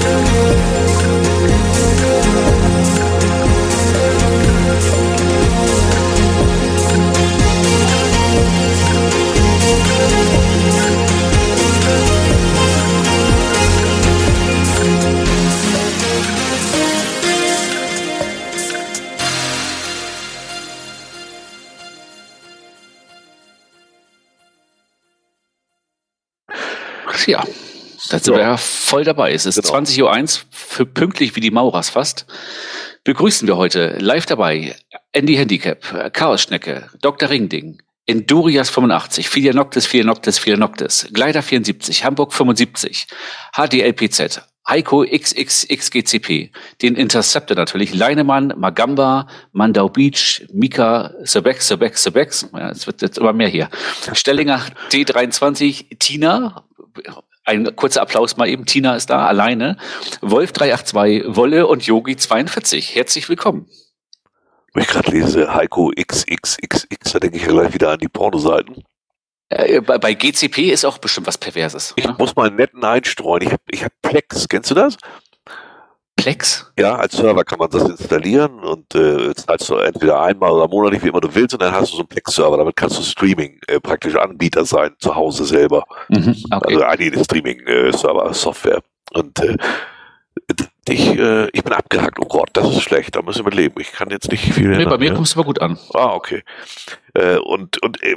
Ja, ja voll dabei. Es ist genau. 20.01 Uhr, für pünktlich wie die Maurers fast. Begrüßen wir heute live dabei Andy Handicap, Chaos Schnecke, Dr. Ringding, Endurias 85, Filianoctis, Filianoctis, Filianoctis, Gleiter 74, Hamburg 75, HDLPZ, Heiko XXXGCP, den Interceptor natürlich, Leinemann, Magamba, Mandau Beach, Mika, Sebex, Sebex, Sebex, ja, es wird jetzt immer mehr hier, Stellinger D23, Tina, ein kurzer Applaus mal eben, Tina ist da, alleine, Wolf 382, Wolle und Yogi 42, herzlich willkommen. Wenn ich gerade lese, Heiko XXXX, da denke ich ja gleich wieder an die Pornoseiten. Äh, bei, bei, GCP ist auch bestimmt was Perverses. Ich ne? muss mal einen netten einstreuen. Ich habe ich hab Plex, kennst du das? Plex? Ja, als Server kann man das installieren und äh, zahlst du entweder einmal oder monatlich, wie immer du willst, und dann hast du so einen Plex-Server. Damit kannst du Streaming äh, praktisch Anbieter sein, zu Hause selber. Mhm, okay. Also einige Streaming-Server-Software. Und äh, ich, äh, ich bin abgehackt, oh Gott, das ist schlecht, da müssen wir leben. Ich kann jetzt nicht viel. Nee, bei mir ja? kommst du aber gut an. Ah, okay. Äh, und und äh,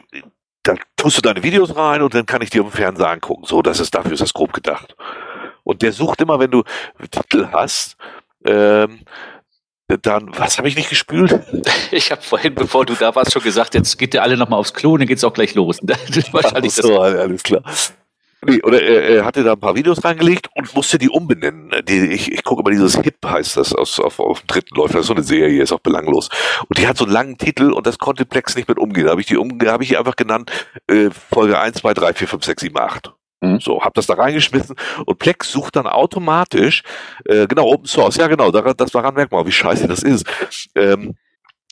dann tust du deine Videos rein und dann kann ich dir im Fernseher angucken. So, das ist dafür ist das grob gedacht. Und der sucht immer, wenn du Titel hast, ähm, dann, was habe ich nicht gespült? Ich habe vorhin, bevor du da warst, schon gesagt, jetzt geht ihr alle nochmal aufs Klo und dann geht's auch gleich los. Wahrscheinlich so, alles klar. Nee, oder er, er hatte da ein paar Videos reingelegt und musste die umbenennen. Die, ich ich gucke immer dieses Hip heißt das aus, auf, auf dem dritten Läufer. Das ist so eine Serie, ist auch belanglos. Und die hat so einen langen Titel und das konnte Plex nicht mit umgehen. Da habe ich die um, habe ich einfach genannt äh, Folge 1, 2, 3, 4, 5, 6, 7, 8. Mhm. So, hab das da reingeschmissen und Plex sucht dann automatisch, äh, genau, Open Source, ja genau, daran, das daran merkt man, wie scheiße das ist. Ähm,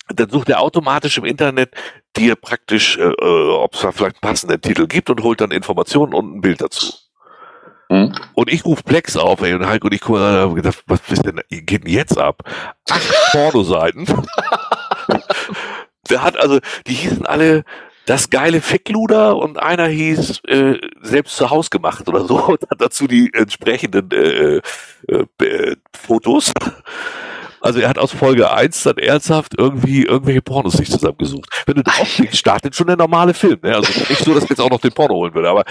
dann sucht er automatisch im Internet dir praktisch, äh, äh ob es da vielleicht einen passenden Titel gibt und holt dann Informationen und ein Bild dazu. Mhm. Und ich rufe Plex auf, ey, und Heiko und ich gucke und gedacht, was ist denn, geht denn jetzt ab? Acht Pornoseiten. Der hat also, die hießen alle das geile Fickluder und einer hieß äh, selbst zu Haus gemacht oder so und hat dazu die entsprechenden äh, äh, äh, Fotos. Also er hat aus Folge 1 dann ernsthaft irgendwie irgendwelche Pornos sich zusammengesucht. Wenn du draufklickst, startet schon der normale Film. Ne? Also nicht so, dass wir jetzt auch noch den Porno holen würde, aber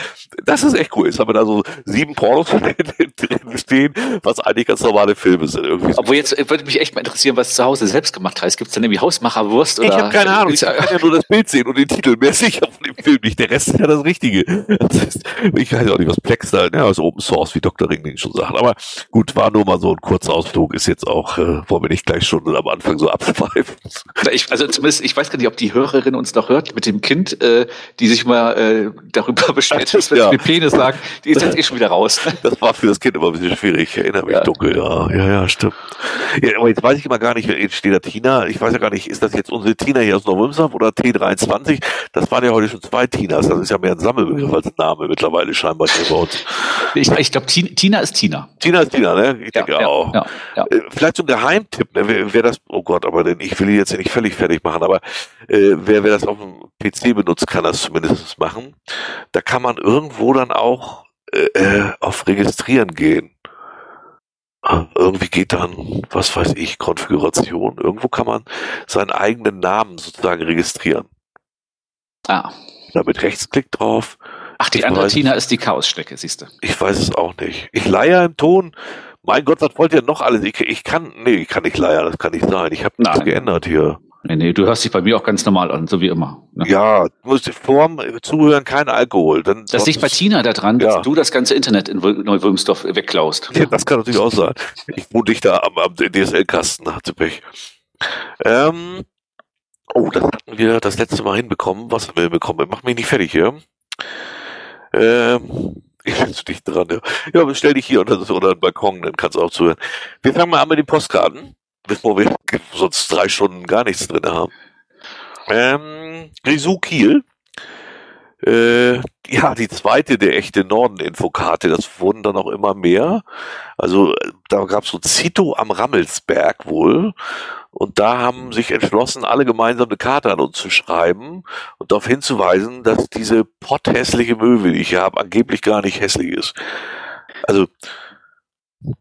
das ist echt cool. Jetzt haben wir da so sieben Pornos drin stehen, was eigentlich ganz normale Filme sind. Irgendwie Obwohl jetzt äh, würde mich echt mal interessieren, was zu Hause selbst gemacht heißt. Gibt es dann irgendwie Hausmacherwurst? Oder? Ich habe keine Ahnung. Ich kann ja nur das Bild sehen und den Titel. Mehr sicher von dem Film nicht. Der Rest ist ja das Richtige. Das ist, ich weiß auch nicht, was Plex da, ja, ist Open Source, wie Dr. Ringling schon sagt. Aber gut, war nur mal so ein kurzer Ausflug. Ist jetzt auch, äh, wollen wir nicht gleich schon am Anfang so abschweifen. Ich, also zumindest, ich weiß gar nicht, ob die Hörerin uns noch hört mit dem Kind, äh, die sich mal äh, darüber beschwert, dass wenn ja. mit Penis lag, die ist jetzt eh schon wieder raus. Das war für das Kind immer ein bisschen schwierig. Ich erinnere mich ja. dunkel, ja, ja, ja, stimmt. Ja, aber jetzt weiß ich immer gar nicht, jetzt steht da Tina. Ich weiß ja gar nicht, ist das jetzt unsere Tina hier aus Neumünster oder T23? Das waren ja heute schon zwei Tinas. Das ist ja mehr ein Sammelbegriff als ein Name mittlerweile scheinbar hier bei uns. Ich, ich glaube, Tina ist Tina. Tina ist Tina, ne? Ich denke ja, auch. Ja, ja. Äh, vielleicht so ein ne? wer, wer das, oh Gott, aber denn ich will ihn jetzt nicht völlig fertig machen, aber äh, wer, wer das auf dem PC benutzt, kann das zumindest machen. Da kann man irgendwo dann auch äh, äh auf Registrieren gehen. Ah, irgendwie geht dann, was weiß ich, Konfiguration. Irgendwo kann man seinen eigenen Namen sozusagen registrieren. Ah. Da mit Rechtsklick drauf. Ach, die Tina ist die Chaosstrecke, siehst du. Ich weiß es auch nicht. Ich leier im Ton mein Gott, was wollt ihr noch alles? Ich, ich kann, nee, ich kann nicht leider, das kann nicht sein. Ich habe nichts geändert hier. Nee, nee, du hörst dich bei mir auch ganz normal an, so wie immer. Ne? Ja, du musst vorm Zuhören kein Alkohol. Dann das liegt bei Tina da dran, dass du das ganze Internet in Neuwürmsdorf wegklaust. Ja, das kann natürlich auch sein. Ich wohne dich da am, am DSL-Kasten, hat sie Pech. Ähm, oh, das hatten wir das letzte Mal hinbekommen. Was haben wir hinbekommen? Mach mich nicht fertig hier. Ähm, ich bin zu dicht dran, ja. Ja, stell dich hier unter, unter den Balkon, dann kannst du auch zuhören. Wir fangen mal an mit den Postkarten, bevor wir sonst drei Stunden gar nichts drin haben. Ähm, Grisou Kiel. Äh, ja, die zweite der echte Norden-Infokarte, das wurden dann auch immer mehr. Also da gab es so Zito am Rammelsberg wohl. Und da haben sich entschlossen, alle gemeinsam eine Karte an uns zu schreiben und darauf hinzuweisen, dass diese potthässliche Möwe, die ich hier habe, angeblich gar nicht hässlich ist. Also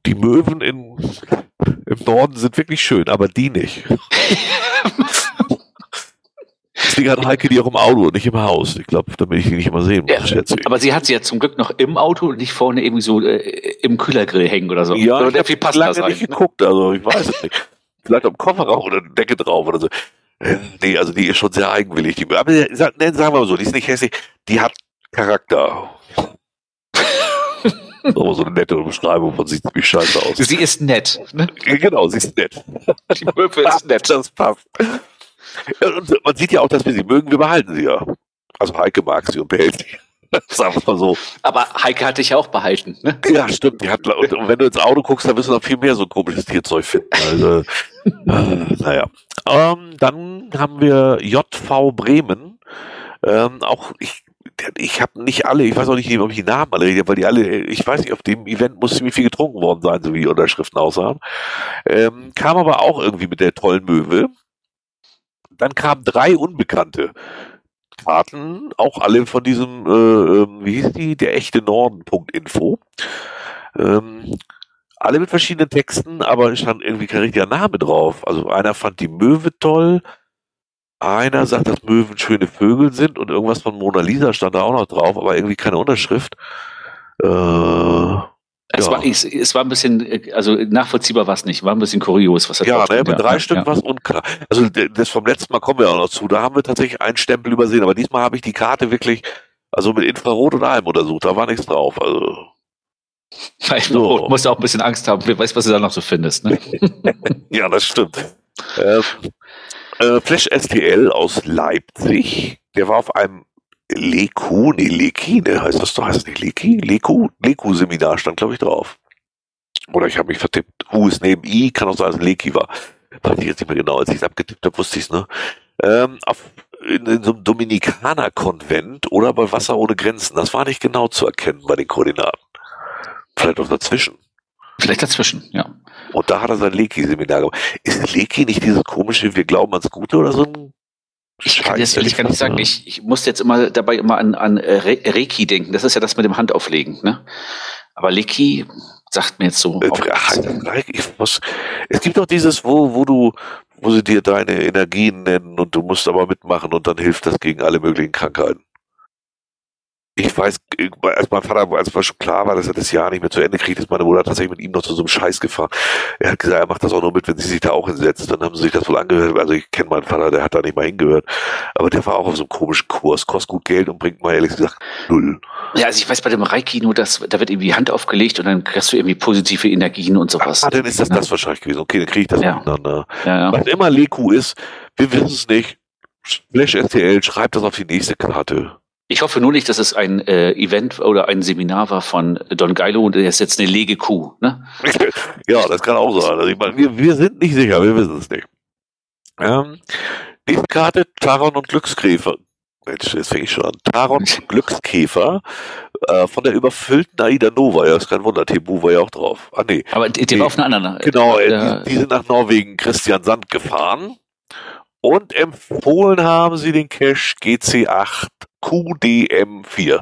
die Möwen in, im Norden sind wirklich schön, aber die nicht. Deswegen hat Heike die auch im Auto und nicht im Haus. Ich glaube, damit ich die nicht immer sehen muss. Ja, aber sie hat sie ja zum Glück noch im Auto und nicht vorne irgendwie so äh, im Kühlergrill hängen oder so. Ja, oder ich habe lange nicht geguckt, also ich weiß es nicht. Vielleicht am Kofferraum oder eine Decke drauf oder so. Äh, nee, also die ist schon sehr eigenwillig. Die, aber sagen wir mal so, die ist nicht hässlich, die hat Charakter. Aber so eine nette Beschreibung von sieht ziemlich scheiße aus. Sie ist nett. Ne? Genau, sie ist nett. Die Möwe ist nett. Das passt. Und man sieht ja auch, dass wir sie mögen, wir behalten sie ja. Also Heike mag sie und behält sie. Sagen wir mal so. Aber Heike hat dich ja auch behalten, ne? Ja, stimmt. Hat, und wenn du ins Auto guckst, dann wirst du noch viel mehr so ein komisches Tierzeug finden. Also, äh, naja. Ähm, dann haben wir JV Bremen. Ähm, auch ich ich habe nicht alle, ich weiß auch nicht, ob ich die Namen alle rede, weil die alle, ich weiß nicht, auf dem Event muss ziemlich viel getrunken worden sein, so wie die Unterschriften aussahen. Ähm, kam aber auch irgendwie mit der tollen Möwe. Dann kamen drei Unbekannte Karten, auch alle von diesem, äh, ähm, wie hieß die, der echte Norden.info. Ähm, alle mit verschiedenen Texten, aber es stand irgendwie kein richtiger Name drauf. Also einer fand die Möwe toll, einer sagt, dass Möwen schöne Vögel sind und irgendwas von Mona Lisa stand da auch noch drauf, aber irgendwie keine Unterschrift. Äh, es, ja. war, es, es, war ein bisschen, also nachvollziehbar war es nicht, war ein bisschen kurios, was er Ja, ne, mit drei ja, Stück ja. war es unklar. Also das vom letzten Mal kommen wir auch noch zu, da haben wir tatsächlich einen Stempel übersehen, aber diesmal habe ich die Karte wirklich, also mit Infrarot und allem untersucht, da war nichts drauf. Also Infrarot so. musst auch ein bisschen Angst haben, wer weiß, was du da noch so findest. Ne? ja, das stimmt. Ähm, äh, Flash STL aus Leipzig, der war auf einem Leku, nee, Leki, ne, heißt das doch, heißt das nicht Leki? Leku, Leku-Seminar stand, glaube ich, drauf. Oder ich habe mich vertippt. U ist neben I, kann auch sein, dass es Leki war. Weiß ich jetzt nicht mehr genau, als ich es abgetippt habe, wusste ich es, ne? Ähm, auf, in, in so einem Dominikaner-Konvent oder bei Wasser ohne Grenzen. Das war nicht genau zu erkennen bei den Koordinaten. Vielleicht auch dazwischen. Vielleicht dazwischen, ja. Und da hat er sein Leki-Seminar gemacht. Ist Leki nicht dieses komische, wir glauben ans Gute oder so ein ich kann das ehrlich gar nicht sagen. Ich, ich muss jetzt immer dabei immer an, an Re Reiki denken. Das ist ja das mit dem Handauflegen. Ne? Aber Leki sagt mir jetzt so. Äh, es gibt doch dieses, wo, wo du, wo sie dir deine Energien nennen und du musst aber mitmachen und dann hilft das gegen alle möglichen Krankheiten ich weiß, als mein Vater, als es schon klar war, dass er das Jahr nicht mehr zu Ende kriegt, ist meine Mutter tatsächlich mit ihm noch zu so einem Scheiß gefahren. Er hat gesagt, er macht das auch nur mit, wenn sie sich da auch hinsetzt. Dann haben sie sich das wohl angehört. Also ich kenne meinen Vater, der hat da nicht mal hingehört. Aber der war auch auf so einem komischen Kurs, kostet gut Geld und bringt mal ehrlich gesagt null. Ja, also ich weiß bei dem Reiki nur, dass da wird irgendwie die Hand aufgelegt und dann kriegst du irgendwie positive Energien und sowas. Ah, dann ist das ja. das wahrscheinlich gewesen. Okay, dann kriege ich das ja. miteinander. Ja, ja. Was immer Leku ist, wir wissen es nicht. Flash RTL, schreibt das auf die nächste Karte. Ich hoffe nur nicht, dass es ein äh, Event oder ein Seminar war von Don Geilo und er ist jetzt eine Legekuh. Ne? ja, das kann auch sein. Also ich meine, wir, wir sind nicht sicher, wir wissen es nicht. Ähm, nächste Karte, Taron und Glückskäfer. Mensch, jetzt fänge ich schon an. Taron und Glückskäfer äh, von der überfüllten Aida Nova. Ja, ist kein Wunder, Tebu war ja auch drauf. Ah, nee. Aber die, die nee. war auf einer anderen. Genau, äh, die, die, sind nach Norwegen Christian Sand gefahren. Und empfohlen haben sie den Cache GC8 QDM4.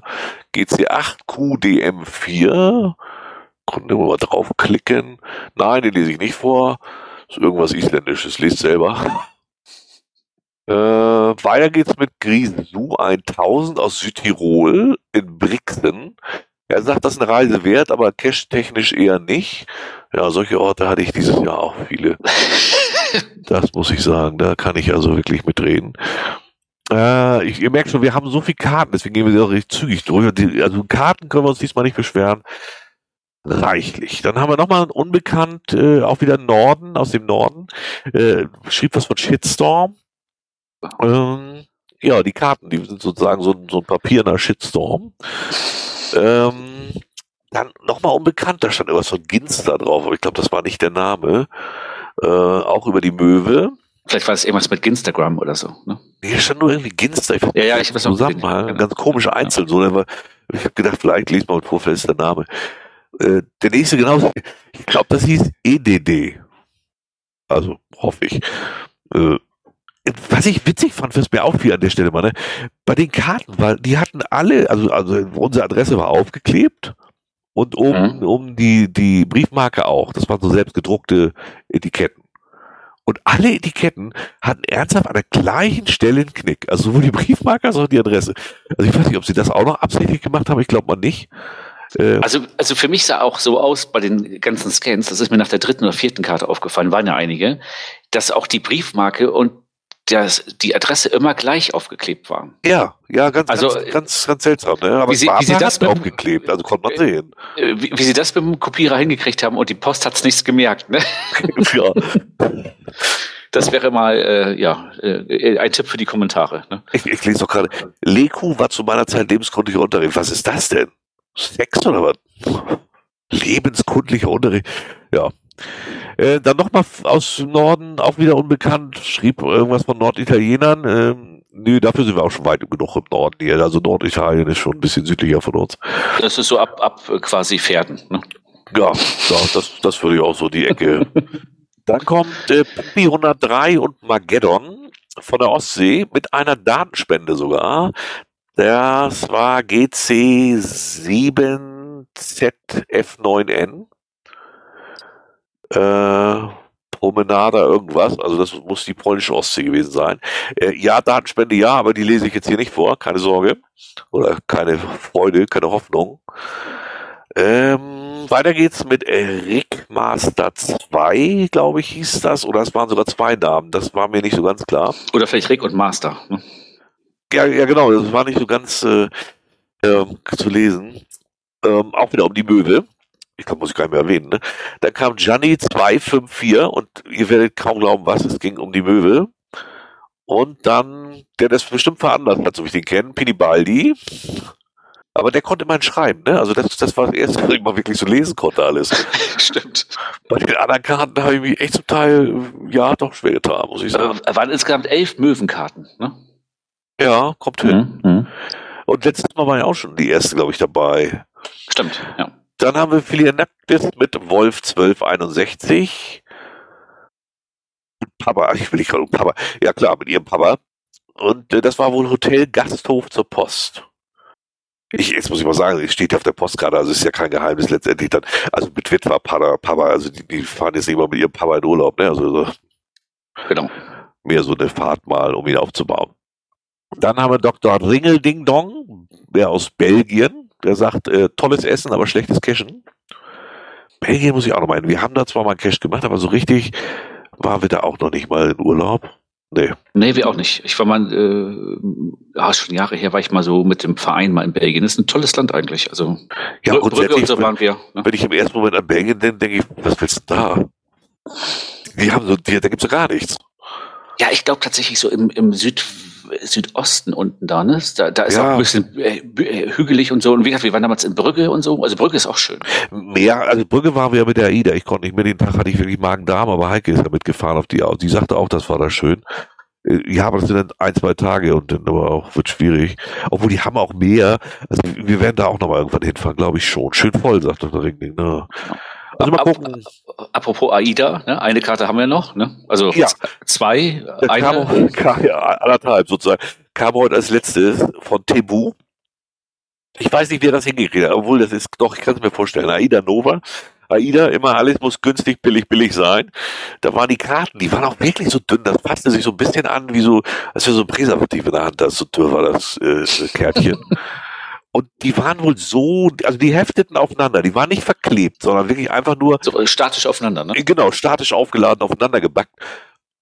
GC8 QDM4. Konnten wir mal draufklicken. Nein, den lese ich nicht vor. Ist irgendwas Isländisches. Lest selber. Äh, weiter geht's mit Grisu 1000 aus Südtirol in Brixen. Er sagt, das ist eine Reise wert, aber cash-technisch eher nicht. Ja, solche Orte hatte ich dieses Jahr auch viele. das muss ich sagen. Da kann ich also wirklich mitreden. Äh, ich, ihr merkt schon, wir haben so viele Karten, deswegen gehen wir sie auch recht zügig durch. Die, also Karten können wir uns diesmal nicht beschweren. Reichlich. Dann haben wir nochmal ein Unbekannt, äh, auch wieder Norden, aus dem Norden. Äh, schrieb was von Shitstorm. Ähm, ja, die Karten, die sind sozusagen so, so ein papierner Shitstorm. Ähm, dann nochmal unbekannt, da stand irgendwas von Ginster drauf, aber ich glaube, das war nicht der Name. Äh, auch über die Möwe. Vielleicht war es irgendwas mit Instagram oder so. Ne? Hier stand nur irgendwie Ginster. Ich ja, ja, ich habe zusammen, mal, genau. ganz komisch einzeln. So, aber ich habe gedacht, vielleicht liest mal mit vor, vielleicht ist der Name. Äh, der nächste genauso. Ich glaube, das hieß EDD. Also hoffe ich. Äh, was ich witzig fand, was mir auffiel an der Stelle mal, ne? bei den Karten, weil die hatten alle, also, also unsere Adresse war aufgeklebt und oben mhm. um die, die Briefmarke auch. Das waren so selbstgedruckte Etiketten. Und alle Etiketten hatten ernsthaft an der gleichen Stelle einen Knick. Also sowohl die Briefmarke als auch die Adresse. Also ich weiß nicht, ob sie das auch noch absichtlich gemacht haben, ich glaube mal nicht. Äh, also, also für mich sah auch so aus bei den ganzen Scans, das ist mir nach der dritten oder vierten Karte aufgefallen, waren ja einige, dass auch die Briefmarke und das, die Adresse immer gleich aufgeklebt war. Ja, ja, ganz, also, ganz, ganz, ganz seltsam. Ne? Aber wie sie, wie sie das mit, aufgeklebt, also konnte man sehen. Äh, wie, wie, sie das mit dem Kopierer hingekriegt haben und die Post hat's nichts gemerkt. Ne? ja. Das wäre mal äh, ja äh, ein Tipp für die Kommentare. Ne? Ich, ich lese doch gerade. Leku war zu meiner Zeit lebenskundlicher Unterricht. Was ist das denn? Sex oder was? Lebenskundlicher Unterricht. Ja, äh, dann nochmal aus Norden, auch wieder unbekannt, schrieb irgendwas von Norditalienern. Ähm, nee, dafür sind wir auch schon weit genug im Norden hier. Also Norditalien ist schon ein bisschen südlicher von uns. Das ist so ab, ab quasi Pferden, ne? Ja, ja das, das würde ich auch so die Ecke. dann kommt äh, Pippi 103 und Mageddon von der Ostsee mit einer Datenspende sogar. Das war GC7ZF9N äh, Promenada irgendwas, also das muss die polnische Ostsee gewesen sein. Äh, ja, Datenspende ja, aber die lese ich jetzt hier nicht vor, keine Sorge. Oder keine Freude, keine Hoffnung. Ähm, weiter geht's mit Rick Master 2, glaube ich, hieß das. Oder es waren sogar zwei Namen, das war mir nicht so ganz klar. Oder vielleicht Rick und Master. Ne? Ja, ja, genau, das war nicht so ganz äh, äh, zu lesen. Ähm, auch wieder um die Möwe ich glaube, muss ich gar nicht mehr erwähnen, ne? Dann kam Gianni 254 und ihr werdet kaum glauben, was, es ging um die Möwe. Und dann, der das bestimmt veranlasst hat, so wie ich den kenne, Pinibaldi. Aber der konnte immerhin schreiben, ne? Also das, das war das erste, was ich mal wirklich so lesen konnte alles. Stimmt. Bei den anderen Karten habe ich mich echt zum Teil, ja, doch schwer getan, muss ich sagen. Äh, waren insgesamt elf Möwenkarten, ne? Ja, kommt hin. Mhm. Und letztes Mal war ja auch schon die erste, glaube ich, dabei. Stimmt, ja. Dann haben wir Philianaktis mit Wolf 1261. Papa, ich will nicht gerade Papa. Ja klar, mit ihrem Papa. Und äh, das war wohl Hotel Gasthof zur Post. Ich, jetzt muss ich mal sagen, es steht ja auf der Postkarte, also ist ja kein Geheimnis letztendlich dann. Also mit Witwer, Papa, Papa, also die, die fahren jetzt nicht mal mit ihrem Papa in Urlaub, ne? Also so, genau. mehr so eine Fahrt mal, um ihn aufzubauen. Dann haben wir Dr. Ringel Ding Dong, der aus Belgien der sagt, äh, tolles Essen, aber schlechtes Cashen. Belgien muss ich auch noch meinen. Wir haben da zwar mal Cash gemacht, aber so richtig waren wir da auch noch nicht mal in Urlaub. Nee. Nee, wir auch nicht. Ich war mal, äh, ja, schon Jahre her war ich mal so mit dem Verein mal in Belgien. Das ist ein tolles Land eigentlich. Also, ja, Br grundsätzlich, so waren wir. Ne? Wenn ich im ersten Moment an Belgien denke, denke ich, was willst du da? Die haben so, die, da gibt's ja gar nichts. Ja, ich glaube tatsächlich so im, im Süd, Südosten unten da, ne? Da, da ist ja. auch ein bisschen äh, äh, hügelig und so. Und wie gesagt, wir waren damals in Brügge und so. Also Brügge ist auch schön. Ja, also Brügge waren wir ja mit der AIDA. Ich konnte nicht mehr, den Tag hatte ich wirklich Magen-Darm, aber Heike ist ja mitgefahren auf die, die sagte auch, das war da schön. Äh, ja, aber das sind dann ein, zwei Tage und dann aber auch wird schwierig. Obwohl die haben auch mehr. Also wir werden da auch nochmal irgendwann hinfahren, glaube ich schon. Schön voll, sagt der Ringding, ne? Also mal gucken. Apropos AIDA, ne? eine Karte haben wir noch, ne? Also ja. zwei, Der eine. Kam, ja, anderthalb sozusagen. Kam heute als letztes von Tebu. Ich weiß nicht, wer das hingekriegt hat, obwohl das ist, doch, ich kann es mir vorstellen. AIDA Nova. AIDA, immer alles muss günstig, billig, billig sein. Da waren die Karten, die waren auch wirklich so dünn, das passte sich so ein bisschen an, wie so, als wäre so ein Präservativ in der Hand, das so dürr war das äh, Kärtchen. Und die waren wohl so, also die hefteten aufeinander, die waren nicht verklebt, sondern wirklich einfach nur. So äh, statisch aufeinander, ne? Genau, statisch aufgeladen, aufeinander gebackt.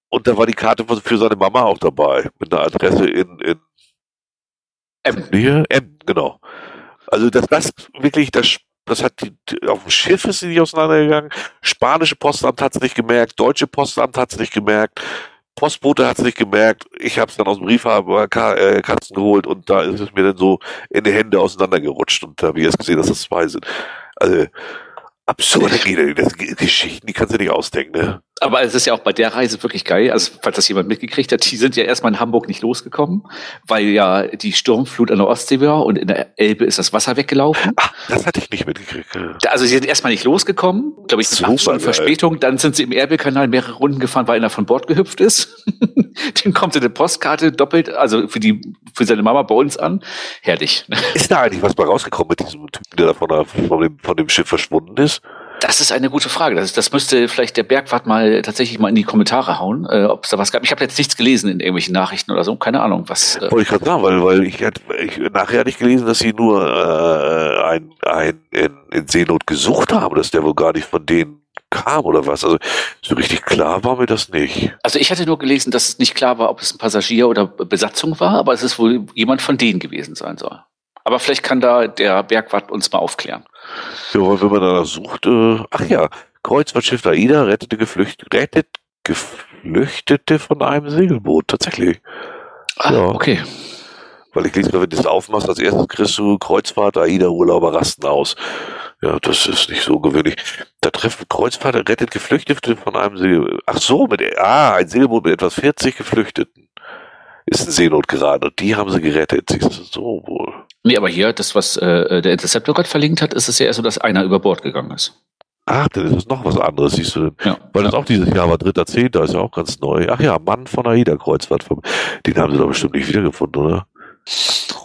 Und da war die Karte für seine Mama auch dabei, mit einer Adresse in, in M. Hier, M, genau. Also das, das wirklich, das, das hat die, auf dem Schiff ist sie nicht auseinandergegangen. Spanische Postamt hat es nicht gemerkt, deutsche Postamt hat es nicht gemerkt. Postbote hat es nicht gemerkt. Ich habe es dann aus dem Briefkasten geholt und da ist es mir dann so in die Hände auseinandergerutscht und da habe ich erst gesehen, dass das zwei sind. Also absurde Geschichten, die kannst du nicht ausdenken, ne? Aber es ist ja auch bei der Reise wirklich geil. Also, falls das jemand mitgekriegt hat, die sind ja erstmal in Hamburg nicht losgekommen, weil ja die Sturmflut an der Ostsee war und in der Elbe ist das Wasser weggelaufen. Ach, das hatte ich nicht mitgekriegt. Also, sie sind erstmal nicht losgekommen, glaube ich, Stunden Verspätung. Dann sind sie im Erbe-Kanal mehrere Runden gefahren, weil einer von Bord gehüpft ist. Dem kommt eine Postkarte doppelt, also für die, für seine Mama bei uns an. Herrlich. Ist da eigentlich was bei rausgekommen mit diesem Typen, der da von, der, von, dem, von dem Schiff verschwunden ist? Das ist eine gute Frage. Das, das müsste vielleicht der Bergwart mal tatsächlich mal in die Kommentare hauen, äh, ob es da was gab. Ich habe jetzt nichts gelesen in irgendwelchen Nachrichten oder so. Keine Ahnung, was. Äh Wollte ich gerade sagen, weil, weil ich, ich nachher hatte ich gelesen, dass sie nur äh, ein, ein in, in Seenot gesucht haben, dass der wohl gar nicht von denen kam oder was. Also so richtig klar war mir das nicht. Also ich hatte nur gelesen, dass es nicht klar war, ob es ein Passagier oder Besatzung war, aber es ist wohl jemand von denen gewesen sein soll. Aber vielleicht kann da der Bergwart uns mal aufklären. Ja, wenn man da sucht, äh, ach ja, Kreuzfahrtschiff AIDA rettete Geflücht, rettet Geflüchtete von einem Segelboot, tatsächlich. Ah, ja. okay. Weil ich lese, wenn du das aufmachst, als erstes kriegst du Kreuzfahrt, AIDA, Urlauber rasten aus. Ja, das ist nicht so gewöhnlich. Da treffen Kreuzfahrt, rettet Geflüchtete von einem Segelboot. Ach so, mit, ah, ein Segelboot mit etwas 40 Geflüchteten. Ist in Seenot geraten und die haben sie gerettet. Siehst du, so wohl. Nee, aber hier, das, was äh, der Interceptor gerade verlinkt hat, ist es ja erst so, dass einer über Bord gegangen ist. Ach, dann ist es noch was anderes, siehst du denn? Ja. Weil das auch dieses Jahr war, dritter, zehnter, ist ja auch ganz neu. Ach ja, Mann von AIDA Kreuzfahrt. Den haben sie doch bestimmt nicht wiedergefunden, oder?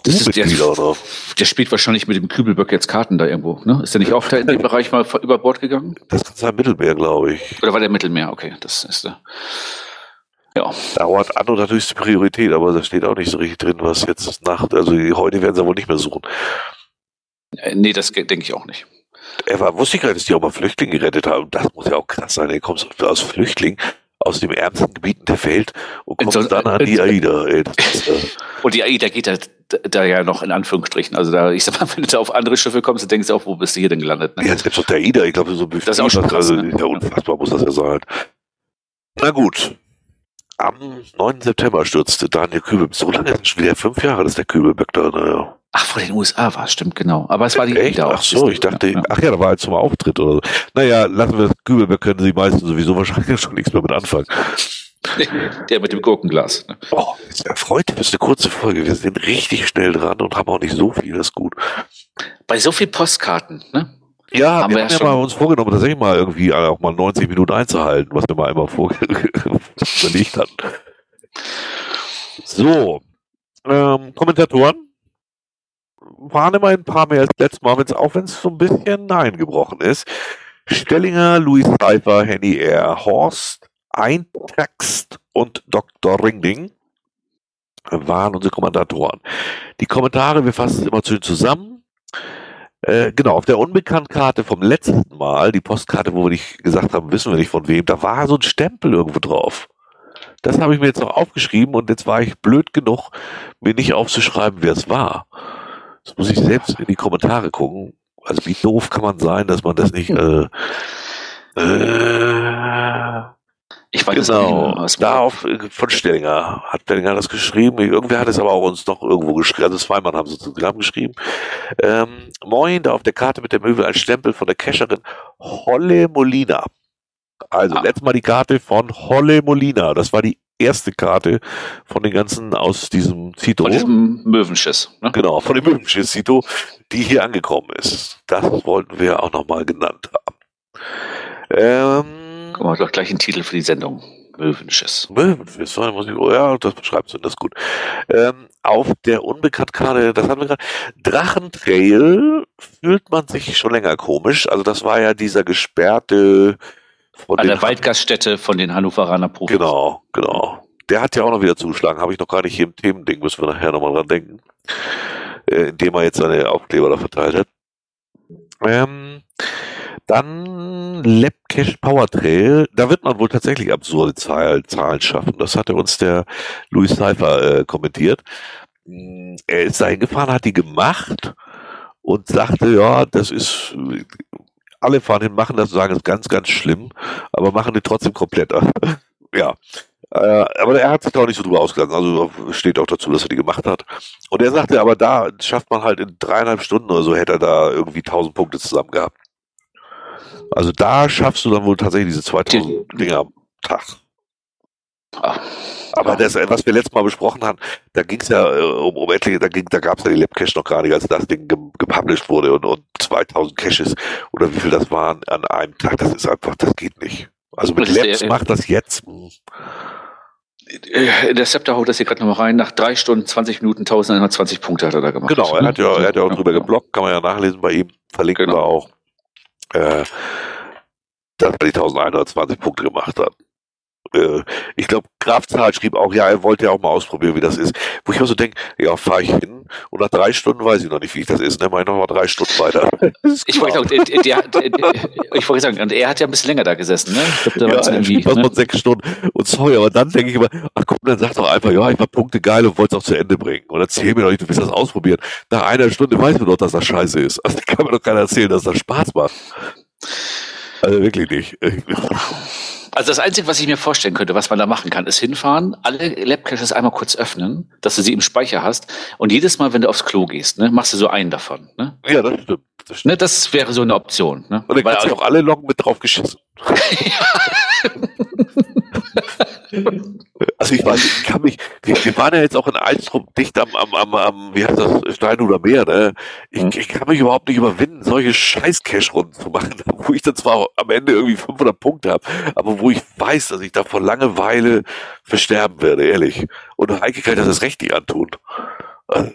Das ist der, oder? der spielt wahrscheinlich mit dem Kübelböck jetzt Karten da irgendwo, ne? Ist der nicht auch da in dem Bereich mal über Bord gegangen? Das kann sein Mittelmeer, glaube ich. Oder war der Mittelmeer? Okay, das ist der. Ja. Dauert an und hat höchste Priorität, aber da steht auch nicht so richtig drin, was jetzt ist Nacht. Also heute werden sie wohl nicht mehr suchen. Äh, nee, das denke ich auch nicht. Er war, wusste ich nicht, dass die auch mal Flüchtlinge gerettet haben. Das muss ja auch krass sein. Er kommt aus Flüchtling aus dem ärmsten Gebieten der Welt und kommt so, dann an die AIDA. Ey, ist, äh und die AIDA geht da, da ja noch in Anführungsstrichen. Also da, ich sag mal, wenn du da auf andere Schiffe kommst, dann denkst du auch, wo bist du hier denn gelandet? Ne? Ja, jetzt doch der AIDA, ich glaube, so Das ist auch schon krass, also, ne? ja, unfassbar muss das ja sein. Na gut, am 9. September stürzte Daniel Kübel. So lange ist es schon wieder fünf Jahre, dass der Kübelberg da, naja. Ach, vor den USA war es, stimmt, genau. Aber es war die Echt? Ach so, ich dachte, ja. ach ja, da war er zum Auftritt oder so. Naja, lassen wir das Kübelberg, können sie meistens sowieso wahrscheinlich schon nichts mehr mit anfangen. Der mit dem Gurkenglas. Ne? Oh, ja, freut das ist eine kurze Folge. Wir sind richtig schnell dran und haben auch nicht so viel, das ist gut. Bei so viel Postkarten, ne? Ja, haben wir, wir haben ja mal uns vorgenommen, tatsächlich mal irgendwie auch mal 90 Minuten einzuhalten, was wir mal einmal vorgelegt hatten. So, ähm, Kommentatoren waren immer ein paar mehr als letztes Mal, wenn's, auch wenn es so ein bisschen Nein gebrochen ist. Stellinger, Luis Seifer, Henny R., Horst, Eintext und Dr. Ringding waren unsere Kommentatoren. Die Kommentare, wir fassen es immer zu zusammen äh, genau, auf der Unbekanntkarte vom letzten Mal, die Postkarte, wo wir nicht gesagt haben, wissen wir nicht von wem, da war so ein Stempel irgendwo drauf. Das habe ich mir jetzt noch aufgeschrieben und jetzt war ich blöd genug, mir nicht aufzuschreiben, wer es war. Das muss ich selbst in die Kommentare gucken. Also wie doof kann man sein, dass man das nicht äh, äh, ich weiß genau, nicht, da auf, äh, von Stellinger hat Stellinger das geschrieben. Irgendwer hat es aber auch uns noch irgendwo geschrieben. Also zweimal haben sie zusammen geschrieben. Ähm, Moin, da auf der Karte mit der Möbel ein Stempel von der Cacherin Holle Molina. Also, ah. letztes Mal die Karte von Holle Molina. Das war die erste Karte von den ganzen aus diesem Zito. Von diesem Möwenschiss. Ne? Genau, von dem Möwenschiss Zito, die hier angekommen ist. Das wollten wir auch nochmal genannt haben. Ähm, Guck mal, doch gleich einen Titel für die Sendung. Möwenschiss. Möwenschiss, muss ich, ja, das beschreibst du, das ist gut. Ähm, auf der Unbekanntkarte, das haben wir gerade, Drachentrail fühlt man sich schon länger komisch. Also das war ja dieser gesperrte von An der Waldgaststätte von den Hannoveraner Profis. Genau, genau. Der hat ja auch noch wieder zugeschlagen, habe ich noch gar nicht hier im Themending, müssen wir nachher nochmal dran denken. Äh, indem er jetzt seine Aufkleber da verteilt hat. Ähm, dann Labcache Power Trail, da wird man wohl tatsächlich absurde Zahlen, Zahlen schaffen. Das hatte uns der Louis Seifer äh, kommentiert. Mm, er ist da hingefahren, hat die gemacht und sagte, ja, das ist, alle fahren hin, machen das, sagen, das ist ganz, ganz schlimm, aber machen die trotzdem komplett. ja. Äh, aber er hat sich da auch nicht so drüber ausgelassen. Also steht auch dazu, dass er die gemacht hat. Und er sagte, aber da schafft man halt in dreieinhalb Stunden oder so, hätte er da irgendwie tausend Punkte zusammen gehabt. Also da schaffst du dann wohl tatsächlich diese 2000 Dinger. Tag. Ah. Aber das, was wir letztes Mal besprochen haben, da ging es ja äh, um, um etliche, da, ging, da gab es ja die Lab-Cache noch gar nicht, als das Ding ge gepublished wurde und, und 2000 Caches oder wie viel das waren an einem Tag, das ist einfach, das geht nicht. Also mit Labs macht das jetzt. Hm. Äh, der Scepter haut das hier gerade nochmal rein. Nach drei Stunden, 20 Minuten, 1120 Punkte hat er da gemacht. Genau, er hat ja, er hat ja auch drüber geblockt, kann man ja nachlesen bei ihm. Verlinken genau. wir auch. Äh, dass er die 1120 Punkte gemacht hat äh, ich glaube, Graf Zahl schrieb auch, ja, er wollte ja auch mal ausprobieren, wie das ist. Wo ich auch so denke, ja, fahre ich hin und nach drei Stunden weiß ich noch nicht, wie ich das ist. Ne, mach ich noch mal drei Stunden weiter. ich wollte sagen, der, der, der, ich wollte sagen, er hat ja ein bisschen länger da gesessen, ne? Ich glaub, da ja, irgendwie, was ne? von sechs Stunden. Und sorry, aber dann denke ich immer, ach komm, dann sag doch einfach, ja, ich war Punkte geil und wollte es auch zu Ende bringen. Und erzähl mir doch nicht, du willst das ausprobieren. Nach einer Stunde weißt du doch, dass das scheiße ist. Also kann mir doch keiner erzählen, dass das Spaß macht. Also wirklich nicht. Also das Einzige, was ich mir vorstellen könnte, was man da machen kann, ist hinfahren, alle Labcaches einmal kurz öffnen, dass du sie im Speicher hast und jedes Mal, wenn du aufs Klo gehst, ne, machst du so einen davon. Ne? Ja, das stimmt. Das, stimmt. Ne, das wäre so eine Option. Ne? Und dann kannst du auch alle Loggen mit drauf geschissen. Also ich weiß, ich kann mich, wir, wir waren ja jetzt auch in Eistrup dicht am, am, am, am wie heißt das, Stein oder Meer, ne? Ich, mhm. ich kann mich überhaupt nicht überwinden, solche scheiß Cash-Runden zu machen, wo ich dann zwar am Ende irgendwie 500 Punkte habe, aber wo ich weiß, dass ich da vor Langeweile versterben werde, ehrlich. Und Heike kann das recht nicht antun.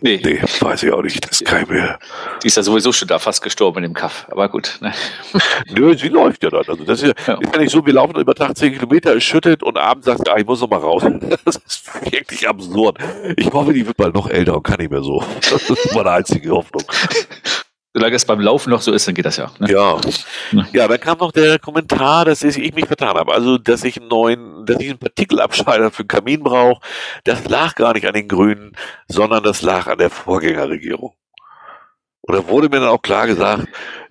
Nee. nee, weiß ich auch nicht. Das kann ich mir. Die ist ja sowieso schon da fast gestorben in dem Kaff. Aber gut. Ne? Nö, sie läuft ja dann. Also das ist ja, ist ja nicht so, wir laufen über Tag 10 Kilometer, es schüttet und abends sagt, ah, ich muss noch mal raus. Das ist wirklich absurd. Ich hoffe, die wird bald noch älter und kann nicht mehr so. Das ist meine einzige Hoffnung. Solange es beim Laufen noch so ist, dann geht das ja. Ne? Ja. Ja, dann kam noch der Kommentar, dass ich mich vertan habe. Also, dass ich einen neuen, dass ich einen Partikelabscheider für den Kamin brauche. Das lag gar nicht an den Grünen, sondern das lag an der Vorgängerregierung. Und da wurde mir dann auch klar gesagt,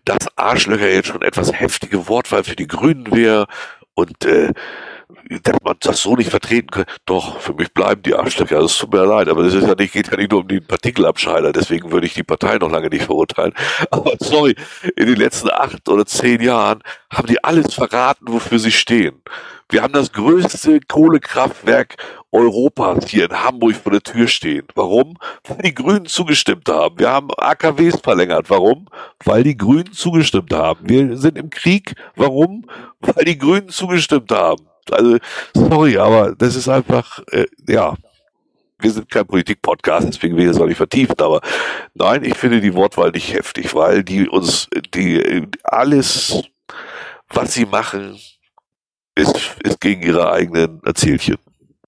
dass Arschlöcher jetzt schon etwas heftige Wortwahl für die Grünen wäre und äh, dass man das so nicht vertreten kann. Doch, für mich bleiben die Arschlöcher. Das tut mir leid, aber das ist ja nicht, geht ja nicht nur um den Partikelabscheider. Deswegen würde ich die Partei noch lange nicht verurteilen. Aber sorry, in den letzten acht oder zehn Jahren haben die alles verraten, wofür sie stehen. Wir haben das größte Kohlekraftwerk Europas hier in Hamburg vor der Tür stehen. Warum? Weil die Grünen zugestimmt haben. Wir haben AKWs verlängert. Warum? Weil die Grünen zugestimmt haben. Wir sind im Krieg. Warum? Weil die Grünen zugestimmt haben. Also, sorry, aber das ist einfach, äh, ja, wir sind kein Politik-Podcast, deswegen will ich das auch nicht vertiefen, aber nein, ich finde die Wortwahl nicht heftig, weil die uns, die, alles, was sie machen, ist, ist gegen ihre eigenen Erzählchen.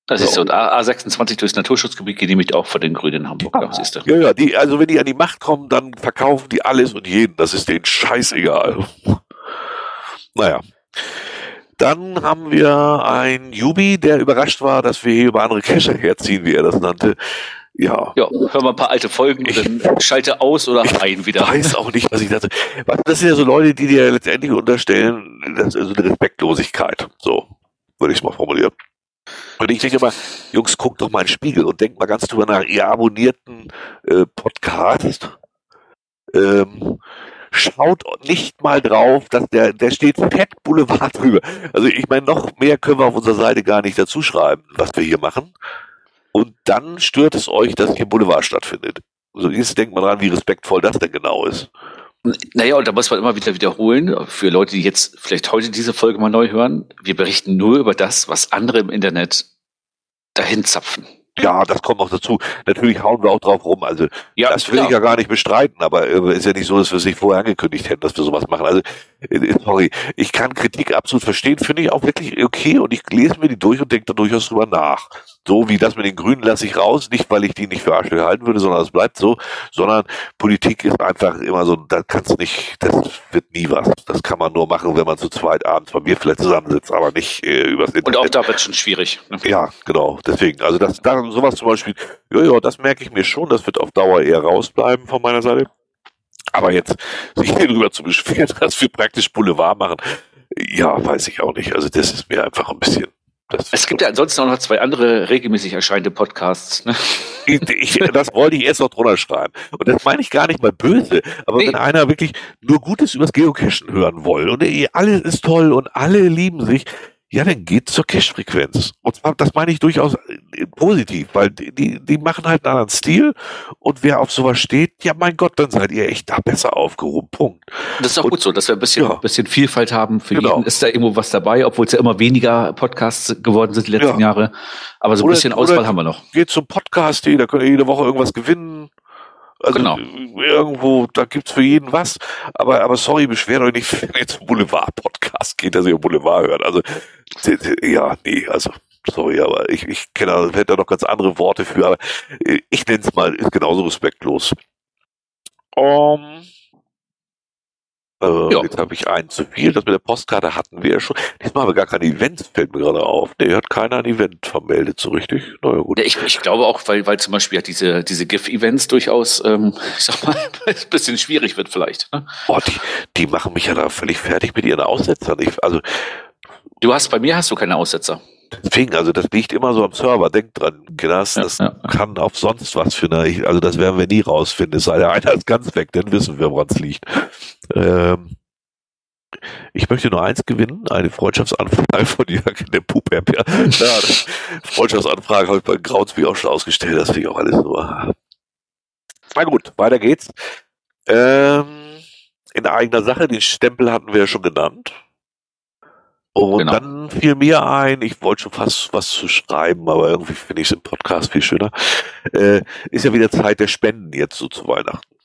Das ist so. Und A26 durchs Naturschutzgebiet genehmigt auch von den Grünen in Hamburg. Ja, siehst du. ja, ja, die, also wenn die an die Macht kommen, dann verkaufen die alles und jeden. Das ist denen scheißegal. Naja. Dann haben wir einen Jubi, der überrascht war, dass wir hier über andere Cacher herziehen, wie er das nannte. Ja. Ja, hören wir ein paar alte Folgen und dann schalte aus oder ein wieder. Ich weiß auch nicht, was ich dachte. Das sind ja so Leute, die dir letztendlich unterstellen, das ist eine Respektlosigkeit. So, würde ich es mal formulieren. Und ich denke immer, Jungs, guckt doch mal in den Spiegel und denkt mal ganz drüber nach, ihr abonnierten äh, Podcast. Ähm, schaut nicht mal drauf, dass der, der steht Fett Boulevard drüber. Also ich meine, noch mehr können wir auf unserer Seite gar nicht dazu schreiben, was wir hier machen. Und dann stört es euch, dass hier Boulevard stattfindet. Also jetzt denkt man dran, wie respektvoll das denn genau ist. Naja, und da muss man immer wieder wiederholen, für Leute, die jetzt vielleicht heute diese Folge mal neu hören, wir berichten nur über das, was andere im Internet dahin zapfen. Ja, das kommt noch dazu. Natürlich hauen wir auch drauf rum. Also ja, das will klar. ich ja gar nicht bestreiten, aber äh, ist ja nicht so, dass wir es nicht vorher angekündigt hätten, dass wir sowas machen. Also sorry, ich kann Kritik absolut verstehen, finde ich auch wirklich okay und ich lese mir die durch und denke da durchaus drüber nach. So wie das mit den Grünen lasse ich raus, nicht weil ich die nicht für Arschlöcher halten würde, sondern es bleibt so, sondern Politik ist einfach immer so, da kannst nicht, das wird nie was. Das kann man nur machen, wenn man zu zweit abends bei mir vielleicht zusammensitzt, aber nicht äh, übers Internet. Und auch da wird schon schwierig. Ne? Ja, genau. Deswegen, also das, da, sowas zum Beispiel, ja, ja, das merke ich mir schon, das wird auf Dauer eher rausbleiben von meiner Seite. Aber jetzt sich darüber zu beschweren, dass wir praktisch Boulevard machen, ja, weiß ich auch nicht. Also das ist mir einfach ein bisschen das es gibt ja ansonsten auch noch zwei andere regelmäßig erscheinende Podcasts. Ne? Ich, ich, das wollte ich erst noch drunter schreiben. Und das meine ich gar nicht mal böse. Aber nee. wenn einer wirklich nur Gutes übers Geocachen hören will und ey, alles ist toll und alle lieben sich, ja, dann geht zur Cash-Frequenz. Und zwar, das meine ich durchaus äh, positiv, weil die, die machen halt einen anderen Stil und wer auf sowas steht, ja mein Gott, dann seid ihr echt da besser aufgehoben. Punkt. Das ist auch und, gut so, dass wir ein bisschen, ja. bisschen Vielfalt haben. Für genau. jeden ist da irgendwo was dabei, obwohl es ja immer weniger Podcasts geworden sind die letzten ja. Jahre. Aber so ein oder, bisschen Auswahl haben wir noch. Geht zum Podcast, da könnt ihr jede Woche irgendwas gewinnen. Also genau. irgendwo, da gibt's für jeden was. Aber, aber sorry, beschwert euch nicht, wenn ihr zum Boulevard-Podcast geht, dass ihr Boulevard hört. Also, ja, nee, also, sorry, aber ich, ich kenne, hätte da noch ganz andere Worte für, aber ich nenne es mal, ist genauso respektlos. Um, äh, ja. Jetzt habe ich einen zu viel. Das mit der Postkarte hatten wir ja schon. Diesmal haben wir gar kein Event, fällt mir gerade auf. Nee, hat keiner ein Event vermeldet, so richtig. Naja, gut. Ja, ich, ich glaube auch, weil, weil zum Beispiel diese, diese GIF-Events durchaus, ähm, ich sag mal, ein bisschen schwierig wird vielleicht. Ne? Boah, die, die machen mich ja da völlig fertig mit ihren Aussetzern. Ich, also, du hast, bei mir hast du keine Aussetzer. Deswegen, also das liegt immer so am Server. Denk dran, Kinders, das ja, ja. kann auf sonst was für eine, also das werden wir nie rausfinden. Es sei denn, einer ist ganz weg, dann wissen wir, woran es liegt. Ähm, ich möchte nur eins gewinnen, eine Freundschaftsanfrage von Jörg in der Pup Ja, Freundschaftsanfrage habe ich bei Graunsby auch schon ausgestellt, das finde ich auch alles nur. Na gut, weiter geht's. Ähm, in eigener Sache, den Stempel hatten wir ja schon genannt. Und genau. dann fiel mir ein, ich wollte schon fast was zu schreiben, aber irgendwie finde ich es im Podcast viel schöner. Äh, ist ja wieder Zeit der Spenden jetzt so zu Weihnachten.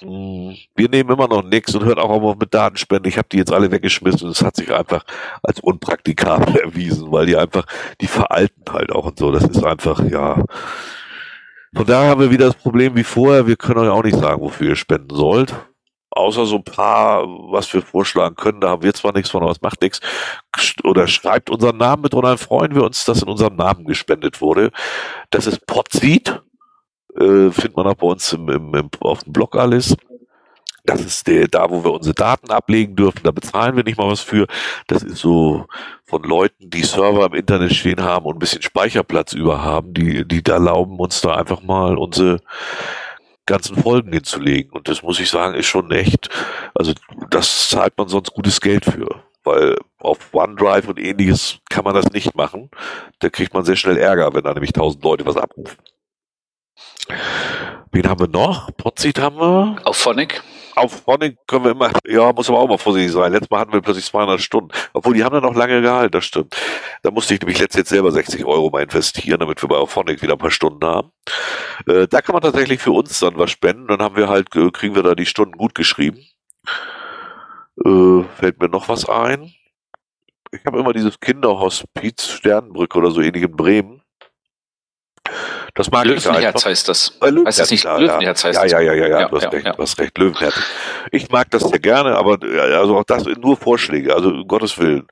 Hm, wir nehmen immer noch nichts und hören auch immer mit Datenspenden. Ich habe die jetzt alle weggeschmissen und es hat sich einfach als unpraktikabel erwiesen, weil die einfach, die veralten halt auch und so. Das ist einfach, ja. Von daher haben wir wieder das Problem wie vorher. Wir können euch auch nicht sagen, wofür ihr spenden sollt außer so ein paar, was wir vorschlagen können, da haben wir zwar nichts von, aber es macht nichts, oder schreibt unseren Namen mit und dann freuen wir uns, dass in unserem Namen gespendet wurde. Das ist Podseed, äh, findet man auch bei uns im, im, im, auf dem Blog alles. Das ist der, da, wo wir unsere Daten ablegen dürfen, da bezahlen wir nicht mal was für. Das ist so von Leuten, die Server im Internet stehen haben und ein bisschen Speicherplatz über haben, die, die da erlauben uns da einfach mal unsere ganzen Folgen hinzulegen. Und das muss ich sagen, ist schon echt, also das zahlt man sonst gutes Geld für. Weil auf OneDrive und ähnliches kann man das nicht machen. Da kriegt man sehr schnell Ärger, wenn da nämlich tausend Leute was abrufen. Wen haben wir noch? Potzit haben wir. Auf Phonic auf Phonic können wir immer, ja, muss aber auch mal vorsichtig sein. Letztes Mal hatten wir plötzlich 200 Stunden. Obwohl, die haben dann noch lange gehalten, das stimmt. Da musste ich nämlich letztes jetzt selber 60 Euro mal investieren, damit wir bei Auphonic wieder ein paar Stunden haben. Äh, da kann man tatsächlich für uns dann was spenden. Dann haben wir halt, kriegen wir da die Stunden gut geschrieben. Äh, fällt mir noch was ein? Ich habe immer dieses Kinderhospiz Sternenbrücke oder so ähnlich in Bremen. Das mag Löwenherz ich heißt das. Äh, Löwenherz, heißt das nicht? Ja, Löwenherz heißt ja, ja, ja, ja, ja, ja, du hast ja, recht, ja. du hast recht, Löwenherz. Ich mag das sehr gerne, aber also auch das nur Vorschläge, also um Gottes Willen.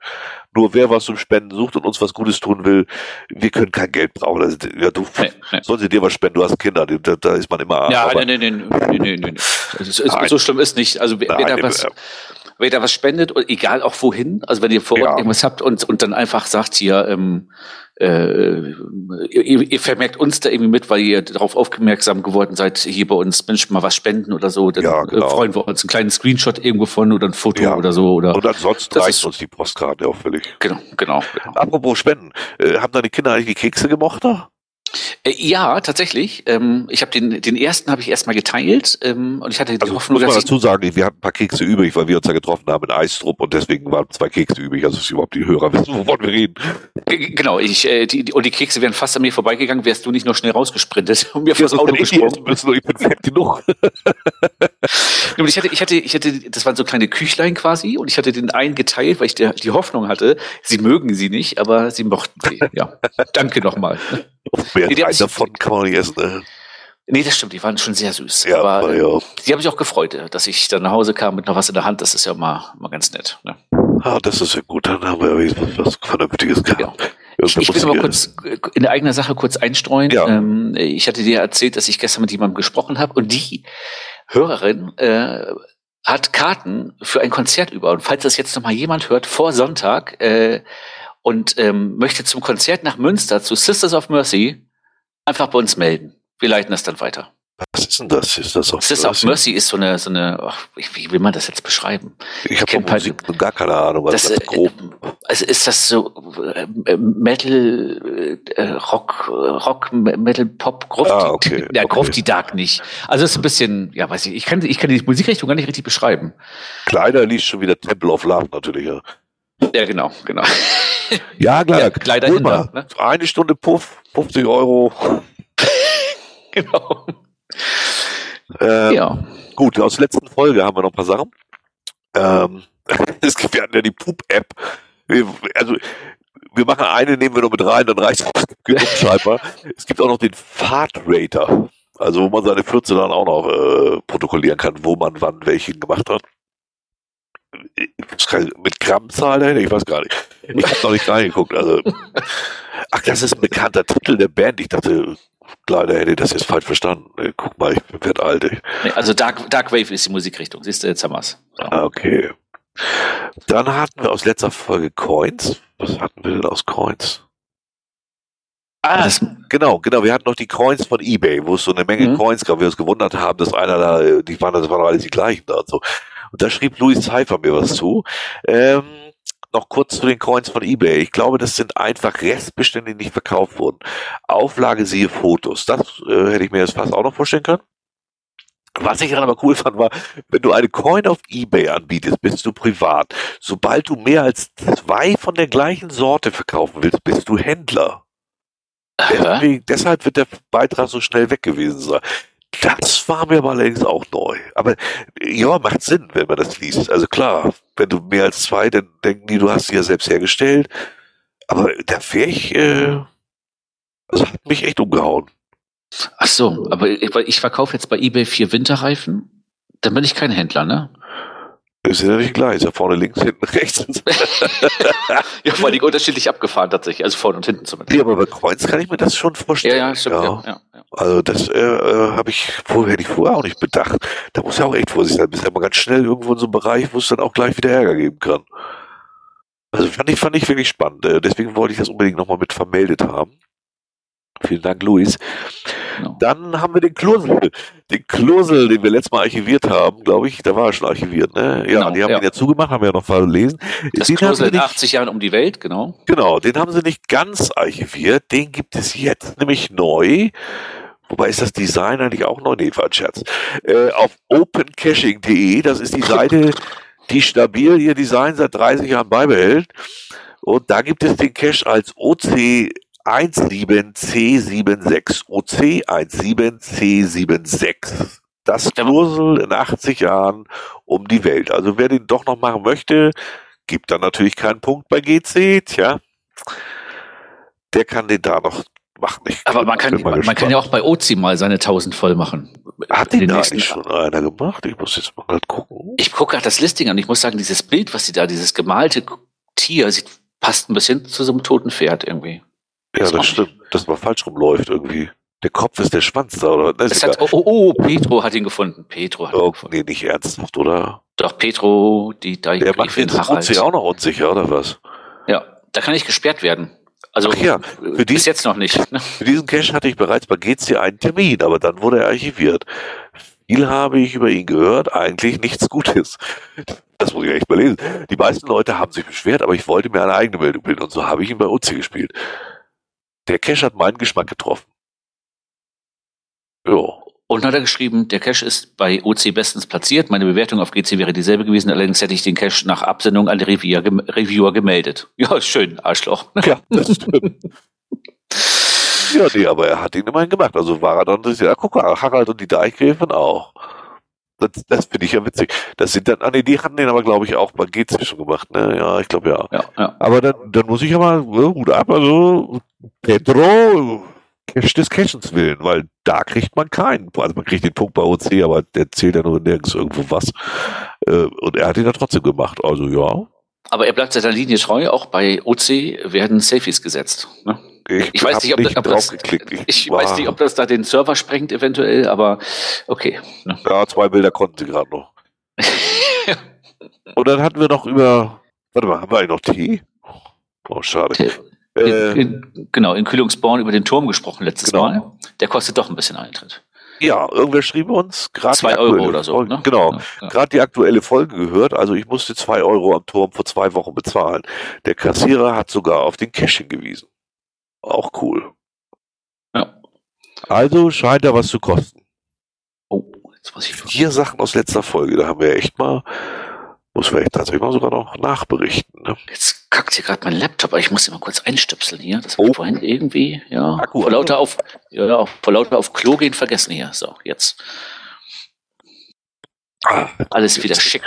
Nur wer was zum Spenden sucht und uns was Gutes tun will, wir können kein Geld brauchen. Also, ja, du nee, nee. sollen sie dir was spenden, du hast Kinder, da, da ist man immer. Ja, aber, nee, nee, nee, nee, nee, nee. Ist, so schlimm ist nicht. Also wer, Nein, da was. Äh, wer da was spendet, egal auch wohin, also wenn ihr vor Ort ja. irgendwas habt und, und dann einfach sagt hier, ähm, äh, ihr, ihr, vermerkt uns da irgendwie mit, weil ihr darauf aufmerksam geworden seid, hier bei uns, Mensch, mal was spenden oder so, dann ja, genau. freuen wir uns einen kleinen Screenshot irgendwo von oder ein Foto ja. oder so. Oder und ansonsten reicht ist, uns die Postkarte auch völlig. Genau, genau. genau. Apropos Spenden, äh, haben deine Kinder eigentlich die Kekse gemocht? Oder? Äh, ja, tatsächlich. Ähm, ich habe den, den ersten habe ich erstmal geteilt ähm, und ich hatte die also, Hoffnung, muss man dazu sagen, wir hatten ein paar Kekse übrig, weil wir uns ja getroffen haben in Eistrup und deswegen waren zwei Kekse übrig. Also dass überhaupt die Hörer wissen, wovon wir reden. Genau, ich äh, die, und die Kekse wären fast an mir vorbeigegangen, wärst du nicht noch schnell rausgesprintet und mir ja, das Auto gesprungen. Müssen, ich bin fett genug. ich hatte, ich hatte, ich hatte, das waren so kleine Küchlein quasi und ich hatte den einen geteilt, weil ich der, die Hoffnung hatte, sie mögen sie nicht, aber sie mochten sie. Ja, danke nochmal. Mehr nee, davon kann man nicht essen. Ne? Nee, das stimmt, die waren schon sehr süß. Ja, aber ja. die haben sich auch gefreut, dass ich dann nach Hause kam mit noch was in der Hand. Das ist ja mal, mal ganz nett. Ne? Ah, das ist ja gut, dann haben wir ja was, Vernünftiges gehabt. Ja. Ich, ich will mal kurz in der eigenen Sache kurz einstreuen. Ja. Ähm, ich hatte dir erzählt, dass ich gestern mit jemandem gesprochen habe und die Hörerin äh, hat Karten für ein Konzert über. Und falls das jetzt noch mal jemand hört, vor Sonntag äh, und ähm, möchte zum Konzert nach Münster zu Sisters of Mercy, einfach bei uns melden. Wir leiten das dann weiter. Was ist denn das? Ist das auf das ist auf Mercy ist so eine, so eine, ach, wie will man das jetzt beschreiben? Ich habe Musik halt, gar keine Ahnung. Das, das grob. Also ist das so äh, Metal, äh, Rock, Rock, Metal, Pop, Gruft, ah, okay, ja, okay. Grufti Dark nicht. Also ist ein bisschen, ja, weiß ich, ich kann, ich kann die Musikrichtung gar nicht richtig beschreiben. Kleider liest schon wieder Temple of Love natürlich, ja. Ja, genau, genau. Ja, klar. Ja, Kleider hinter, ne? Eine Stunde Puff, 50 Euro. genau. Ähm, ja. Gut, aus der letzten Folge haben wir noch ein paar Sachen. Ähm, es gibt, wir hatten ja die Poop-App. Also, wir machen eine, nehmen wir noch mit rein, dann reicht es scheinbar. Es gibt auch noch den Fahrtrater. Also, wo man seine 14 dann auch noch äh, protokollieren kann, wo man wann welchen gemacht hat. Mit Grammzahl dahinter? Ich weiß gar nicht. Ich habe noch nicht reingeguckt. Also, ach, das ist ein bekannter Titel der Band. Ich dachte, leider hätte ich das jetzt falsch verstanden. Guck mal, ich werde alt. Also Dark, Dark Wave ist die Musikrichtung. Siehst du, jetzt haben wir's. So. Ah, okay. Dann hatten wir aus letzter Folge Coins. Was hatten wir denn aus Coins? Ah, das, genau, genau. Wir hatten noch die Coins von eBay, wo es so eine Menge mhm. Coins gab. Wir uns gewundert haben, dass einer da, die waren, das waren alles die gleichen da und so. Und da schrieb Louis Cypher mir was zu. Ähm, noch kurz zu den Coins von eBay. Ich glaube, das sind einfach Restbestände, die nicht verkauft wurden. Auflage siehe Fotos. Das äh, hätte ich mir jetzt fast auch noch vorstellen können. Was ich dann aber cool fand, war, wenn du eine Coin auf eBay anbietest, bist du privat. Sobald du mehr als zwei von der gleichen Sorte verkaufen willst, bist du Händler. Deswegen, deshalb wird der Beitrag so schnell weg gewesen sein. Das war mir aber allerdings auch neu. Aber ja, macht Sinn, wenn man das liest. Also klar, wenn du mehr als zwei, dann denken die, du hast sie ja selbst hergestellt. Aber der Pferd, äh, das hat mich echt umgehauen. Ach so, aber ich, ich verkaufe jetzt bei eBay vier Winterreifen. Dann bin ich kein Händler, ne? Ist ja nicht gleich, ist ja vorne links, hinten rechts. ja, vor allem unterschiedlich abgefahren tatsächlich, also vorne und hinten zumindest. Ja, aber bei Kreuz kann ich mir das schon vorstellen. Ja, ja, stimmt. Ja. Ja, ja, Also das äh, äh habe ich vorher ich vorher auch nicht bedacht. Da muss ja auch echt vorsichtig sein. Bist ja mal ganz schnell irgendwo in so einem Bereich, wo es dann auch gleich wieder Ärger geben kann. Also fand ich, fand ich wirklich spannend. Äh, deswegen wollte ich das unbedingt nochmal mit vermeldet haben. Vielen Dank, Luis. Genau. Dann haben wir den Klosel. Den Klosel, den wir letztes Mal archiviert haben, glaube ich, da war er schon archiviert, ne? Ja, genau, die haben ja. ihn ja zugemacht, haben wir ja noch verlesen. Das den Klosel in 80 Jahren um die Welt, genau. Genau, den haben sie nicht ganz archiviert. Den gibt es jetzt nämlich neu. Wobei ist das Design eigentlich auch neu? Nee, war ein Scherz. Äh, auf opencaching.de, das ist die Seite, die stabil ihr Design seit 30 Jahren beibehält. Und da gibt es den Cache als OC 17C76, OC17C76. Das Kursel in 80 Jahren um die Welt. Also wer den doch noch machen möchte, gibt dann natürlich keinen Punkt bei GC, tja. Der kann den da noch machen. Ich Aber man kann, man, man kann ja auch bei OC mal seine 1000 voll machen. Hat den, da nicht schon einer gemacht? Ich muss jetzt mal gucken. Ich gucke gerade das Listing an. Ich muss sagen, dieses Bild, was sie da, dieses gemalte Tier, sieht, passt ein bisschen zu so einem toten Pferd irgendwie. Ja, das, stimmt, dass man falsch rumläuft irgendwie. Der Kopf ist der Schwanz da, oder? Das hat, oh, oh, oh, Petro hat ihn gefunden. Petro hat oh, ihn gefunden. Nee, nicht ernsthaft, oder? Doch, Petro, die da Der macht den Harald. auch noch unsicher, oder was? Ja, da kann ich gesperrt werden. Also Ach ja, für bis jetzt noch nicht. Ne? Für diesen Cache hatte ich bereits bei GC einen Termin, aber dann wurde er archiviert. Viel habe ich über ihn gehört, eigentlich nichts Gutes. Das muss ich echt mal lesen. Die meisten Leute haben sich beschwert, aber ich wollte mir eine eigene Meldung bilden und so habe ich ihn bei OC gespielt. Der Cache hat meinen Geschmack getroffen. Ja. Und hat er geschrieben, der Cache ist bei OC bestens platziert. Meine Bewertung auf GC wäre dieselbe gewesen, allerdings hätte ich den Cache nach Absendung an die Reviewer, Reviewer gemeldet. Ja, schön, Arschloch. Ja, das stimmt. ja, nee, aber er hat ihn immerhin gemacht. Also war er dann, ja, guck mal, Harald und die Deichgräfin auch. Das, das finde ich ja witzig. Das sind dann, ah nee, die hatten den aber, glaube ich, auch bei GC schon gemacht, ne? Ja, ich glaube ja. ja, ja. Aber dann, dann muss ich ja mal, gut ab, also Pedro, Cash des Cashens willen, weil da kriegt man keinen. Also man kriegt den Punkt bei OC, aber der zählt ja nur nirgends irgendwo was. Äh, und er hat ihn ja trotzdem gemacht, also ja. Aber er bleibt seiner Linie treu, auch bei OC werden Safies gesetzt. Ne? Ich, ich weiß nicht, ob, nicht ob das, ich, ich weiß nicht, ob das da den Server sprengt eventuell, aber okay. Ja, zwei Bilder konnten sie gerade noch. Und dann hatten wir noch über, warte mal, haben wir eigentlich noch Tee? Oh, schade. In, äh, in, genau, in Kühlungsborn über den Turm gesprochen letztes genau. Mal. Der kostet doch ein bisschen Eintritt. Ja, irgendwer schrieb uns gerade. Zwei Euro oder so. Ne? Genau. Ja. Gerade die aktuelle Folge gehört. Also ich musste zwei Euro am Turm vor zwei Wochen bezahlen. Der Kassierer hat sogar auf den Cash hingewiesen. Auch cool. Ja. Also scheint er was zu kosten. Oh, jetzt muss ich. Vier Sachen aus letzter Folge. Da haben wir echt mal muss vielleicht tatsächlich mal sogar noch nachberichten. Ne? Jetzt kackt hier gerade mein Laptop, aber ich muss ihn mal kurz einstöpseln hier. Das war oh. vorhin irgendwie, ja. Akku, vor lauter auf, ja, vor lauter auf Klo gehen vergessen hier. So, jetzt. Ah, Alles wieder schick.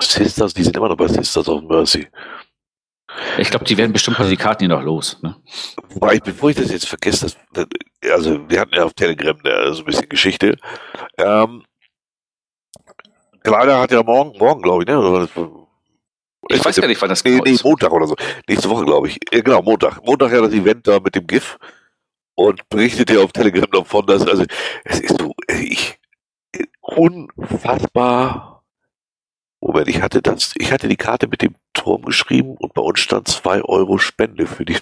Sisters, die sind immer noch bei Sisters of Mercy. Ich glaube, die werden bestimmt die Karten hier noch los. Ne? Wobei, bevor ich das jetzt vergesse, das, also wir hatten ja auf Telegram da so ein bisschen Geschichte. Ähm, Kleider hat ja morgen, morgen glaube ich, ne? Ich weiß gar nicht, wann das nee, nee, Montag oder so. Nächste Woche, glaube ich. Ja, genau, Montag. Montag ja das Event da mit dem GIF und berichtet ja auf Telegram davon, dass, also, es ist so, ich, unfassbar Moment, ich hatte das, ich hatte die Karte mit dem Turm geschrieben und bei uns stand zwei Euro Spende für die,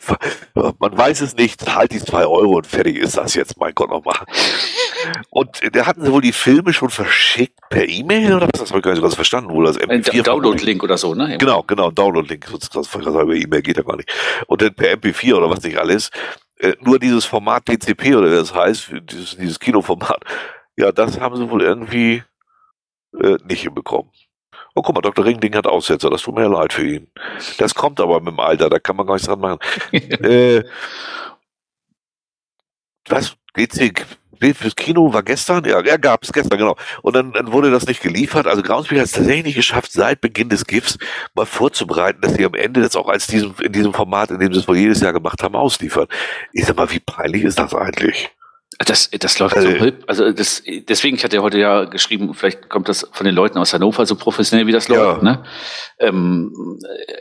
man weiß es nicht, halt die zwei Euro und fertig ist das jetzt, mein Gott nochmal. Und da hatten sie wohl die Filme schon verschickt per E-Mail oder was? Das habe ich gar nicht so ganz verstanden, wohl das MP4. Ein Download-Link oder so, ne? Genau, genau, Download-Link, sonst über E-Mail geht ja gar nicht. Und dann per MP4 oder was nicht alles. Äh, nur dieses Format DCP oder das heißt, dieses, dieses Kinoformat, ja, das haben sie wohl irgendwie äh, nicht hinbekommen. Oh, guck mal, Dr. Ringding hat Aussetzer, das tut mir ja leid für ihn. Das kommt aber mit dem Alter, da kann man gar nichts dran machen. äh, was? GC Bild fürs Kino war gestern? Ja, ja gab es gestern, genau. Und dann, dann wurde das nicht geliefert. Also Groundspeak hat es tatsächlich nicht geschafft, seit Beginn des GIFs mal vorzubereiten, dass sie am Ende das auch als diesem, in diesem Format, in dem sie es wohl jedes Jahr gemacht haben, ausliefern. Ich sag mal, wie peinlich ist das eigentlich? Das, das läuft also, so also das, deswegen, ich hatte ja heute ja geschrieben, vielleicht kommt das von den Leuten aus Hannover so professionell, wie das läuft. Ja. Ne? Ähm,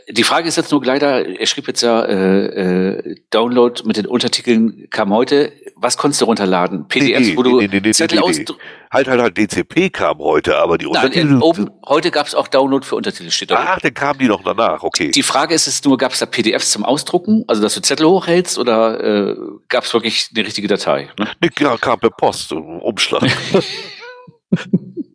die Frage ist jetzt nur leider, er schrieb jetzt ja, äh, äh, Download mit den Untertiteln kam heute. Was konntest du runterladen? PDFs, nee, wo du nee, nee, nee, Zettel nee, nee. Halt, halt, halt, DCP kam heute, aber die Untertitel... Nein, oben, heute gab es auch Download für Untertitel, steht da. Ach, dann kamen die noch danach, okay. Die Frage ist es nur, gab es da PDFs zum Ausdrucken, also dass du Zettel hochhältst, oder äh, gab es wirklich eine richtige Datei? Ne? Nee, kam per Post, Umschlag.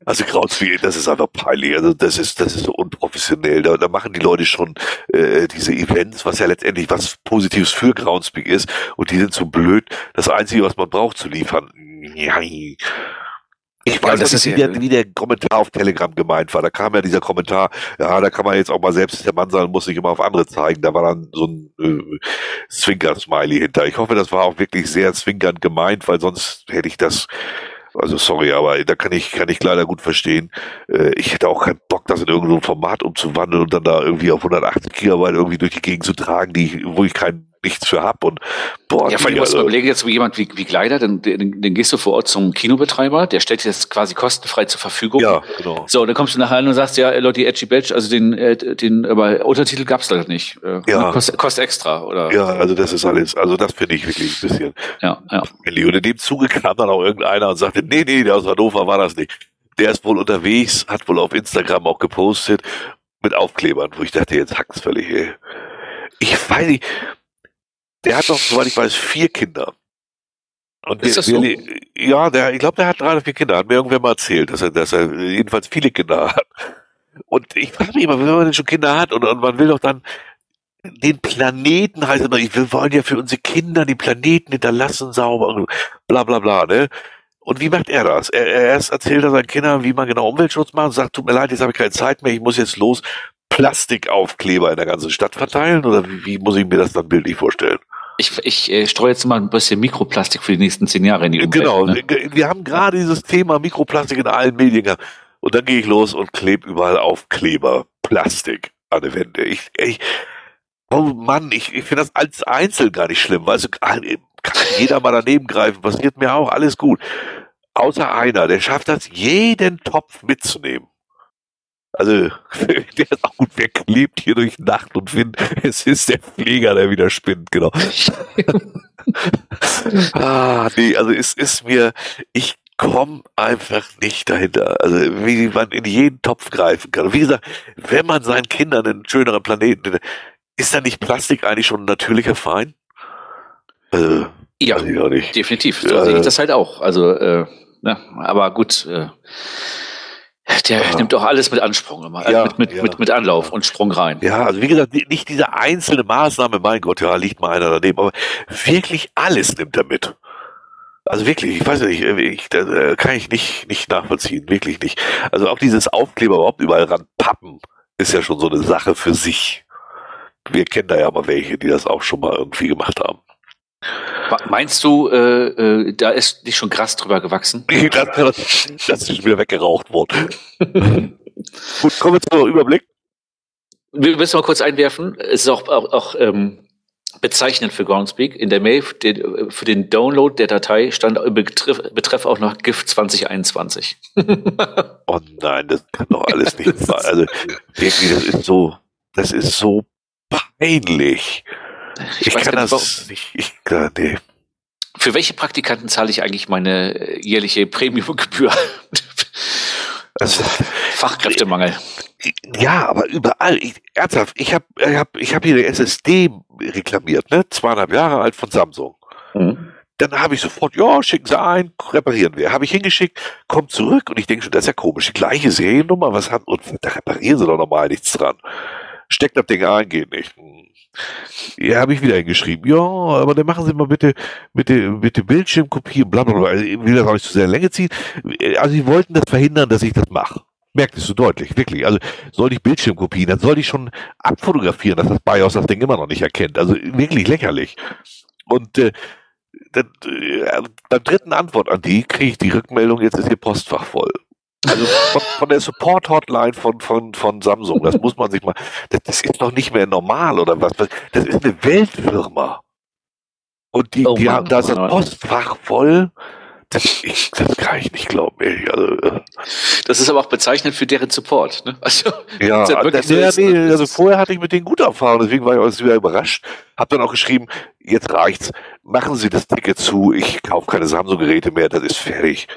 Also Groundspeak, das ist einfach peinlich. Also das ist, das ist so unprofessionell. Da, da machen die Leute schon äh, diese Events, was ja letztendlich was Positives für Groundspeak ist, und die sind so blöd, das Einzige, was man braucht, zu liefern. Ich weiß, ja, das ist wie der, wie der Kommentar auf Telegram gemeint war. Da kam ja dieser Kommentar, ja, da kann man jetzt auch mal selbst der Mann sein, muss nicht immer auf andere zeigen. Da war dann so ein äh, Zwinker-Smiley hinter. Ich hoffe, das war auch wirklich sehr zwinkernd gemeint, weil sonst hätte ich das also sorry, aber da kann ich, kann ich leider gut verstehen. Äh, ich hätte auch keinen Bock, das in irgendein Format umzuwandeln und dann da irgendwie auf 180 Gigabyte irgendwie durch die Gegend zu tragen, die, wo ich keinen nichts für hab und boah. Ja, vor allem musst du überlegen, jetzt wie jemand wie, wie Gleider, dann, den, den gehst du vor Ort zum Kinobetreiber, der stellt dir das quasi kostenfrei zur Verfügung. Ja, genau. So, dann kommst du nachher und sagst, ja, Leute, Edgy Badge, also den, äh, den, aber Untertitel gab's leider nicht. Äh, ja. Kostet, kostet extra, oder? Ja, also das ist alles, also das finde ich wirklich ein bisschen. Ja, ja. Und in dem Zuge kam dann auch irgendeiner und sagte, nee, nee, der aus Hannover war das nicht. Der ist wohl unterwegs, hat wohl auf Instagram auch gepostet mit Aufklebern, wo ich dachte, jetzt hackt's völlig, ey. Ich weiß nicht, der hat doch, soweit ich weiß, vier Kinder. Und ist der, das so? ja, der, ich glaube, der hat drei oder vier Kinder. Hat mir irgendwer mal erzählt, dass er, dass er jedenfalls viele Kinder hat. Und ich frage mich immer, wenn man denn schon Kinder hat und, und man will doch dann den Planeten heißt immer, wir wollen ja für unsere Kinder den Planeten hinterlassen sauber und bla bla bla, ne? Und wie macht er das? Er, er erst erzählt er seinen Kindern, wie man genau Umweltschutz macht und sagt, tut mir leid, jetzt habe ich keine Zeit mehr, ich muss jetzt los Plastikaufkleber in der ganzen Stadt verteilen? Oder wie, wie muss ich mir das dann bildlich vorstellen? Ich, ich äh, streue jetzt mal ein bisschen Mikroplastik für die nächsten zehn Jahre in die Umwelt. Genau, ne? wir haben gerade dieses Thema Mikroplastik in allen Medien gehabt. Und dann gehe ich los und klebe überall Aufkleber, Plastik an der Wände. Ich, ich, oh Mann, ich, ich finde das als Einzel gar nicht schlimm. Du, kann jeder mal daneben greifen, passiert mir auch, alles gut. Außer einer, der schafft das, jeden Topf mitzunehmen. Also, der ist auch gut, wer klebt hier durch Nacht und Wind? Es ist der Pfleger, der wieder spinnt, genau. ah, nee, also es ist mir, ich komme einfach nicht dahinter. Also, wie man in jeden Topf greifen kann. Und wie gesagt, wenn man seinen Kindern einen schöneren Planeten, ist da nicht Plastik eigentlich schon ein natürlicher Feind? Also, Ja, definitiv. So ja, sehe ich das halt auch. Also, äh, na, aber gut, äh, der ja. nimmt doch alles mit Ansprung immer, also ja, mit, mit, ja. mit, mit Anlauf und Sprung rein. Ja, also wie gesagt, nicht diese einzelne Maßnahme, mein Gott, ja, liegt mal einer daneben, aber wirklich alles nimmt er mit. Also wirklich, ich weiß nicht, ich, das äh, kann ich nicht, nicht nachvollziehen, wirklich nicht. Also auch dieses Aufkleber überhaupt überall ranpappen, ist ja schon so eine Sache für sich. Wir kennen da ja mal welche, die das auch schon mal irgendwie gemacht haben. Meinst du, äh, äh, da ist nicht schon Gras drüber gewachsen? das, das ist schon wieder weggeraucht worden. Gut, kommen wir zum Überblick. Wir müssen mal kurz einwerfen. Es ist auch, auch, auch ähm, bezeichnend für Groundspeak. In der Mail für den Download der Datei stand im Betreff, Betreff auch noch GIF 2021. oh nein, das kann doch alles nicht sein. Also wirklich, das ist so, das ist so peinlich. Ich, ich kann nicht, das nicht, ich, nee. Für welche Praktikanten zahle ich eigentlich meine jährliche Premiumgebühr? Also, Fachkräftemangel. Ja, aber überall. Ich, ernsthaft, ich habe ich hab, ich hab hier eine SSD reklamiert, ne? Zweieinhalb Jahre alt von Samsung. Mhm. Dann habe ich sofort, ja, schicken Sie ein, reparieren wir. Habe ich hingeschickt, kommt zurück und ich denke schon, das ist ja komisch. Die gleiche Seriennummer, was hat, und da reparieren Sie doch normal nichts dran. Steckt das Ding ein, geht nicht. Ja, habe ich wieder hingeschrieben. Ja, aber dann machen Sie mal bitte, bitte, bitte Bildschirmkopie bla bla bla. Ich will das auch nicht zu sehr Länge ziehen. Also Sie wollten das verhindern, dass ich das mache. Merkt es so deutlich, wirklich. Also soll ich Bildschirmkopie, dann soll ich schon abfotografieren, dass das BIOS das Ding immer noch nicht erkennt. Also wirklich lächerlich. Und äh, dann, äh, beim dritten Antwort an die kriege ich die Rückmeldung, jetzt ist Ihr Postfach voll. Also von, von, der Support-Hotline von, von, von Samsung, das muss man sich mal, das, das, ist doch nicht mehr normal oder was. Das ist eine Weltfirma. Und die, oh die haben da so ein Postfach voll. Das, ich, das kann ich nicht glauben. Ey. Also, äh. das ist aber auch bezeichnend für deren Support. Ne? Also, ja, das, ja nee, ne? also vorher hatte ich mit denen gute Erfahrungen, deswegen war ich auch wieder überrascht. Hab dann auch geschrieben, jetzt reicht's. Machen Sie das Ticket zu, ich kaufe keine Samsung-Geräte mehr, das ist fertig.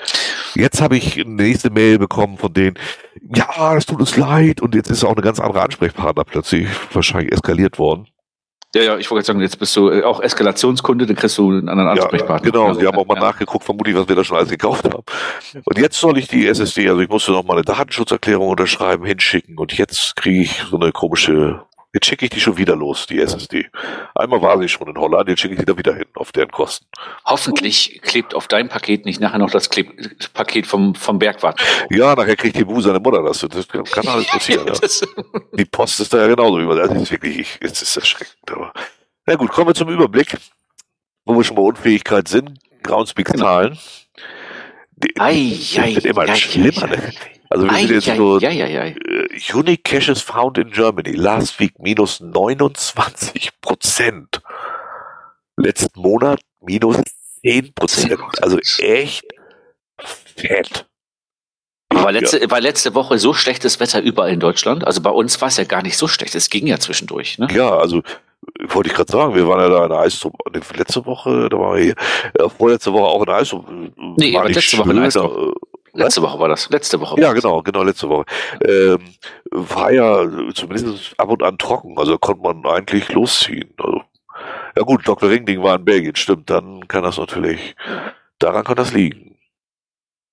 Jetzt habe ich eine nächste Mail bekommen von denen, ja, es tut uns leid und jetzt ist auch eine ganz andere Ansprechpartner plötzlich wahrscheinlich eskaliert worden. Ja, ja, ich wollte sagen, jetzt bist du äh, auch Eskalationskunde, dann kriegst du einen anderen Ansprechpartner. Ja, genau, sie haben auch mal ja. nachgeguckt, vermutlich, was wir da schon alles gekauft haben. Und jetzt soll ich die SSD, also ich musste noch mal eine Datenschutzerklärung unterschreiben, hinschicken und jetzt kriege ich so eine komische Jetzt schicke ich die schon wieder los, die SSD. Einmal war sie schon in Holland, jetzt schicke ich die da wieder hin, auf deren Kosten. Hoffentlich klebt auf deinem Paket nicht nachher noch das Kleb Paket vom, vom Bergwart. Ja, nachher kriegt die Bu seine Mutter das. Das kann alles passieren. ja. Die Post ist da ja genauso über. Das ist wirklich, jetzt ist erschreckend. Aber na gut, kommen wir zum Überblick, wo wir schon bei Unfähigkeit sind. Groundspeak-Zahlen. Die wird immer ei, schlimmer. Ei, ne? Also wir sind jetzt ja. Uh, Unique Caches found in Germany. Last week minus 29 Prozent. Letzten Monat minus 10 Prozent. Also echt fett. War letzte, ja. war letzte Woche so schlechtes Wetter überall in Deutschland? Also bei uns war es ja gar nicht so schlecht. Es ging ja zwischendurch. Ne? Ja, also wollte ich gerade sagen, wir waren ja da in der Eisdruck, letzte Woche, da waren wir hier, ja, vorletzte Woche auch in der Eisdruck. Nee, letzte Woche in der Eisdruck. Letzte Woche war das. Letzte Woche. Ja, genau, genau, letzte Woche. Ähm, war ja zumindest ab und an trocken, also konnte man eigentlich losziehen. Also, ja gut, Dr. Ringding war in Belgien, stimmt, dann kann das natürlich, daran kann das liegen.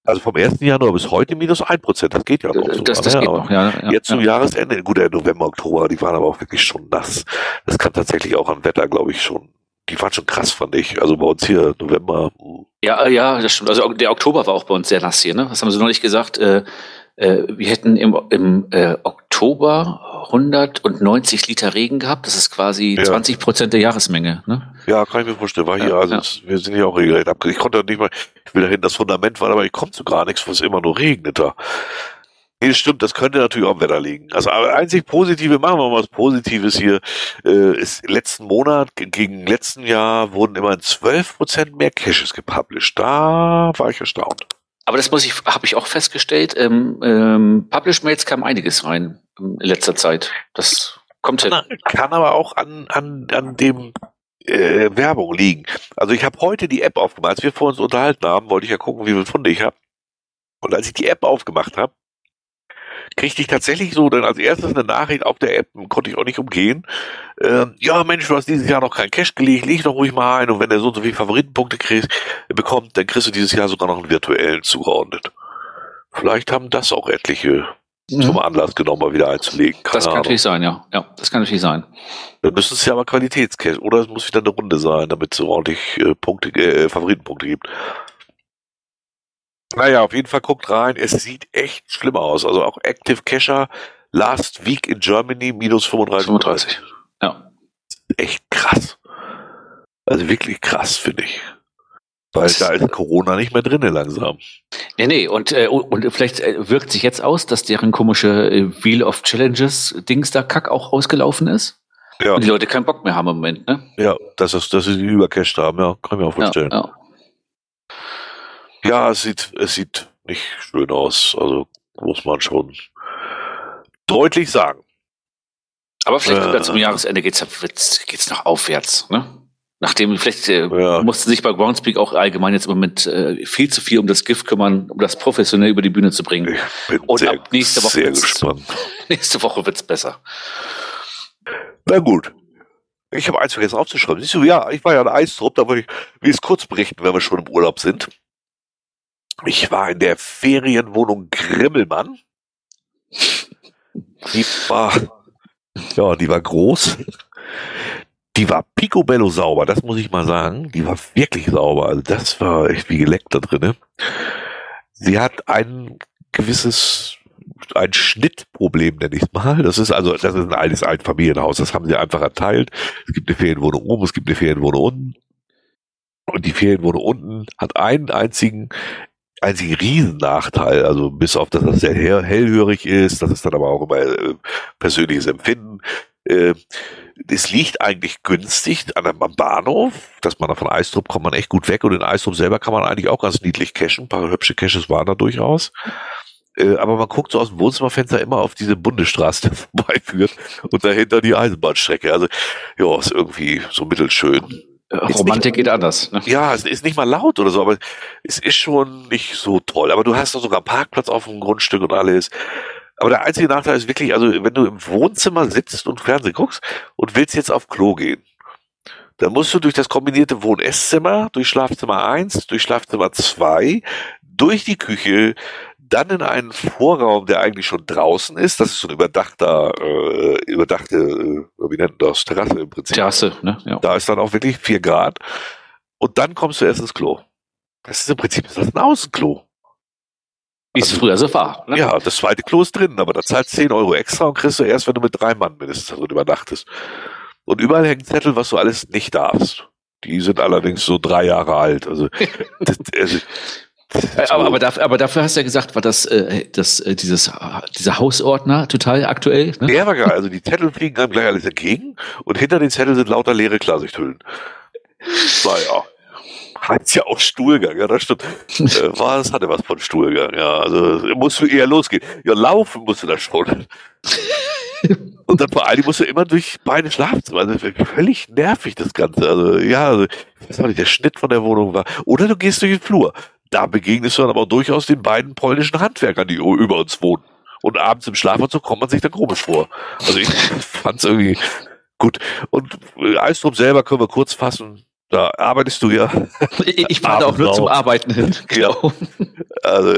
Also vom 1. Januar bis heute minus 1%, das geht ja noch. So das, das ne? geht noch, ja, ja, Jetzt zum ja. Jahresende, gut, der November, Oktober, die waren aber auch wirklich schon nass. Das kann tatsächlich auch am Wetter, glaube ich, schon die waren schon krass, fand ich. Also bei uns hier November. Ja, ja, das stimmt. Also der Oktober war auch bei uns sehr nass hier, ne? Was haben sie noch nicht gesagt? Äh, äh, wir hätten im, im äh, Oktober 190 Liter Regen gehabt. Das ist quasi ja. 20 Prozent der Jahresmenge. Ne? Ja, kann ich mir vorstellen. War hier, also ja. Es, wir sind hier auch regelrecht ab. Ich konnte nicht mal, ich will dahin, das Fundament war, aber ich komme zu gar nichts, wo es immer nur regnet da. Nee, stimmt, das könnte natürlich auch am Wetter liegen. Also aber einzig Positive, machen wir mal was Positives hier, äh, ist letzten Monat gegen letzten Jahr wurden immerhin 12% mehr Caches gepublished. Da war ich erstaunt. Aber das muss ich, habe ich auch festgestellt. Ähm, ähm, Publish-Mails kam einiges rein in letzter Zeit. Das kommt hin. Kann aber auch an, an, an dem äh, Werbung liegen. Also ich habe heute die App aufgemacht. Als wir vor uns unterhalten haben, wollte ich ja gucken, wie viel Funde ich habe. Und als ich die App aufgemacht habe, kriegte ich tatsächlich so dann als erstes eine Nachricht auf der App, konnte ich auch nicht umgehen. Ähm, ja, Mensch, du hast dieses Jahr noch kein Cash gelegt, leg doch ruhig mal ein und wenn der so und so viele Favoritenpunkte kriegst, bekommt, dann kriegst du dieses Jahr sogar noch einen virtuellen zugeordnet. Vielleicht haben das auch etliche mhm. zum Anlass genommen, mal wieder einzulegen. Keine das kann Ahnung. natürlich sein, ja. Ja, das kann natürlich sein. Dann müsste es ja aber Qualitätscash oder es muss wieder eine Runde sein, damit es so ordentlich äh, Punkte, äh, Favoritenpunkte gibt. Naja, auf jeden Fall guckt rein. Es sieht echt schlimm aus. Also auch Active Cacher Last Week in Germany minus 35. 35. Ja. Echt krass. Also wirklich krass, finde ich. Weil da ist Corona nicht mehr drin langsam. Nee, nee, und, äh, und vielleicht äh, wirkt sich jetzt aus, dass deren komische äh, Wheel of Challenges Dings da Kack auch ausgelaufen ist. Ja. Und die Leute keinen Bock mehr haben im Moment, ne? Ja, dass, das, dass sie die übercashed haben, ja, kann ich mir auch vorstellen. Ja, ja. Ja, es sieht, es sieht nicht schön aus. Also muss man schon deutlich sagen. Aber vielleicht äh, zum Jahresende geht's, geht's noch aufwärts, ne? Nachdem vielleicht äh, ja. mussten sich bei Groundspeak auch allgemein jetzt im Moment äh, viel zu viel um das Gift kümmern, um das professionell über die Bühne zu bringen. Ich bin Und sehr, ab nächste Woche sehr gespannt. Nächste Woche wird's besser. Na gut. Ich habe eins vergessen aufzuschreiben. Siehst du, ja, ich war ja in Eistrup, da wollte ich will es kurz berichten, wenn wir schon im Urlaub sind. Ich war in der Ferienwohnung Grimmelmann. Die war, ja, die war groß. Die war picobello sauber, das muss ich mal sagen. Die war wirklich sauber. Also das war echt wie geleckt da drinnen. Sie hat ein gewisses ein Schnittproblem, nenne ich mal. Das ist also, das ist ein altes Einfamilienhaus. Das haben sie einfach erteilt. Es gibt eine Ferienwohnung oben, es gibt eine Ferienwohnung unten. Und die Ferienwohnung unten hat einen einzigen, einzigen Riesennachteil. Also bis auf, dass das sehr hellhörig ist. Das ist dann aber auch immer äh, persönliches Empfinden. Äh, es liegt eigentlich günstig an einem Bahnhof, dass man da von Eistrup kommt man echt gut weg und in Eistrup selber kann man eigentlich auch ganz niedlich cashen. Ein paar hübsche Caches waren da durchaus. Äh, aber man guckt so aus dem Wohnzimmerfenster immer auf diese Bundesstraße, die vorbeiführt und dahinter die Eisenbahnstrecke. Also, ja, ist irgendwie so mittelschön. Romantik geht anders. Ne? Ja, es ist nicht mal laut oder so, aber es ist schon nicht so toll. Aber du hast doch sogar Parkplatz auf dem Grundstück und alles. Aber der einzige Nachteil ist wirklich, also wenn du im Wohnzimmer sitzt und Fernsehen guckst und willst jetzt auf Klo gehen, dann musst du durch das kombinierte Wohn-Esszimmer, durch Schlafzimmer 1, durch Schlafzimmer 2, durch die Küche, dann in einen Vorraum, der eigentlich schon draußen ist. Das ist so ein überdachter, äh, überdachte, äh, wie nennt man das? Terrasse im Prinzip. Terrasse, ne? Ja. Da ist dann auch wirklich vier Grad. Und dann kommst du erst ins Klo. Das ist im Prinzip das ist ein Außenklo. Wie es also, früher so war. Ne? Ja, das zweite Klo ist drin, aber da zahlst 10 Euro extra und kriegst du erst, wenn du mit drei Mann mindestens drin übernachtest. Und überall hängen Zettel, was du alles nicht darfst. Die sind allerdings so drei Jahre alt. Also, das, also so. aber, aber, dafür, aber dafür hast du ja gesagt, war das, äh, das äh, dieses, dieser Hausordner total aktuell? Ne? Der war geil. Also die Zettel fliegen einem gleich alles entgegen und hinter den Zetteln sind lauter leere Klarsichthüllen. Naja heißt ja auch Stuhlgang, ja, das stimmt. äh, war, es hatte was von Stuhlgang, ja. Also musst du eher losgehen. Ja, laufen musst du da schon. Und dann vor allem musst du immer durch beide Schlafzimmer. Also völlig nervig das Ganze. Also ja, also, ich weiß auch nicht, der Schnitt von der Wohnung war. Oder du gehst durch den Flur. Da begegnest du dann aber durchaus den beiden polnischen Handwerkern, die über uns wohnen. Und abends im Schlafanzug kommt man sich da komisch vor. Also ich fand's irgendwie gut. Und äh, Eistrup selber können wir kurz fassen. Da arbeitest du ja. Ich fahre auch nur zum Arbeiten hin. Genau. Ja. Also,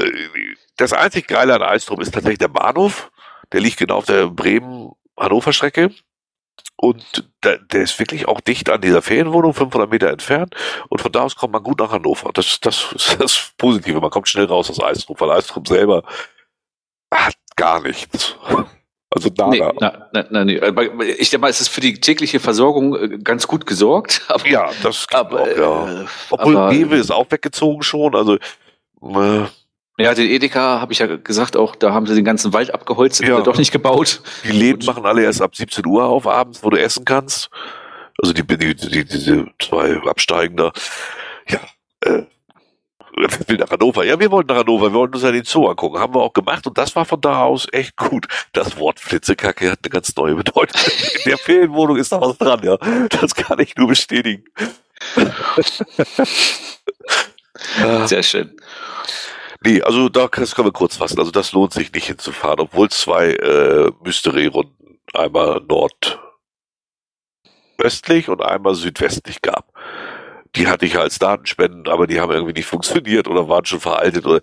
das einzig Geile an Alstrom ist tatsächlich der Bahnhof. Der liegt genau auf der Bremen-Hannover-Strecke. Und der, der, ist wirklich auch dicht an dieser Ferienwohnung, 500 Meter entfernt. Und von da aus kommt man gut nach Hannover. Das, das ist das Positive. Man kommt schnell raus aus Eistrup, weil Eistrup selber hat gar nichts. Also da. Nee, na, na, na, nee. Ich denke mal, es ist für die tägliche Versorgung äh, ganz gut gesorgt. Aber, ja, das aber, auch, ja. Äh, Obwohl aber, Rewe ist auch weggezogen schon, also äh, ja, den Edeka habe ich ja gesagt, auch da haben sie den ganzen Wald abgeholzt, ja. doch nicht gebaut. Die Läden machen alle erst ab 17 Uhr auf abends, wo du essen kannst. Also die, die, die diese zwei Absteigender. Ja, äh, will nach Hannover. Ja, wir wollten nach Hannover, wir wollten uns ja den Zoo angucken. Haben wir auch gemacht und das war von da aus echt gut. Das Wort Flitzekacke hat eine ganz neue Bedeutung. In der Ferienwohnung ist da was dran, ja. Das kann ich nur bestätigen. Sehr schön. Nee, also da das können wir kurz fassen. Also das lohnt sich nicht hinzufahren, obwohl zwei äh, Mystery-Runden einmal nordöstlich und einmal südwestlich gab die hatte ich als Datenspenden, aber die haben irgendwie nicht funktioniert oder waren schon veraltet oder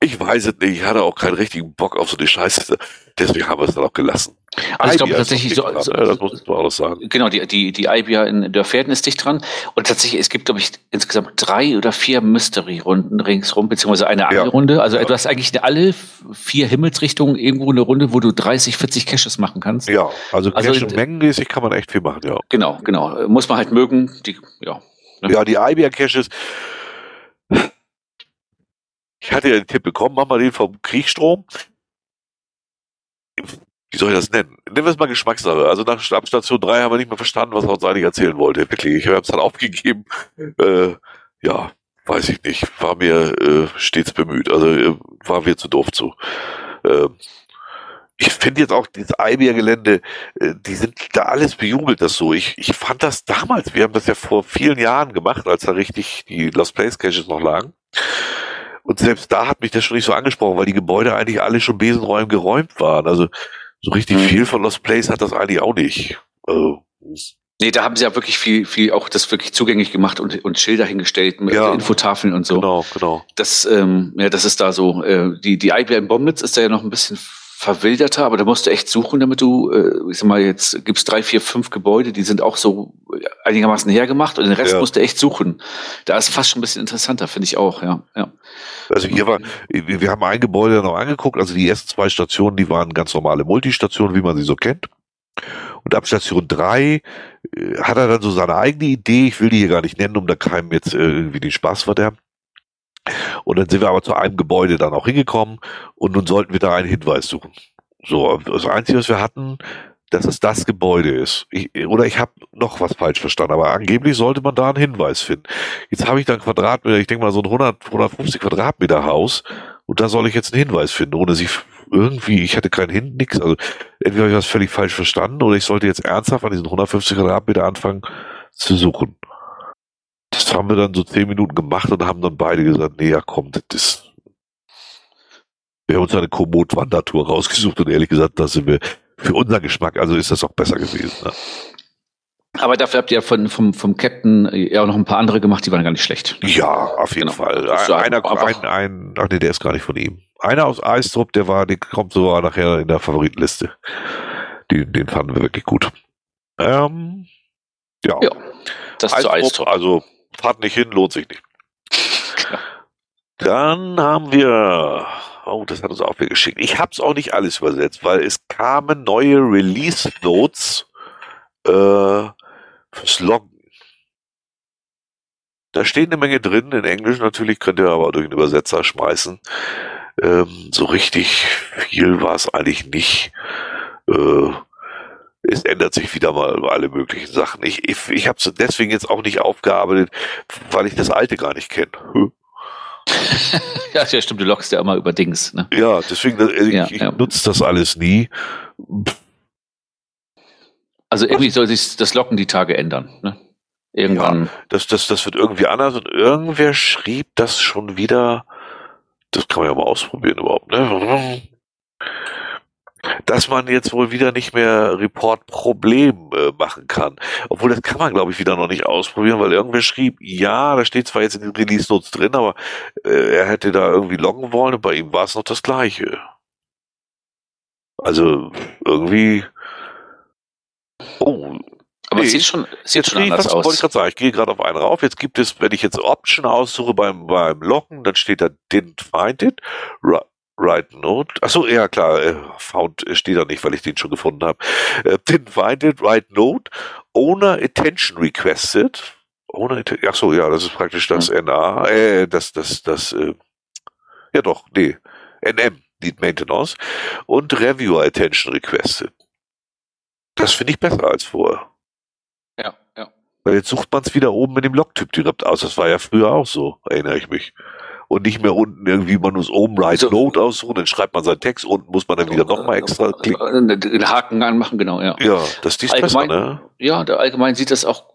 ich weiß es nicht. Ich hatte auch keinen richtigen Bock auf so eine Scheiße. Deswegen haben wir es dann auch gelassen. Also ich glaube tatsächlich so, so, ja, das muss man auch sagen. Genau, die, die, die IBIA in Dörferden ist dicht dran. Und tatsächlich, es gibt, glaube ich, insgesamt drei oder vier Mystery-Runden ringsrum, beziehungsweise eine Angelrunde. Ja. Also ja. du hast eigentlich in alle vier Himmelsrichtungen irgendwo eine Runde, wo du 30, 40 Caches machen kannst. Ja, also, also Cache mengenmäßig kann man echt viel machen, ja. Genau, genau. Muss man halt mögen. Die, ja, Ne? Ja, die IBR-Caches. Ich hatte ja den Tipp bekommen, mach mal den vom Kriegstrom. Wie soll ich das nennen? Nennen wir es mal Geschmackssache. Also nach Station 3 haben wir nicht mehr verstanden, was er uns eigentlich erzählen wollte. Wirklich, ich habe es dann aufgegeben. Äh, ja, weiß ich nicht. War mir äh, stets bemüht. Also äh, war mir zu doof zu. Äh, ich finde jetzt auch dieses Eibier-Gelände, äh, die sind da alles bejubelt, das so. Ich, ich fand das damals, wir haben das ja vor vielen Jahren gemacht, als da richtig die Lost Place Caches noch lagen. Und selbst da hat mich das schon nicht so angesprochen, weil die Gebäude eigentlich alle schon besenräumen geräumt waren. Also so richtig mhm. viel von Lost Place hat das eigentlich auch nicht. Also, Nee, da haben sie ja wirklich viel, viel auch das wirklich zugänglich gemacht und, und Schilder hingestellt mit ja, Infotafeln und so. Genau, genau. Das, ähm, ja, das ist da so. Äh, die, die IBM Bomblitz ist da ja noch ein bisschen verwilderter, aber da musst du echt suchen, damit du, äh, ich sag mal, jetzt gibt's drei, vier, fünf Gebäude, die sind auch so einigermaßen hergemacht und den Rest ja. musst du echt suchen. Da ist fast schon ein bisschen interessanter, finde ich auch, ja. ja. Also hier war, wir haben ein Gebäude noch angeguckt, also die ersten zwei Stationen, die waren ganz normale Multistationen, wie man sie so kennt. Und ab Station drei äh, hat er dann so seine eigene Idee, ich will die hier gar nicht nennen, um da keinem jetzt irgendwie den Spaß verderben. Und dann sind wir aber zu einem Gebäude dann auch hingekommen und nun sollten wir da einen Hinweis suchen. So, das Einzige, was wir hatten, dass es das Gebäude ist. Ich, oder ich habe noch was falsch verstanden, aber angeblich sollte man da einen Hinweis finden. Jetzt habe ich da ein Quadratmeter, ich denke mal so ein 100, 150 Quadratmeter Haus und da soll ich jetzt einen Hinweis finden, ohne sich irgendwie, ich hatte keinen Hin, nix. Also entweder habe ich was völlig falsch verstanden oder ich sollte jetzt ernsthaft an diesen 150 Quadratmeter anfangen zu suchen. Das haben wir dann so zehn Minuten gemacht und haben dann beide gesagt, nee, ja komm, das ist. Wir haben uns eine Komoot-Wandertour rausgesucht und ehrlich gesagt, da sind wir für unser Geschmack, also ist das auch besser gewesen. Ne? Aber dafür habt ihr von, vom, vom Captain ja auch noch ein paar andere gemacht, die waren gar nicht schlecht. Ja, auf jeden genau. Fall. Einer, ein, ein, ach nee, der ist gar nicht von ihm. Einer aus Eistrup, der war, der kommt so nachher in der Favoritenliste. Den, den fanden wir wirklich gut. Ähm, ja. ja. Das Eistrup, zu Eistrup. Also fahrt nicht hin, lohnt sich nicht. Dann haben wir, oh, das hat uns auch wieder geschickt. Ich habe es auch nicht alles übersetzt, weil es kamen neue Release Notes äh, fürs Loggen. Da steht eine Menge drin, in Englisch natürlich, könnt ihr aber durch den Übersetzer schmeißen. Ähm, so richtig viel war es eigentlich nicht. Äh, es ändert sich wieder mal alle möglichen Sachen. Ich, ich, ich habe es deswegen jetzt auch nicht aufgearbeitet, weil ich das alte gar nicht kenne. ja, ja, stimmt, du lockst ja immer über Dings. Ne? Ja, deswegen, äh, ich, ja, ich ja. nutze das alles nie. Also irgendwie soll sich das Locken die Tage ändern. Ne? Irgendwann. Ja, das, das, das wird irgendwie anders und irgendwer schrieb das schon wieder. Das kann man ja mal ausprobieren überhaupt. Ne? Dass man jetzt wohl wieder nicht mehr Report-Problem äh, machen kann. Obwohl, das kann man, glaube ich, wieder noch nicht ausprobieren, weil irgendwer schrieb, ja, da steht zwar jetzt in den Release-Notes drin, aber äh, er hätte da irgendwie loggen wollen und bei ihm war es noch das Gleiche. Also, irgendwie... Oh, aber nee, es sieht schon, sieht schon anders was, aus. Wollte ich gerade sagen, ich gehe gerade auf einen rauf. Jetzt gibt es, wenn ich jetzt Option aussuche beim, beim Locken, dann steht da didn't find it. Write Note. Achso, ja klar, äh, found steht da nicht, weil ich den schon gefunden habe. Äh, didn't find it, write note. Owner attention requested. Owner Achso, ja, das ist praktisch das mhm. NA, äh, das, das, das, äh, ja doch, nee, NM, Need Maintenance. Und Reviewer attention requested. Das finde ich besser als vorher. Ja, ja. Weil jetzt sucht man es wieder oben mit dem Logtyp direkt aus. Das war ja früher auch so, erinnere ich mich und nicht mehr unten irgendwie, man muss oben Write also, Note aussuchen, dann schreibt man seinen Text, unten muss man dann wieder nochmal extra klicken. Den Haken anmachen, genau, ja. Ja, das ist allgemein, besser, ne? Ja, der allgemein sieht das auch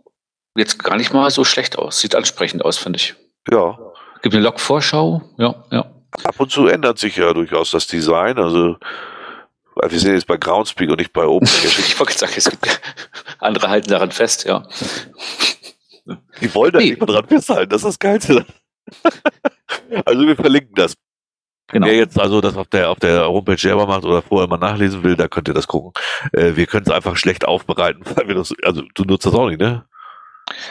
jetzt gar nicht mal so schlecht aus. Sieht ansprechend aus, finde ich. Ja. Gibt eine Log-Vorschau, ja, ja. Ab und zu ändert sich ja durchaus das Design. Also wir sind jetzt bei Groundspeak und nicht bei Open ich wollte sagen, es gibt andere halten daran fest, ja. Die wollen da nee. nicht mehr dran festhalten, das ist das Geilste. also wir verlinken das. Genau. Wer jetzt also das auf der auf der Homepage selber macht oder vorher mal nachlesen will, da könnt ihr das gucken. Äh, wir können es einfach schlecht aufbereiten, weil wir das, also du nutzt das auch nicht, ne?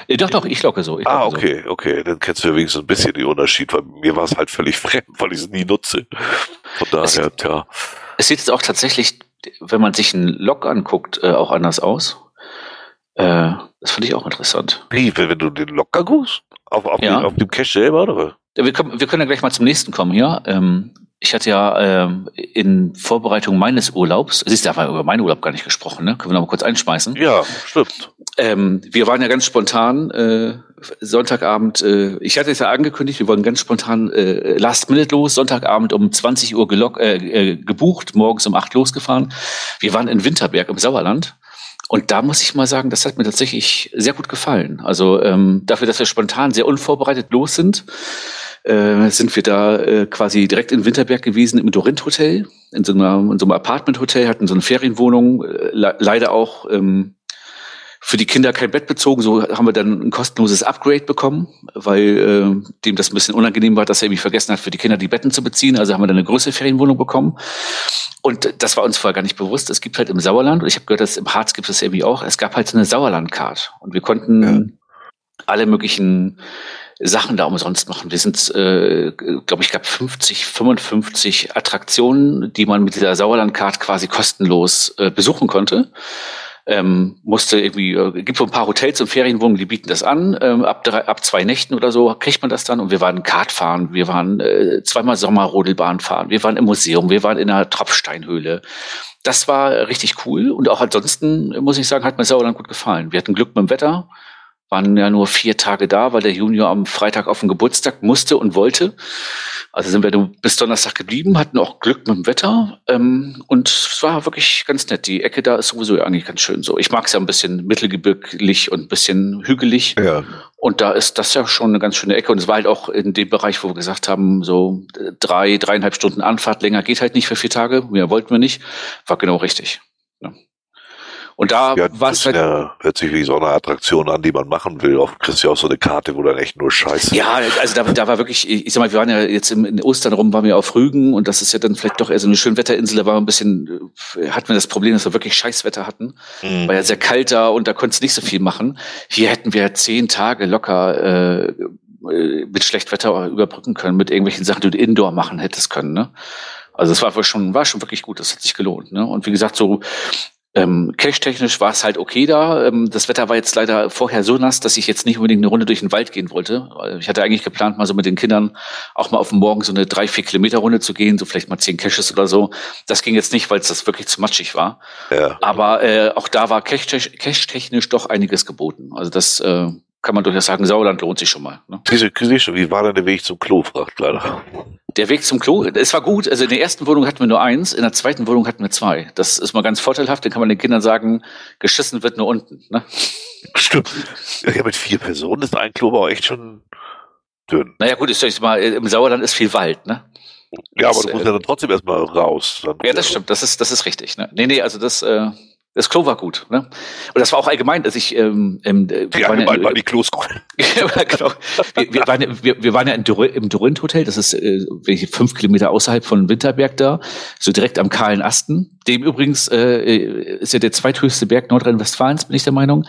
Ja, doch, doch, ich locke so. Ich ah, okay, so. okay. Dann kennst du ja wenigstens ein bisschen den Unterschied, weil mir war es halt völlig fremd, weil ich es nie nutze. Von daher, es, ja. Es sieht jetzt auch tatsächlich, wenn man sich einen Log anguckt, äh, auch anders aus. Äh, das finde ich auch interessant. Wie, wenn du den Log anguckst? Auf, auf, ja. dem, auf dem Cache selber, oder? Wir können, wir können ja gleich mal zum nächsten kommen hier. Ähm, ich hatte ja ähm, in Vorbereitung meines Urlaubs, siehst du, haben wir über meinen Urlaub gar nicht gesprochen, ne? Können wir noch mal kurz einschmeißen? Ja, stimmt. Ähm, wir waren ja ganz spontan äh, Sonntagabend, äh, ich hatte es ja angekündigt, wir wollen ganz spontan äh, Last Minute los, Sonntagabend um 20 Uhr gelock, äh, äh, gebucht, morgens um 8 losgefahren. Wir waren in Winterberg im Sauerland. Und da muss ich mal sagen, das hat mir tatsächlich sehr gut gefallen. Also ähm, dafür, dass wir spontan sehr unvorbereitet los sind, äh, sind wir da äh, quasi direkt in Winterberg gewesen im Dorint Hotel, in so, einer, in so einem Apartment Hotel, hatten so eine Ferienwohnung, äh, leider auch ähm, für die Kinder kein Bett bezogen. So haben wir dann ein kostenloses Upgrade bekommen, weil äh, dem das ein bisschen unangenehm war, dass er irgendwie vergessen hat, für die Kinder die Betten zu beziehen. Also haben wir dann eine größere Ferienwohnung bekommen. Und das war uns vorher gar nicht bewusst. Es gibt halt im Sauerland, und ich habe gehört, dass im Harz gibt es irgendwie auch, es gab halt so eine Sauerland-Card. Und wir konnten ja. alle möglichen Sachen da umsonst machen. Wir sind, äh, glaube ich, gab 50, 55 Attraktionen, die man mit dieser Sauerland-Card quasi kostenlos äh, besuchen konnte. Ähm, musste irgendwie, äh, gibt so ein paar Hotels und Ferienwohnungen, die bieten das an. Ähm, ab, drei, ab zwei Nächten oder so kriegt man das dann. Und wir waren Kart fahren, wir waren äh, zweimal Sommerrodelbahn fahren, wir waren im Museum, wir waren in einer Tropfsteinhöhle. Das war richtig cool. Und auch ansonsten, muss ich sagen, hat mir Sauerland gut gefallen. Wir hatten Glück mit dem Wetter waren ja nur vier Tage da, weil der Junior am Freitag auf den Geburtstag musste und wollte. Also sind wir bis Donnerstag geblieben, hatten auch Glück mit dem Wetter ähm, und es war wirklich ganz nett. Die Ecke da ist sowieso eigentlich ganz schön so. Ich mag es ja ein bisschen mittelgebirglich und ein bisschen hügelig. Ja. Und da ist das ja schon eine ganz schöne Ecke. Und es war halt auch in dem Bereich, wo wir gesagt haben, so drei, dreieinhalb Stunden Anfahrt länger geht halt nicht für vier Tage. Mehr wollten wir nicht. War genau richtig. Und da ja, war es halt. Ja, hört sich wie so eine Attraktion an, die man machen will. Oft kriegst du ja auch so eine Karte, wo dann echt nur Scheiße. Ja, also da, da war wirklich, ich sag mal, wir waren ja jetzt im, in Ostern rum, waren wir auf Rügen und das ist ja dann vielleicht doch eher so eine Schönwetterinsel. Da war ein bisschen, äh, hatten wir das Problem, dass wir wirklich Scheißwetter hatten. Mhm. War ja sehr kalt da und da konntest du nicht so viel machen. Hier hätten wir zehn Tage locker äh, mit Schlechtwetter überbrücken können, mit irgendwelchen Sachen, die du indoor machen hättest können. Ne? Also es war schon, war schon wirklich gut, das hat sich gelohnt. Ne? Und wie gesagt, so ähm, Cache-technisch war es halt okay da. Ähm, das Wetter war jetzt leider vorher so nass, dass ich jetzt nicht unbedingt eine Runde durch den Wald gehen wollte. Ich hatte eigentlich geplant, mal so mit den Kindern auch mal auf dem Morgen so eine drei, vier Kilometer Runde zu gehen, so vielleicht mal zehn Caches oder so. Das ging jetzt nicht, weil es das wirklich zu matschig war. Ja. Aber äh, auch da war cache-technisch doch einiges geboten. Also das äh, kann man durchaus sagen, Sauerland lohnt sich schon mal. Ne? Wie war denn der Weg zum Klo, fragt leider. Der Weg zum Klo, es war gut. Also in der ersten Wohnung hatten wir nur eins, in der zweiten Wohnung hatten wir zwei. Das ist mal ganz vorteilhaft. Dann kann man den Kindern sagen, geschissen wird nur unten. Ne? Stimmt. Ja, mit vier Personen ist ein Klo aber auch echt schon dünn. Naja gut, ich mal, im Sauerland ist viel Wald, ne? Ja, aber du musst äh, ja dann trotzdem erstmal raus. ja, das stimmt. Das ist, das ist richtig. Ne? Nee, nee, also das, äh, das Klo war gut. Ne? Und das war auch allgemein, dass ich ähm, ähm, wir ja, waren ja, waren die Klos gut. genau. wir, wir, waren, wir, wir waren ja im Dorint Hotel, das ist äh, fünf Kilometer außerhalb von Winterberg da, so direkt am kahlen Asten. Dem übrigens äh, ist ja der zweithöchste Berg Nordrhein-Westfalens, bin ich der Meinung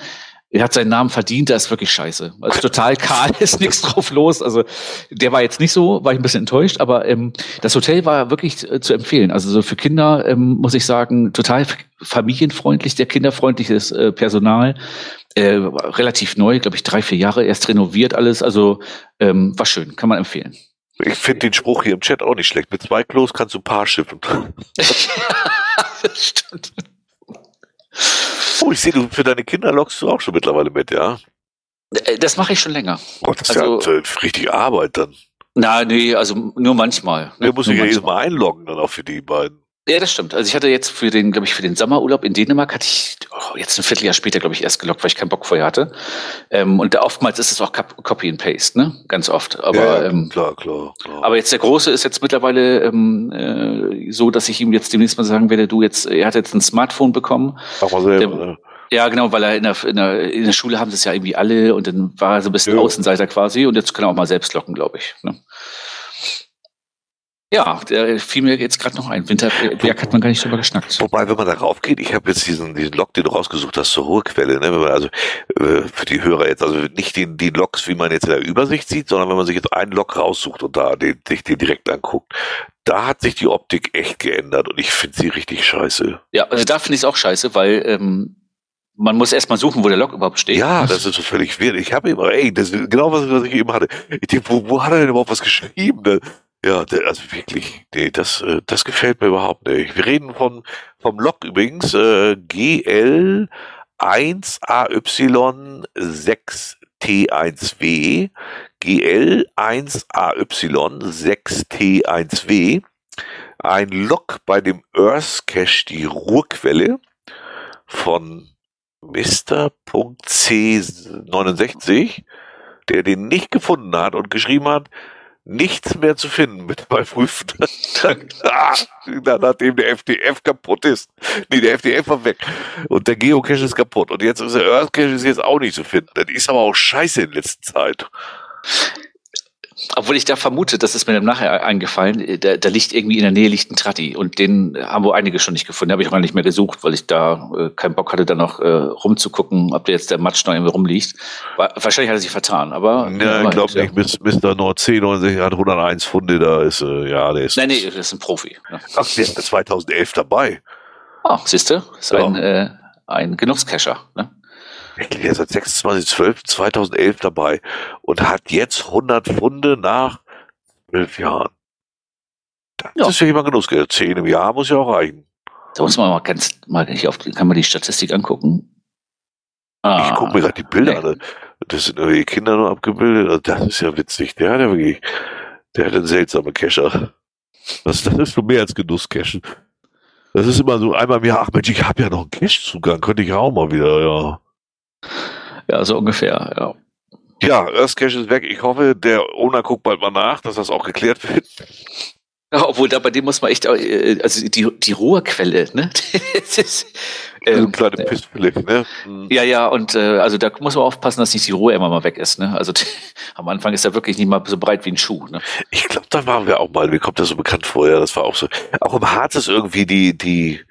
er hat seinen Namen verdient, der ist wirklich scheiße. Also total kahl, ist nichts drauf los. Also der war jetzt nicht so, war ich ein bisschen enttäuscht, aber ähm, das Hotel war wirklich äh, zu empfehlen. Also so für Kinder ähm, muss ich sagen, total familienfreundlich, der kinderfreundliches äh, Personal. Äh, relativ neu, glaube ich, drei, vier Jahre erst renoviert alles. Also ähm, war schön, kann man empfehlen. Ich finde den Spruch hier im Chat auch nicht schlecht. Mit zwei Klos kannst du ein Paar schiffen. das stimmt. Oh, ich sehe, du für deine Kinder lockst du auch schon mittlerweile mit, ja? Äh, das mache ich schon länger. Gott, das also, ist ja also richtig Arbeit dann. Na, nee, also nur manchmal. Ne? Der muss sich ja jedes Mal einloggen dann auch für die beiden. Ja, das stimmt. Also ich hatte jetzt für den, glaube ich, für den Sommerurlaub in Dänemark hatte ich oh, jetzt ein Vierteljahr später, glaube ich, erst gelockt, weil ich keinen Bock vorher hatte. Ähm, und oftmals ist es auch Copy and Paste, ne? Ganz oft. Aber ja, ähm, klar, klar, klar. Aber jetzt der Große ist jetzt mittlerweile ähm, äh, so, dass ich ihm jetzt demnächst mal sagen werde, du jetzt, er hat jetzt ein Smartphone bekommen. Auch mal selber, der, ne? Ja, genau, weil er in der, in der, in der Schule haben sie es ja irgendwie alle und dann war er so ein bisschen ja. Außenseiter quasi und jetzt kann er auch mal selbst locken, glaube ich. Ne? Ja, der fiel mir jetzt gerade noch ein. Winterberg hat man gar nicht drüber geschnackt. Wobei, wenn man darauf geht, ich habe jetzt diesen, diesen Log, den du rausgesucht hast, zur Ruhequelle, ne? Wenn man also äh, für die Hörer jetzt, also nicht die, die Logs, wie man jetzt in der Übersicht sieht, sondern wenn man sich jetzt einen Log raussucht und da den, sich den direkt anguckt, da hat sich die Optik echt geändert und ich finde sie richtig scheiße. Ja, also da finde ich es auch scheiße, weil ähm, man muss erstmal suchen, wo der Log überhaupt steht. Ja, das ist so völlig weird. Ich habe immer, ey, das ist genau was, was ich eben hatte. Ich denke, wo, wo hat er denn überhaupt was geschrieben? Ja, also wirklich, nee, das, äh, das gefällt mir überhaupt nicht. Wir reden von, vom Log übrigens, äh, GL 1AY6T1W, GL 1AY6T1W, ein Log bei dem Earth Cache, die Ruhrquelle von Mr.C69, der den nicht gefunden hat und geschrieben hat, nichts mehr zu finden mit bei Prüfen. Nachdem der FDF kaputt ist. Nee, der FDF war weg. Und der Geocache ist kaputt. Und jetzt ist der Earth Cache ist jetzt auch nicht zu finden. Das ist aber auch scheiße in letzter Zeit. Obwohl ich da vermute, das ist mir dann nachher eingefallen, äh, da, da liegt irgendwie in der Nähe liegt ein Tratti und den haben wohl einige schon nicht gefunden. Den habe ich auch gar nicht mehr gesucht, weil ich da äh, keinen Bock hatte, da noch äh, rumzugucken, ob der jetzt der Matsch noch irgendwie rumliegt. War, wahrscheinlich hat er sich vertan, aber. Ja, ich glaube nicht. Bis, Mr. Nord 10 69 hat 101 Funde, da ist, äh, ja, der ist. Nein, nee, das ist ein Profi. Ja. Ach, der ist 2011 dabei. Ah, siehst du? Ist ja. ein, äh, ein Genusscacher, ne? Er ist seit 26.12.2011 dabei und hat jetzt 100 Pfunde nach 12 Jahren. Das ja. ist ja jemand Genussgeld. 10 im Jahr muss ja auch reichen. Da muss man mal ganz, mal nicht auf, kann man die Statistik angucken. Ah, ich gucke mir gerade die Bilder nee. an. Das sind die Kinder nur abgebildet. Also das ist ja witzig. Der hat ja wirklich, der hat einen seltsamen Kescher. Das, das ist schon mehr als Genusscachen. Das ist immer so einmal im Jahr, ach Mensch, ich habe ja noch einen Cache-Zugang, könnte ich auch mal wieder, ja. Ja, so ungefähr, ja. Ja, Earthcache ist weg. Ich hoffe, der Owner guckt bald mal nach, dass das auch geklärt wird. Ja, obwohl da bei dem muss man echt, äh, also die, die Ruhrquelle, ne? das ist, ähm, so kleine Pissfillig, ne? Mhm. Ja, ja, und äh, also da muss man aufpassen, dass nicht die Ruhe immer mal weg ist, ne? Also am Anfang ist er wirklich nicht mal so breit wie ein Schuh, ne? Ich glaube, da waren wir auch mal, mir kommt das so bekannt vor, ja, das war auch so. Auch im Harz ist irgendwie die, die,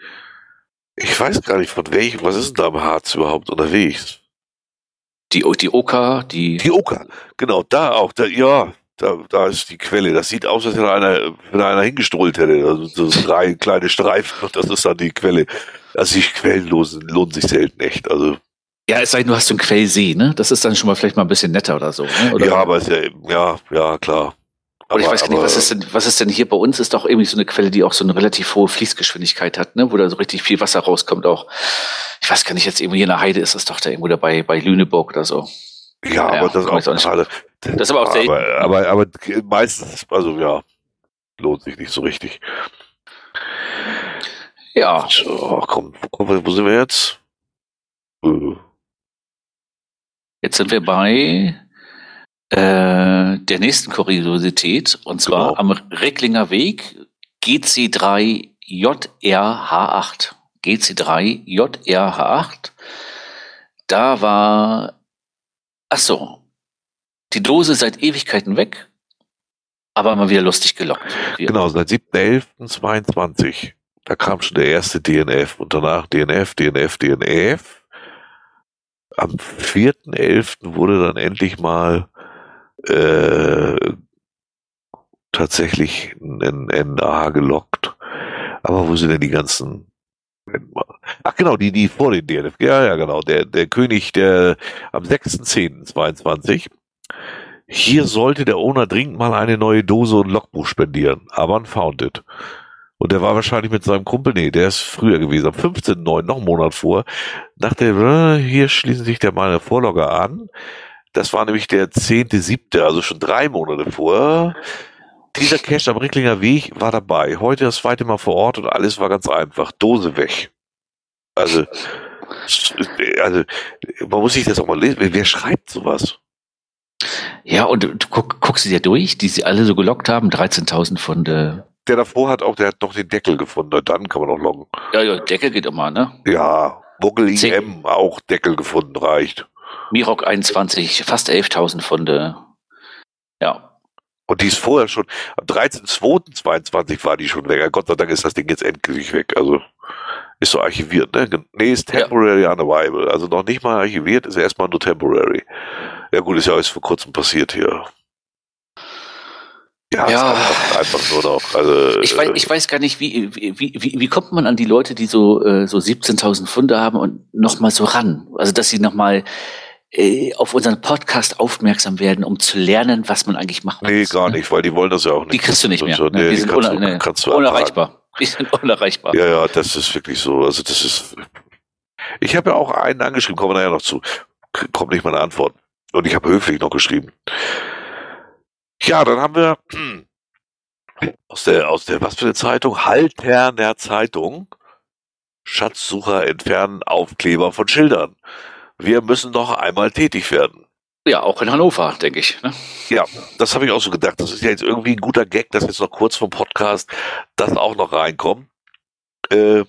ich weiß gar nicht von welchem, was ist denn da im Harz überhaupt unterwegs? Die, die Oka, die. Die Oka, genau, da auch, da, ja, da, da ist die Quelle. Das sieht aus, als wenn einer, wenn einer hingestrollt hätte. Also so drei kleine Streifen und das ist dann die Quelle. Also die Quellen lohnen sich selten echt. Also ja, es sei denn, du hast einen Quellsee, ne? Das ist dann schon mal vielleicht mal ein bisschen netter oder so. Ne? Oder ja, aber ist ja, ja, ja, klar. Aber, ich weiß gar nicht, was ist denn, was ist denn hier bei uns? Ist doch irgendwie so eine Quelle, die auch so eine relativ hohe Fließgeschwindigkeit hat, ne? Wo da so richtig viel Wasser rauskommt auch. Ich weiß gar nicht, jetzt irgendwo hier in der Heide ist das doch da irgendwo dabei bei Lüneburg oder so. Ja, naja, aber das auch, auch gerade. Das ist aber auch selten. Aber, aber, aber meistens, also ja, lohnt sich nicht so richtig. Ja. So, komm, komm, wo sind wir jetzt? Äh. Jetzt sind wir bei äh, der nächsten Kuriosität, und zwar genau. am Recklinger Weg GC3 JRH8. GC3 JRH8. Da war, ach so, die Dose seit Ewigkeiten weg, aber mal wieder lustig gelockt. Genau, seit 7.11.22. Da kam schon der erste DNF und danach DNF, DNF, DNF. Am 4.11. wurde dann endlich mal äh, tatsächlich ein NA gelockt. Aber wo sind denn die ganzen Ach genau, die, die vor den DNF. Ja, ja, genau. Der, der König, der am 6.10.22. Hier sollte der Owner dringend mal eine neue Dose und Logbuch spendieren. Aber unfounded. Und der war wahrscheinlich mit seinem Kumpel, nee, der ist früher gewesen, am 15.09., noch einen Monat vor, dachte, äh, hier schließen sich der mal eine Vorlogger an. Das war nämlich der 10.7., also schon drei Monate vor. dieser Cache am Ricklinger Weg war dabei. Heute das zweite Mal vor Ort und alles war ganz einfach. Dose weg. Also, also man muss sich das auch mal lesen. Wer schreibt sowas? Ja, und du guck, guckst du dir durch, die sie alle so gelockt haben, 13.000 Funde. Der davor hat auch, der hat noch den Deckel gefunden, dann kann man noch loggen. Ja, ja, Deckel geht immer, ne? Ja, Muggel IM auch Deckel gefunden, reicht. Mirok 21, fast 11.000 Funde. Ja. Und die ist vorher schon, am 13.02.22 war die schon weg. Gott sei Dank ist das Ding jetzt endgültig weg. Also ist so archiviert, ne? Nee, ist temporary ja. unavailable. Also noch nicht mal archiviert, ist erstmal nur temporary. Ja gut, ist ja alles vor kurzem passiert hier. Ja, ja. Einfach, nur noch. Also, ich, weiß, äh, ich weiß gar nicht, wie, wie, wie, wie kommt man an die Leute, die so, äh, so 17.000 Funde haben und nochmal so ran? Also, dass sie nochmal auf unseren Podcast aufmerksam werden, um zu lernen, was man eigentlich macht. Nee, gar nicht, weil die wollen das ja auch nicht. Die kriegst du nicht mehr. So, ne? nee, die sind kannst un ne, kannst du unerreichbar. Die sind unerreichbar. Ja, ja, das ist wirklich so. Also das ist. Ich habe ja auch einen angeschrieben, kommen wir nachher noch zu. Kommt nicht meine Antwort. Und ich habe höflich noch geschrieben. Ja, dann haben wir aus der, aus der, was für eine Zeitung? Halterner Zeitung. Schatzsucher entfernen Aufkleber von Schildern. Wir müssen noch einmal tätig werden. Ja, auch in Hannover, denke ich. Ne? Ja, das habe ich auch so gedacht. Das ist ja jetzt irgendwie ein guter Gag, dass jetzt noch kurz vom Podcast das auch noch reinkommt. Äh,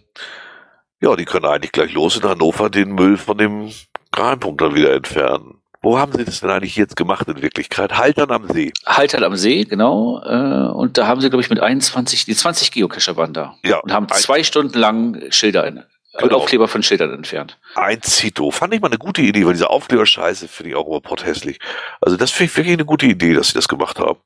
ja, die können eigentlich gleich los in Hannover den Müll von dem Geheimpunkt dann wieder entfernen. Wo haben Sie das denn eigentlich jetzt gemacht in Wirklichkeit? Haltern am See. Haltern am See, genau. Äh, und da haben Sie, glaube ich, mit 21, die 20 Geocacher waren da. Ja. Und haben zwei Stunden lang Schilder in, genau. Aufkleber von Schildern entfernt. Ein Zito. Fand ich mal eine gute Idee, weil diese Aufkleber-Scheiße finde ich auch immer potthässlich. Also das finde ich wirklich eine gute Idee, dass sie das gemacht haben.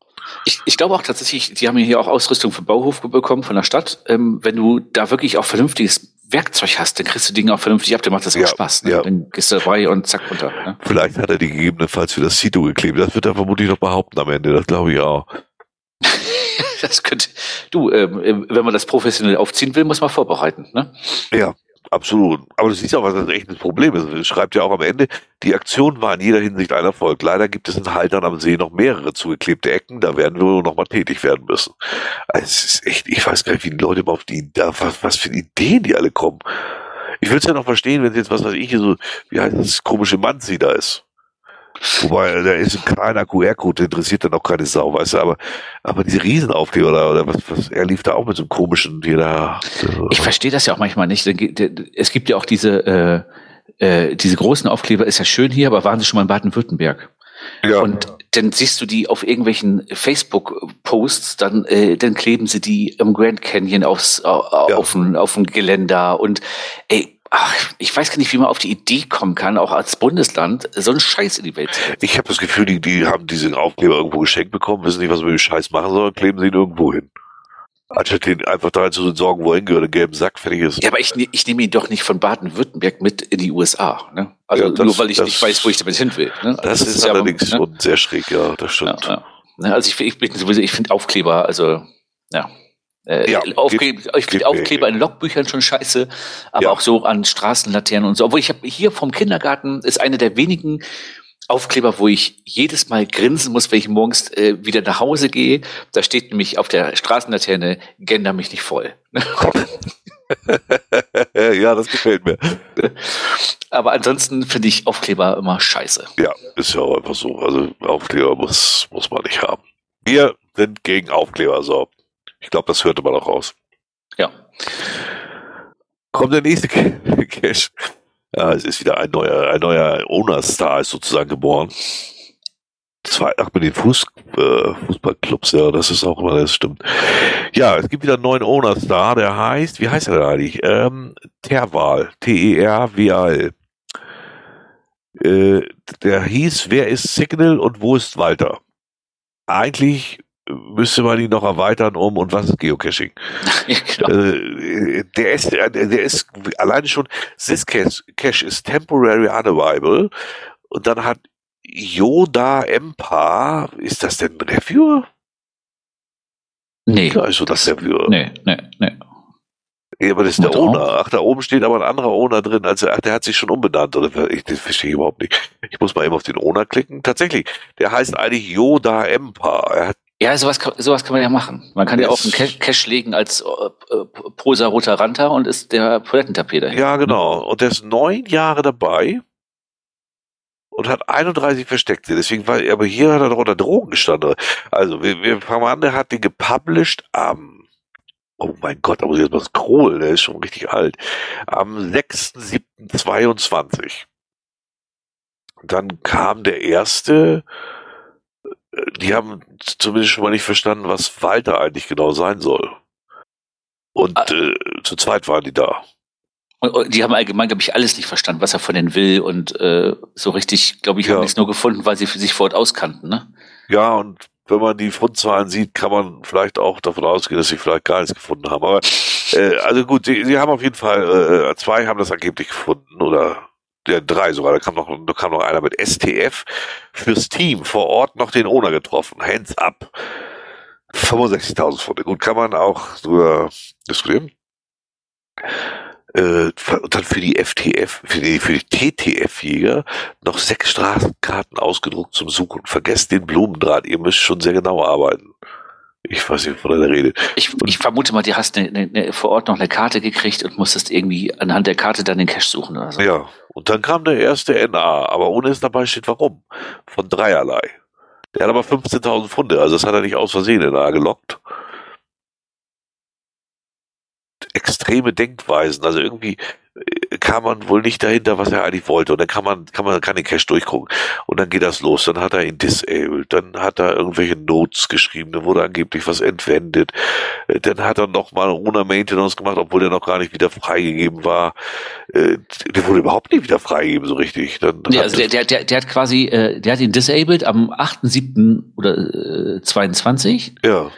Ich, ich glaube auch tatsächlich, die haben hier auch Ausrüstung für Bauhof bekommen von der Stadt. Ähm, wenn du da wirklich auch vernünftiges Werkzeug hast, dann kriegst du Dinge auch vernünftig ab, dann macht das auch ja, Spaß. Ne? Ja. Dann gehst du dabei und zack runter. Ne? Vielleicht hat er die gegebenenfalls für das Cito geklebt. Das wird er vermutlich noch behaupten am Ende, das glaube ich auch. das könnte, du, ähm, wenn man das professionell aufziehen will, muss man vorbereiten. Ne? Ja, Absolut. Aber du siehst auch, was das echt ein Problem ist. Es schreibt ja auch am Ende, die Aktion war in jeder Hinsicht ein Erfolg. Leider gibt es in Haltern am See noch mehrere zugeklebte Ecken, da werden wir nur noch mal tätig werden müssen. Also es ist echt, ich weiß gar nicht, wie die Leute auf die, was, was für Ideen die alle kommen. Ich würde es ja noch verstehen, wenn jetzt, was weiß ich, so, wie heißt das komische Manzi da ist. Wobei, da ist ein kleiner QR-Code, der interessiert dann auch keine Sau, weißt du, aber, aber diese Riesenaufkleber da, oder was, was, er lief da auch mit so einem komischen, hier da. Ich verstehe das ja auch manchmal nicht. Es gibt ja auch diese, äh, äh, diese großen Aufkleber, ist ja schön hier, aber waren sie schon mal in Baden-Württemberg? Ja. Und dann siehst du die auf irgendwelchen Facebook-Posts, dann, äh, dann kleben sie die im Grand Canyon aufs, auf, ja. auf, dem, auf dem Geländer und ey, ach, ich weiß gar nicht, wie man auf die Idee kommen kann, auch als Bundesland so einen Scheiß in die Welt zu. Ich habe das Gefühl, die, die haben diesen Aufkleber irgendwo geschenkt bekommen, wissen nicht, was wir mit dem Scheiß machen sollen, kleben sie ihn irgendwo hin. Anstatt den einfach da zu sorgen, wo er hingehört, einen gelben Sack fertig ist. Ja, aber ich, ne, ich nehme ihn doch nicht von Baden-Württemberg mit in die USA. Ne? Also ja, das, nur weil ich das, nicht weiß, wo ich damit hin will. Ne? Das, das, ist, ist allerdings ja, schon sehr schräg, ja, das stimmt. Ja. Ne, also ich, ich bin sowieso, ich finde Aufkleber, also ja, äh, ja, Aufkleber, geht, ich finde Aufkleber in Logbüchern schon scheiße, aber ja. auch so an Straßenlaternen und so. Obwohl ich habe hier vom Kindergarten ist eine der wenigen Aufkleber, wo ich jedes Mal grinsen muss, wenn ich morgens äh, wieder nach Hause gehe. Da steht nämlich auf der Straßenlaterne, Gender mich nicht voll. ja, das gefällt mir. Aber ansonsten finde ich Aufkleber immer scheiße. Ja, ist ja auch einfach so. Also Aufkleber muss, muss man nicht haben. Wir sind gegen Aufkleber, so. Ich glaube, das hörte man auch raus. Ja. Kommt der nächste Cash. Ja, es ist wieder ein neuer, ein neuer Owner-Star ist sozusagen geboren. Zwei, ach, mit den Fuß, äh, Fußballclubs, ja, das ist auch immer, das stimmt. Ja, es gibt wieder einen neuen Owner-Star, der heißt, wie heißt er denn eigentlich? Ähm, Terwal, T-E-R-W-A-L. Äh, der hieß, wer ist Signal und wo ist Walter? Eigentlich müsste man ihn noch erweitern um und was ist Geocaching? genau. äh, der ist, der ist alleine schon, this cache is temporary unavailable und dann hat Yoda Empar, ist das denn der Viewer? Nee. Ja, also das, das der Viewer. Nee, nee, nee. Ja, aber das ist der Owner. Ach, da oben steht aber ein anderer Owner drin. Also, ach, der hat sich schon umbenannt. Oder? Ich, das verstehe ich überhaupt nicht. Ich muss mal eben auf den Owner klicken. Tatsächlich, der heißt eigentlich Yoda Empire. Er hat Ja, sowas kann, sowas kann man ja machen. Man kann ja auch einen Cash, legen als äh, äh, Prosa Roter Ranta und ist der Toilettentapete. Ja, genau. Und der ist neun Jahre dabei und hat 31 Versteckte. Deswegen war, aber hier hat er doch unter Drogen gestanden. Also, wir, wir fangen an, der hat den gepublished am, oh mein Gott, da muss ich jetzt mal scrollen, der ist schon richtig alt, am 6.7.22. Dann kam der erste, die haben zumindest schon mal nicht verstanden, was Walter eigentlich genau sein soll. Und ah. äh, zu zweit waren die da. Und die haben allgemein, glaube ich, alles nicht verstanden, was er von denen will. Und äh, so richtig, glaube ich, ja. haben die es nur gefunden, weil sie für sich vor Ort auskannten. Ne? Ja, und wenn man die Fundzahlen sieht, kann man vielleicht auch davon ausgehen, dass sie vielleicht gar nichts gefunden haben. Aber äh, also gut, sie, sie haben auf jeden Fall, äh, zwei haben das angeblich gefunden oder ja, drei sogar. Da kam noch, da kam noch einer mit STF fürs Team vor Ort noch den Owner getroffen. Hands up. 65.000 Pfund. Gut, kann man auch drüber diskutieren äh, dann für die FTF, für die, für die TTF-Jäger noch sechs Straßenkarten ausgedruckt zum Suchen. Vergesst den Blumendraht, ihr müsst schon sehr genau arbeiten. Ich weiß nicht, wovon er redet. Ich, ich vermute mal, die hast eine, eine, vor Ort noch eine Karte gekriegt und musstest irgendwie anhand der Karte dann den Cash suchen oder so. Ja, und dann kam der erste NA, aber ohne es dabei steht, warum. Von dreierlei. Der hat aber 15.000 Pfunde, also das hat er nicht aus Versehen in A gelockt extreme Denkweisen. Also irgendwie kam man wohl nicht dahinter, was er eigentlich wollte. Und dann kann man, kann man, kann den Cache durchgucken. Und dann geht das los. Dann hat er ihn disabled. Dann hat er irgendwelche Notes geschrieben. Dann wurde angeblich was entwendet. Äh, dann hat er nochmal ohne Maintenance gemacht, obwohl der noch gar nicht wieder freigegeben war. Äh, der wurde überhaupt nicht wieder freigegeben, so richtig. Dann ja, also der, der, der, der hat quasi, der hat ihn disabled am 8.7. oder äh, 22. Ja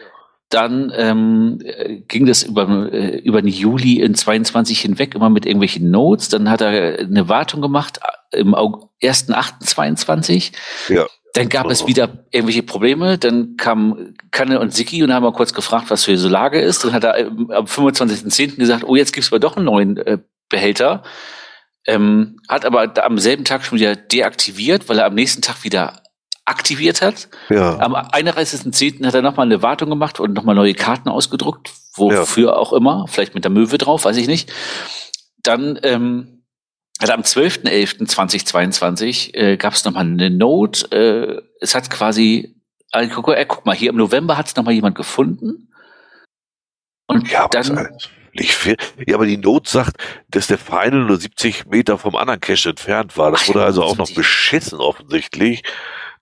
dann ähm, ging das über, äh, über den Juli in 22 hinweg immer mit irgendwelchen Notes. Dann hat er eine Wartung gemacht äh, im 1.8.22. Ja. Dann gab es wieder irgendwelche Probleme. Dann kam Kanne und Siki und haben mal kurz gefragt, was für so Lage ist. Dann hat er am 25.10. gesagt, oh, jetzt gibt's aber doch einen neuen äh, Behälter. Ähm, hat aber am selben Tag schon wieder deaktiviert, weil er am nächsten Tag wieder aktiviert hat. Ja. Am 31.10. hat er nochmal eine Wartung gemacht und nochmal neue Karten ausgedruckt, wofür ja. auch immer, vielleicht mit der Möwe drauf, weiß ich nicht. Dann ähm, hat er am 12.11.2022 äh, gab es nochmal eine Note. Äh, es hat quasi, äh, guck, äh, guck mal, hier im November hat es nochmal jemand gefunden. Und ja, dann. Ja, aber die Not sagt, dass der Final nur 70 Meter vom anderen Cache entfernt war. Das wurde also auch noch beschissen offensichtlich.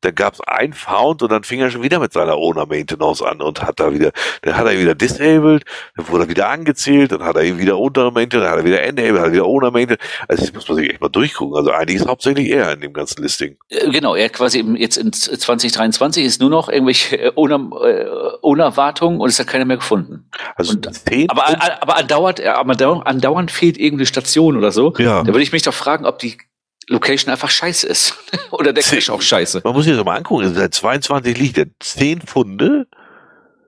Dann gab's ein Found und dann fing er schon wieder mit seiner Owner Maintenance an und hat da wieder, dann hat er wieder disabled, dann wurde er wieder angezählt, dann hat er wieder untere Maintenance, dann hat er wieder enabled, hat er wieder Owner Maintenance. Also das muss man sich echt mal durchgucken. Also eigentlich ist hauptsächlich er in dem ganzen Listing. Äh, genau, er quasi jetzt in 2023 ist nur noch irgendwelche Owner, äh, Owner Wartung und es hat keiner mehr gefunden. Also und, aber, aber andauernd, aber andauernd fehlt irgendeine Station oder so. Ja. Da würde ich mich doch fragen, ob die Location einfach scheiße ist. Oder der Cache auch scheiße. Man muss sich das mal angucken. Seit 22 liegt er. 10 Funde,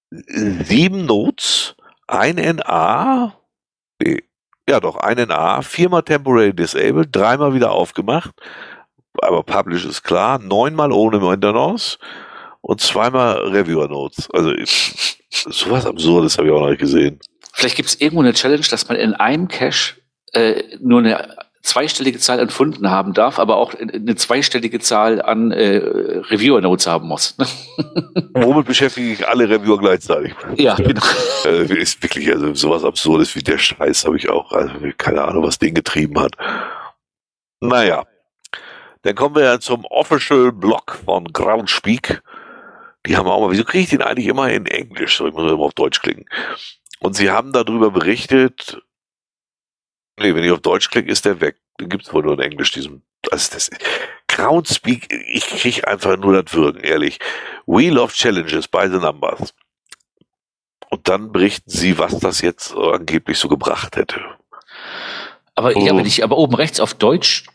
7 Notes, ein NA, nee, ja doch, ein NA, viermal temporary disabled, dreimal wieder aufgemacht, aber publish ist klar, neunmal ohne Maintenance und zweimal Reviewer Notes. Also sowas Absurdes habe ich auch noch nicht gesehen. Vielleicht gibt es irgendwo eine Challenge, dass man in einem Cache äh, nur eine zweistellige Zahl an Funden haben darf, aber auch eine zweistellige Zahl an äh, Reviewer-Notes haben muss. Womit beschäftige ich alle Reviewer gleichzeitig? Ja, genau. Äh, ist wirklich, also sowas Absurdes wie der Scheiß habe ich auch. Also keine Ahnung, was den getrieben hat. Naja. Dann kommen wir ja zum Official Blog von Groundspeak. Die haben auch mal, wieso kriege ich den eigentlich immer in Englisch? So, ich muss immer auf Deutsch klicken. Und sie haben darüber berichtet, Nee, wenn ich auf Deutsch klicke, ist der weg. Den gibt's wohl nur in Englisch, diesen. Also das, Groundspeak, ich krieg einfach nur das Würgen, ehrlich. Wheel of Challenges by the Numbers. Und dann berichten sie, was das jetzt angeblich so gebracht hätte. Aber, ja, wenn ich aber oben rechts auf Deutsch,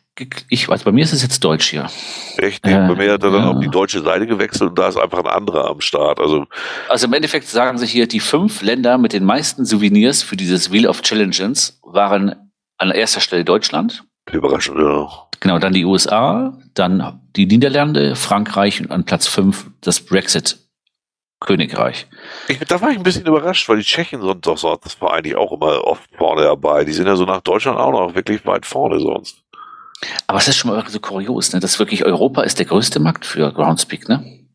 ich weiß, bei mir ist es jetzt Deutsch hier. Echt? Nee, äh, bei mir hat er dann ja. auf die deutsche Seite gewechselt und da ist einfach ein anderer am Start. Also, also im Endeffekt sagen sie hier, die fünf Länder mit den meisten Souvenirs für dieses Wheel of Challenges waren an erster Stelle Deutschland. Überraschend, ja. Genau, dann die USA, dann die Niederlande, Frankreich und an Platz fünf das Brexit Königreich. Ich, da war ich ein bisschen überrascht, weil die Tschechen sind doch sonst das war eigentlich auch immer oft vorne dabei. Die sind ja so nach Deutschland auch noch wirklich weit vorne sonst. Aber es ist schon mal so kurios, ne? dass wirklich Europa ist der größte Markt für Groundspeak, ne?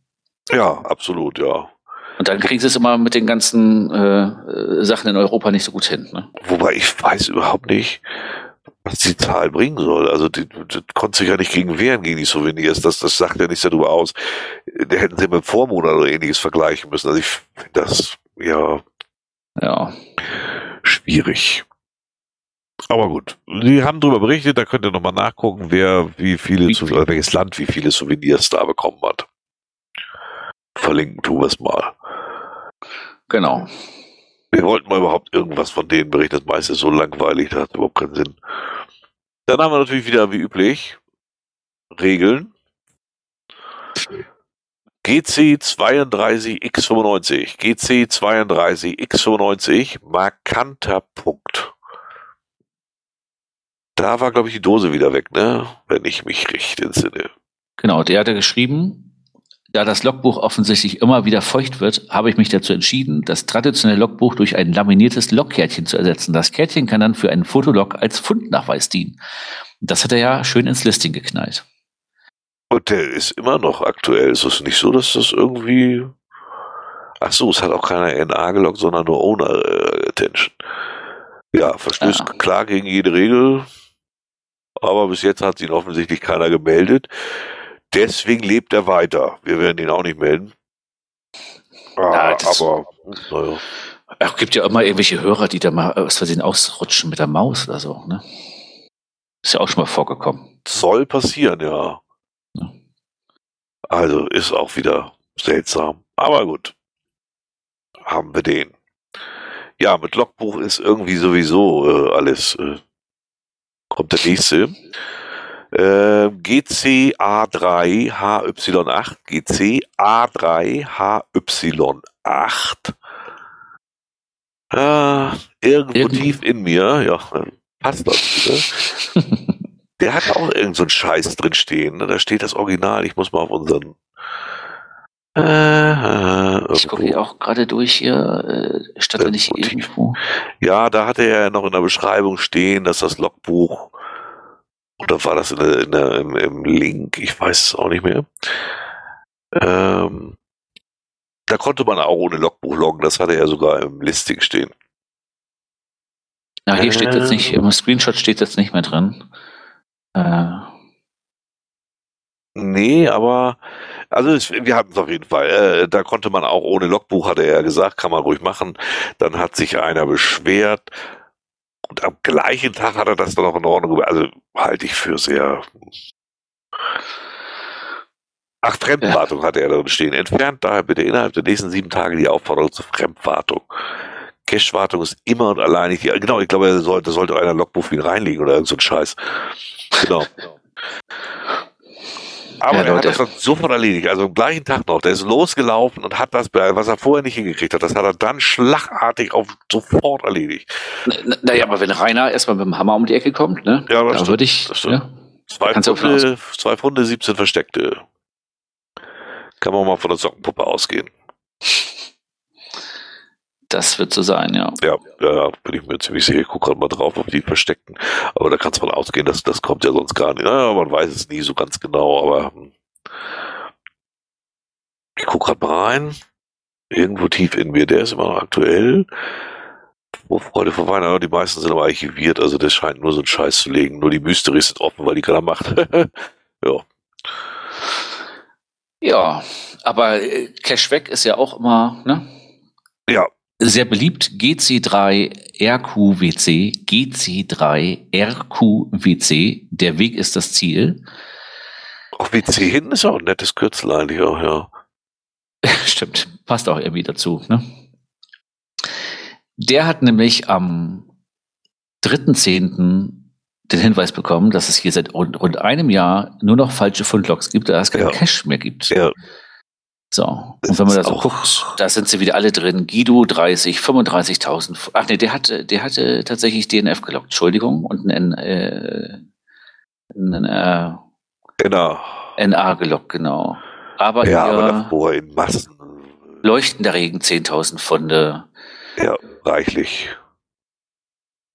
Ja, absolut, ja. Und dann kriegen sie es immer mit den ganzen äh, Sachen in Europa nicht so gut hin. Ne? Wobei ich weiß überhaupt nicht, was die Zahl bringen soll. Also die, die konnte sich ja nicht gegen wehren, gegen die Souvenirs. Das, das sagt ja nichts darüber aus. Da hätten sie mit Vormonat oder ähnliches vergleichen müssen. Also ich finde das, ja, ja, schwierig. Aber gut, Sie haben darüber berichtet, da könnt ihr nochmal nachgucken, wer wie viele, wie, oder welches Land wie viele Souvenirs da bekommen hat. Verlinken tun wir es mal. Genau. Wir wollten mal überhaupt irgendwas von denen berichten. Das meiste ist so langweilig, da hat überhaupt keinen Sinn. Dann haben wir natürlich wieder wie üblich Regeln. GC32X95. GC32X95, markanter Punkt. Da war, glaube ich, die Dose wieder weg, ne? Wenn ich mich richtig entsinne. Genau, der hat ja geschrieben, da das Logbuch offensichtlich immer wieder feucht wird, habe ich mich dazu entschieden, das traditionelle Logbuch durch ein laminiertes Logkärtchen zu ersetzen. Das Kärtchen kann dann für einen Fotolog als Fundnachweis dienen. Das hat er ja schön ins Listing geknallt. Und der ist immer noch aktuell. Ist es nicht so, dass das irgendwie. Ach so, es hat auch keiner NA geloggt, sondern nur Owner äh, Attention. Ja, verstößt ja. klar gegen jede Regel. Aber bis jetzt hat ihn offensichtlich keiner gemeldet. Deswegen lebt er weiter. Wir werden ihn auch nicht melden. Ah, ja, aber, naja. Es gibt ja immer irgendwelche Hörer, die da mal aus Versehen ausrutschen mit der Maus oder so, ne? Ist ja auch schon mal vorgekommen. Soll passieren, ja. ja. Also ist auch wieder seltsam. Aber gut. Haben wir den. Ja, mit Logbuch ist irgendwie sowieso äh, alles. Äh, kommt der nächste. Äh, GCA3HY8, GCA3HY8. Äh, irgendwo Irgend tief in mir, ja, passt das. Ne? Der hat auch irgend so einen Scheiß drin stehen. Ne? Da steht das Original. Ich muss mal auf unseren. Äh, ich gucke hier auch gerade durch hier. Äh, stand da nicht irgendwo? Ja, da hatte er ja noch in der Beschreibung stehen, dass das Logbuch oder war das in der, in der, im, im, Link? Ich weiß es auch nicht mehr. Ähm, da konnte man auch ohne Logbuch loggen. Das hatte er sogar im Listing stehen. Ja, hier äh, steht jetzt nicht, im Screenshot steht jetzt nicht mehr drin. Äh. Nee, aber also es, wir hatten es auf jeden Fall. Äh, da konnte man auch ohne Logbuch, hatte er gesagt, kann man ruhig machen. Dann hat sich einer beschwert und am gleichen Tag hat er das dann auch in Ordnung. Also halte ich für sehr. Ach, Fremdwartung ja. hatte er drin stehen. Entfernt daher bitte innerhalb der nächsten sieben Tage die Aufforderung zur Fremdwartung. Cache-Wartung ist immer und allein nicht die, genau, ich glaube, da sollte, sollte einer Logbuch wieder reinlegen oder irgend so ein Scheiß. Genau. Aber ja, er hat das dann sofort erledigt, also am gleichen Tag noch. Der ist losgelaufen und hat das, was er vorher nicht hingekriegt hat, das hat er dann schlagartig auf sofort erledigt. Naja, aber wenn Rainer erstmal mit dem Hammer um die Ecke kommt, ne? Ja, das dann würde ich. Das Ja, zwei, Funde, zwei Funde, 17 Versteckte. Kann man mal von der Sockenpuppe ausgehen. Das wird so sein, ja. Ja, ja, bin ich mir ziemlich sicher. Ich gucke gerade mal drauf, ob die versteckten. Aber da kann es von ausgehen, dass das kommt ja sonst gar nicht. Naja, man weiß es nie so ganz genau, aber hm. ich gucke gerade mal rein. Irgendwo tief in mir, der ist immer noch aktuell. Oh, Freude vor Weihnachten, die meisten sind aber archiviert, also der scheint nur so einen Scheiß zu legen. Nur die Mystery sind offen, weil die keiner macht. ja. Ja, aber äh, Cash weg ist ja auch immer, ne? Ja, sehr beliebt GC3RQWC, GC3RQWC, der Weg ist das Ziel. Auch WC hinten ist auch ein nettes Kürzel eigentlich auch, ja. Stimmt, passt auch irgendwie dazu, ne? Der hat nämlich am 3.10. den Hinweis bekommen, dass es hier seit rund, rund einem Jahr nur noch falsche Fundlogs gibt, da es keinen ja. Cache mehr gibt. Ja. So, und wenn man da so guckt, da sind sie wieder alle drin. Guido 30, 35.000. Ach nee, der hatte, der hatte tatsächlich DNF gelockt, Entschuldigung, und ein, äh, ein äh, NA. NA gelockt, genau. Aber ja, aber davor in Massen Leuchtender Regen 10.000 Pfunde. Ja, reichlich.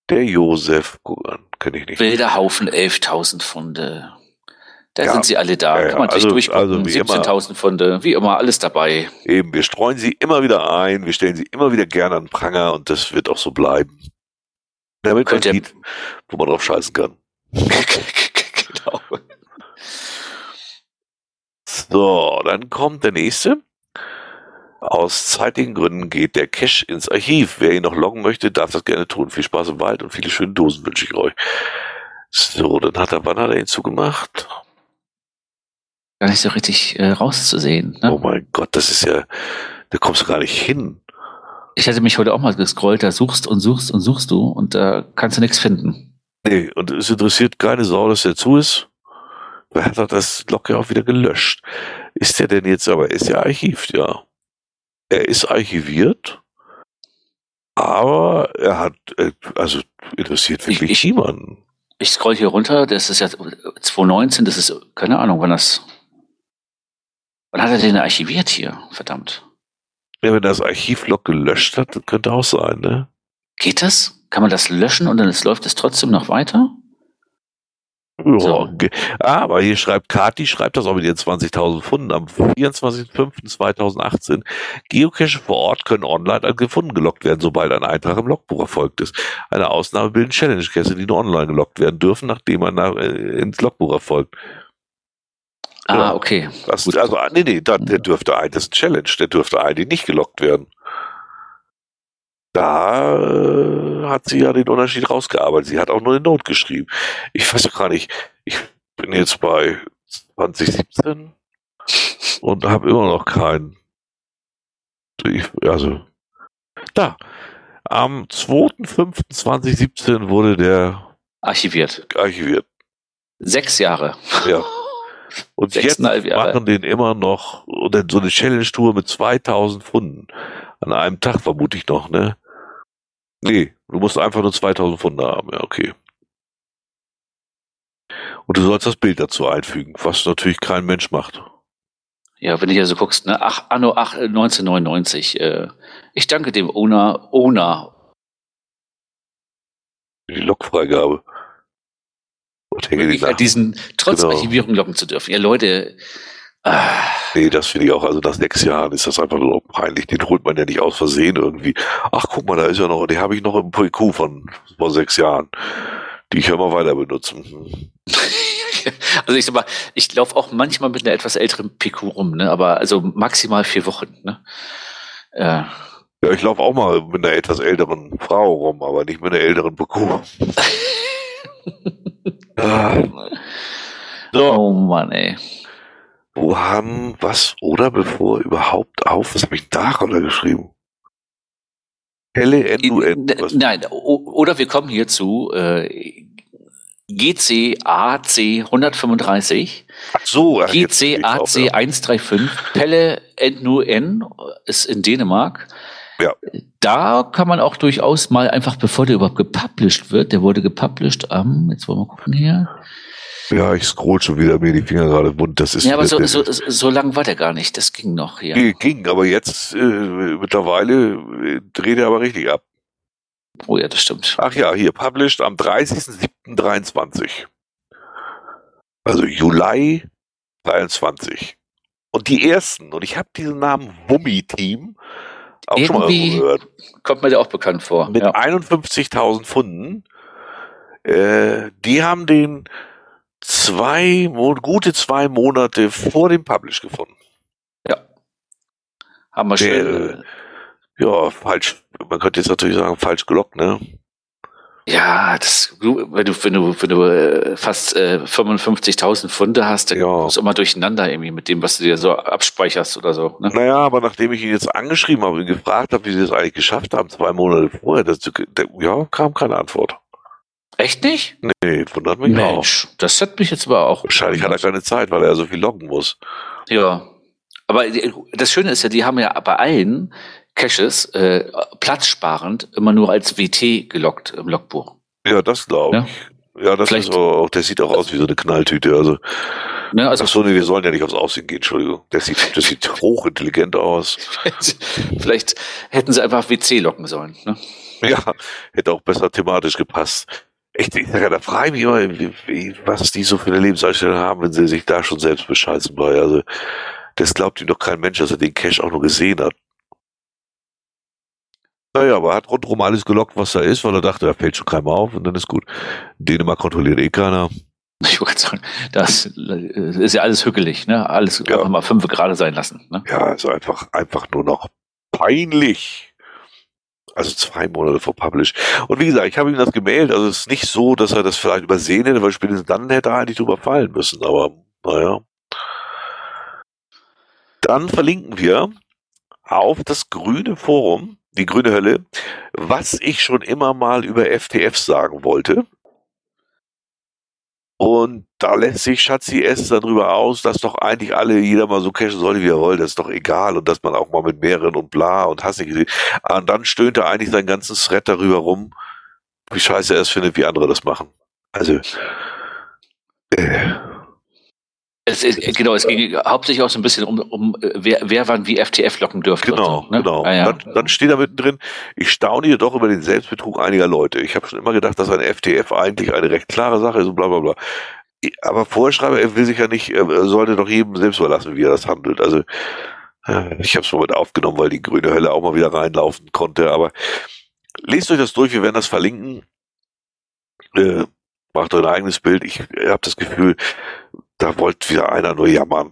Der Josef, guck an, kenne ich nicht. Wilder Haufen 11.000 Pfunde. Da Ja. sind sie alle da. Ja. Kann man sich Also- durchgucken. also wie immer. 17.000 Pfunde. Wie immer, alles dabei. Eben, wir streuen sie immer wieder ein, wir stellen sie immer wieder gerne an Pranger und das wird auch so bleiben. Damit man sieht, wo man drauf scheißen kann. genau. So, dann kommt der nächste. Aus zeitlichen Gründen geht der Cache ins Archiv. Wer ihn noch loggen möchte, darf das gerne tun. Viel Spaß im Wald und viele schöne Dosen wünsche ich euch. So, dann hat er, wann hat er ihn zugemacht? Gar nicht so richtig äh, rauszusehen. Ne? Oh mein Gott, das ist ja, da kommst du gar nicht hin. Ich hatte mich heute auch mal gescrollt, da suchst und suchst und suchst du und da kannst du nichts finden. Nee, und es interessiert keine Sau, dass der zu ist. Wer hat doch das Log ja auch wieder gelöscht? Ist der denn jetzt, aber er ist ja archiviert, ja. Er ist archiviert, aber er hat, äh, also interessiert wirklich Ich- ich- niemanden. Ich scroll hier runter, das ist ja 2019, das ist, keine Ahnung, wann das. Wann hat er den archiviert hier? Verdammt. Ja, wenn er das Archivlog gelöscht hat, das könnte auch sein, ne? Geht das? Kann man das löschen und dann ist, läuft es trotzdem noch weiter? Ja, So. aber hier schreibt Kati, schreibt das auch mit ihren 20.000 Pfunden am 24.05.2018. Geocache vor Ort können online gefunden gelockt werden, sobald ein Eintrag im Logbuch erfolgt ist. Eine Ausnahme bilden Challenge-Cache, die nur online gelockt werden dürfen, nachdem ein nach, äh, ins Logbuch erfolgt. Ah, okay. Das, Gut. also, ah, nee, nee, da, der dürfte ein, das ist ein Challenge, der dürfte eigentlich nicht gelockt werden. Da äh, hat sie ja den Unterschied rausgearbeitet. Sie hat auch nur eine Note geschrieben. Ich weiß doch gar nicht, ich bin jetzt bei 2017 und habe immer noch keinen. Ich, also, da. Am 2.5.2017 wurde der Archiviert. archiviert. Sechs Jahre. Ja. Und jetzt machen den immer noch oder so eine Challenge-Tour mit 2000 Pfunden. An einem Tag vermute ich noch, ne? Nee, du musst einfach nur 2000 Pfunde haben, ja, okay. Und du sollst das Bild dazu einfügen, was natürlich kein Mensch macht. Ja, wenn du hier so guckst, ne? Ach, Anno ach, 1999. Äh, ich danke dem Owner, Owner. Die Lokfreigabe. Nach. diesen trotz Genau. Archivierung locken zu dürfen. Ja, Leute. Ah, Nee, das finde ich auch, also nach sechs Jahren ist das einfach nur peinlich. Den holt man ja nicht aus Versehen irgendwie. Ach, guck mal, da ist ja noch, den habe ich noch im PQ von vor sechs Jahren. Die ja mal weiter benutzen. Also ich sag mal, ich laufe auch manchmal mit einer etwas älteren PQ rum, ne? Aber also maximal vier Wochen, ne? Äh, Ja, ich laufe auch mal mit einer etwas älteren Frau rum, aber nicht mit einer älteren PQ. ah, so, oh Mann, ey. wo haben was oder bevor überhaupt auf? Was habe ich da runtergeschrieben? Helle N-U-N. Nein, oder wir kommen hier zu äh, GCAC 135, Ach so, ja, bin ich GCAC drauf, ja. 135, Pelle N ist in Dänemark. Ja. Da kann man auch durchaus mal einfach, bevor der überhaupt gepublished wird, der wurde gepublished am, jetzt wollen wir gucken hier. Ja, ich scroll schon wieder mir die Finger gerade wund. Das ist Ja, aber so, so, so, lang war der gar nicht, das ging noch. Ging, ging, aber jetzt äh, mittlerweile äh, dreht er aber richtig ab. Oh ja, das stimmt. Ach ja, hier, published am 30.07.23. Also Juli 23. Und die ersten, und ich habe diesen Namen Wummi-Team auch schon mal gehört, Kommt mir der auch bekannt vor. mit Ja. 51.000 Pfunden, äh, die haben den zwei, gute zwei Monate vor dem Publish gefunden. Haben wir Der, schon. Ja, falsch, man könnte jetzt natürlich sagen, falsch gelockt, ne? Ja, das, wenn du, wenn du, wenn du äh, fast äh, 55.000 Pfunde hast, dann Ja. kommst du immer durcheinander irgendwie mit dem, was du dir so abspeicherst oder so. Ne? Naja, aber nachdem ich ihn jetzt angeschrieben habe und gefragt habe, wie sie das eigentlich geschafft haben, zwei Monate vorher, das, der, ja, kam keine Antwort. Echt nicht? Nee, wundert mich auch. Mensch, das hat mich jetzt aber auch. Wahrscheinlich hat er keine Zeit, weil er so viel loggen muss. Ja. Aber die- das Schöne ist ja, die haben ja bei allen Caches äh, platzsparend immer nur als WT gelockt im Logbuch. Ja, das glaube Ja. ich. Ja, das Vielleicht- ist auch, der sieht auch aus wie so eine Knalltüte. Also, Ne, also Achso, nee, wir sollen ja nicht aufs Aussehen gehen, Entschuldigung. Das sieht, das sieht hochintelligent aus. Vielleicht hätten sie einfach WC locken sollen. Ne? Ja, hätte auch besser thematisch gepasst. Echt, ich sage, da frage ich mich immer, wie, wie, was die so für eine Lebenseinstellung haben, wenn sie sich da schon selbst bescheißen bei. Also, das glaubt ihm doch kein Mensch, dass er den Cash auch nur gesehen hat. Naja, aber er hat rundherum alles gelockt, was da ist, weil er dachte, da fällt schon keinem auf und dann ist gut. Dänemark kontrolliert eh keiner. Ich wollte sagen, das ist ja alles hückelig, ne? Alles ja. einfach mal fünf gerade sein lassen. Ne? Ja, also einfach, einfach nur noch peinlich. Also zwei Monate vor Publish. Und wie gesagt, ich habe ihm das gemeldet. Also es ist nicht so, dass er das vielleicht übersehen hätte, weil spätestens dann hätte er eigentlich drüber fallen müssen. Aber naja. Dann verlinken wir auf das grüne Forum, die grüne Hölle, was ich schon immer mal über FTF sagen wollte. Und da lässt sich Schatzi S darüber aus, dass doch eigentlich alle, jeder mal so cashen sollte, wie er wollte, das ist doch egal und dass man auch mal mit mehreren und bla und nicht gesehen. Und dann stöhnt er eigentlich sein ganzes Thread darüber rum, wie scheiße er es findet, wie andere das machen. Also, äh, es, es, genau, es ging hauptsächlich auch so ein bisschen um, um wer, wer wann wie FTF locken dürfte. Genau, so, ne? genau. Ah, ja. dann, dann steht da mittendrin, ich staune jedoch über den Selbstbetrug einiger Leute. Ich habe schon immer gedacht, dass ein FTF eigentlich eine recht klare Sache ist und bla bla bla. Aber Vorschreiber, er will sich ja nicht, er sollte doch jedem selbst überlassen, wie er das handelt. Also äh, ich habe es mal mit aufgenommen, weil die grüne Hölle auch mal wieder reinlaufen konnte. Aber lest euch das durch, wir werden das verlinken. Äh, macht euer eigenes Bild. Ich habe das Gefühl, da wollte wieder einer nur jammern.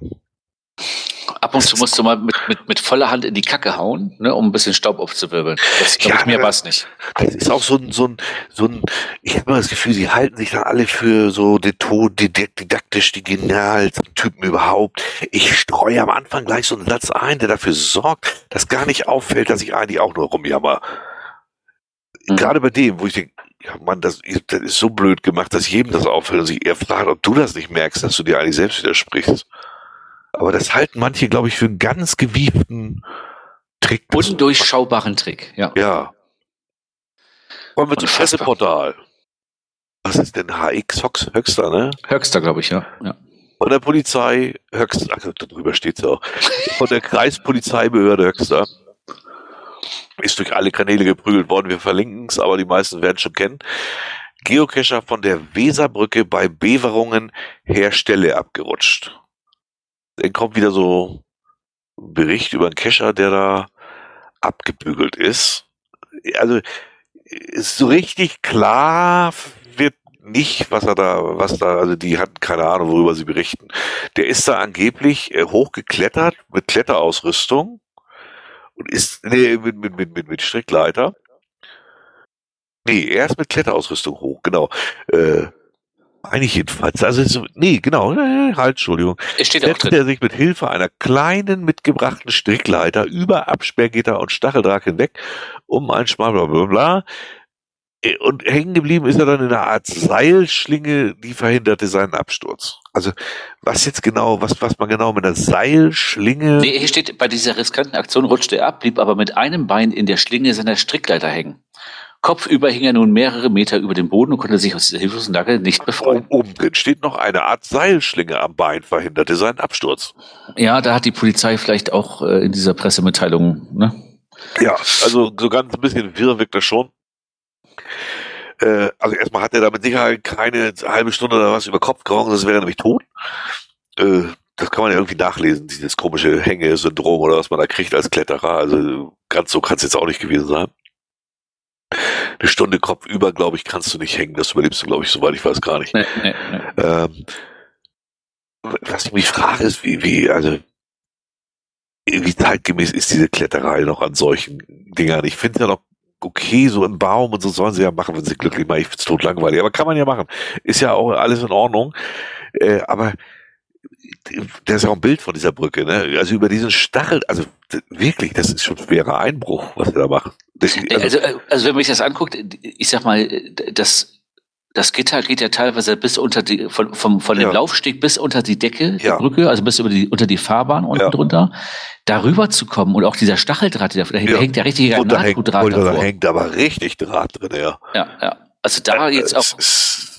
Ab und zu musst du mal mit, mit, mit voller Hand in die Kacke hauen, ne, um ein bisschen Staub aufzuwirbeln. Das glaube ja, ich mir was nicht. Das ist auch so ein, so ein, so ein, ich habe immer das Gefühl, sie halten sich dann alle für so den Tod, didaktisch die genialsten Typen überhaupt. Ich streue am Anfang gleich so einen Satz ein, der dafür sorgt, dass gar nicht auffällt, dass ich eigentlich auch nur rumjammer. Mhm. Gerade bei dem, wo ich denke, ja Mann, das, das ist so blöd gemacht, dass jedem das auffällt und sich eher fragt, ob du das nicht merkst, dass du dir eigentlich selbst widersprichst. Aber das halten manche, glaube ich, für einen ganz gewieften Trick. Undurchschaubaren Trick, ja. Ja. Kommen wir zum Presseportal. Was ist denn HX Höxter, ne? Höxter, glaube ich, ja. ja. Von der Polizei Höxter, ach, darüber steht es auch. Von der Kreispolizeibehörde Höxter ist durch alle Kanäle geprügelt worden. Wir verlinken es, aber die meisten werden schon kennen. Geocacher von der Weserbrücke bei Beverungen Herstelle abgerutscht. Dann kommt wieder so ein Bericht über einen Cacher, der da abgebügelt ist. Also ist so richtig klar wird nicht, was er da, was da, also die hatten keine Ahnung, worüber sie berichten. Der ist da angeblich äh, hochgeklettert mit Kletterausrüstung und ist, nee, mit, mit, mit, mit, mit Strickleiter. Nee, er ist mit Kletterausrüstung hoch, genau. Äh, eigentlich jedenfalls. Also, so, nee, genau, halt, Entschuldigung. Es steht auch drin. er sich mit Hilfe einer kleinen mitgebrachten Strickleiter über Absperrgitter und Stacheldraht hinweg, um ein Schmal, bla, bla, bla, und hängen geblieben ist er dann in einer Art Seilschlinge, die verhinderte seinen Absturz. Also was jetzt genau, was, was man genau mit einer Seilschlinge. Nee, hier steht, bei dieser riskanten Aktion rutschte er ab, blieb aber mit einem Bein in der Schlinge seiner Strickleiter hängen. Kopfüber hing er nun mehrere Meter über dem Boden und konnte sich aus dieser hilflosen Lage nicht befreien. Oben drin steht noch eine Art Seilschlinge am Bein, verhinderte seinen Absturz. Ja, da hat die Polizei vielleicht auch äh, in dieser Pressemitteilung, ne? Ja, also so ganz ein bisschen wirr wirkt das schon. Äh, also erstmal hat er da mit Sicherheit keine halbe Stunde oder was über Kopf gehauen, das wäre nämlich tot. Äh, das kann man ja irgendwie nachlesen, dieses komische Hänge-Syndrom oder was man da kriegt als Kletterer. Also ganz so kann es jetzt auch nicht gewesen sein. Eine Stunde Kopf über, glaube ich, kannst du nicht hängen. Das überlebst du, glaube ich, soweit ich weiß gar nicht. Nee, nee, nee. Ähm, was ich mich frage, ist, wie, wie, also, wie zeitgemäß ist diese Kletterei noch an solchen Dingern? Ich finde ja noch okay, so im Baum und so sollen sie ja machen, wenn sie glücklich machen. Ich find's tot langweilig, aber kann man ja machen. Ist ja auch alles in Ordnung. Äh, aber da ist ja auch ein Bild von dieser Brücke, ne? Also über diesen Stachel, also wirklich, das ist schon schwerer Einbruch, was er da macht. Das, also, also, also wenn man sich das anguckt, ich sag mal, das das Gitter geht ja teilweise bis unter die, von, vom, von dem ja. Laufsteg bis unter die Decke ja. der Brücke, also bis über die, unter die Fahrbahn unten ja. drunter, darüber zu kommen und auch dieser Stacheldraht, da, da hängt ja richtig Nahtdraht davor. Da hängt aber richtig Draht drin, ja. Ja, ja. Also da äh, jetzt auch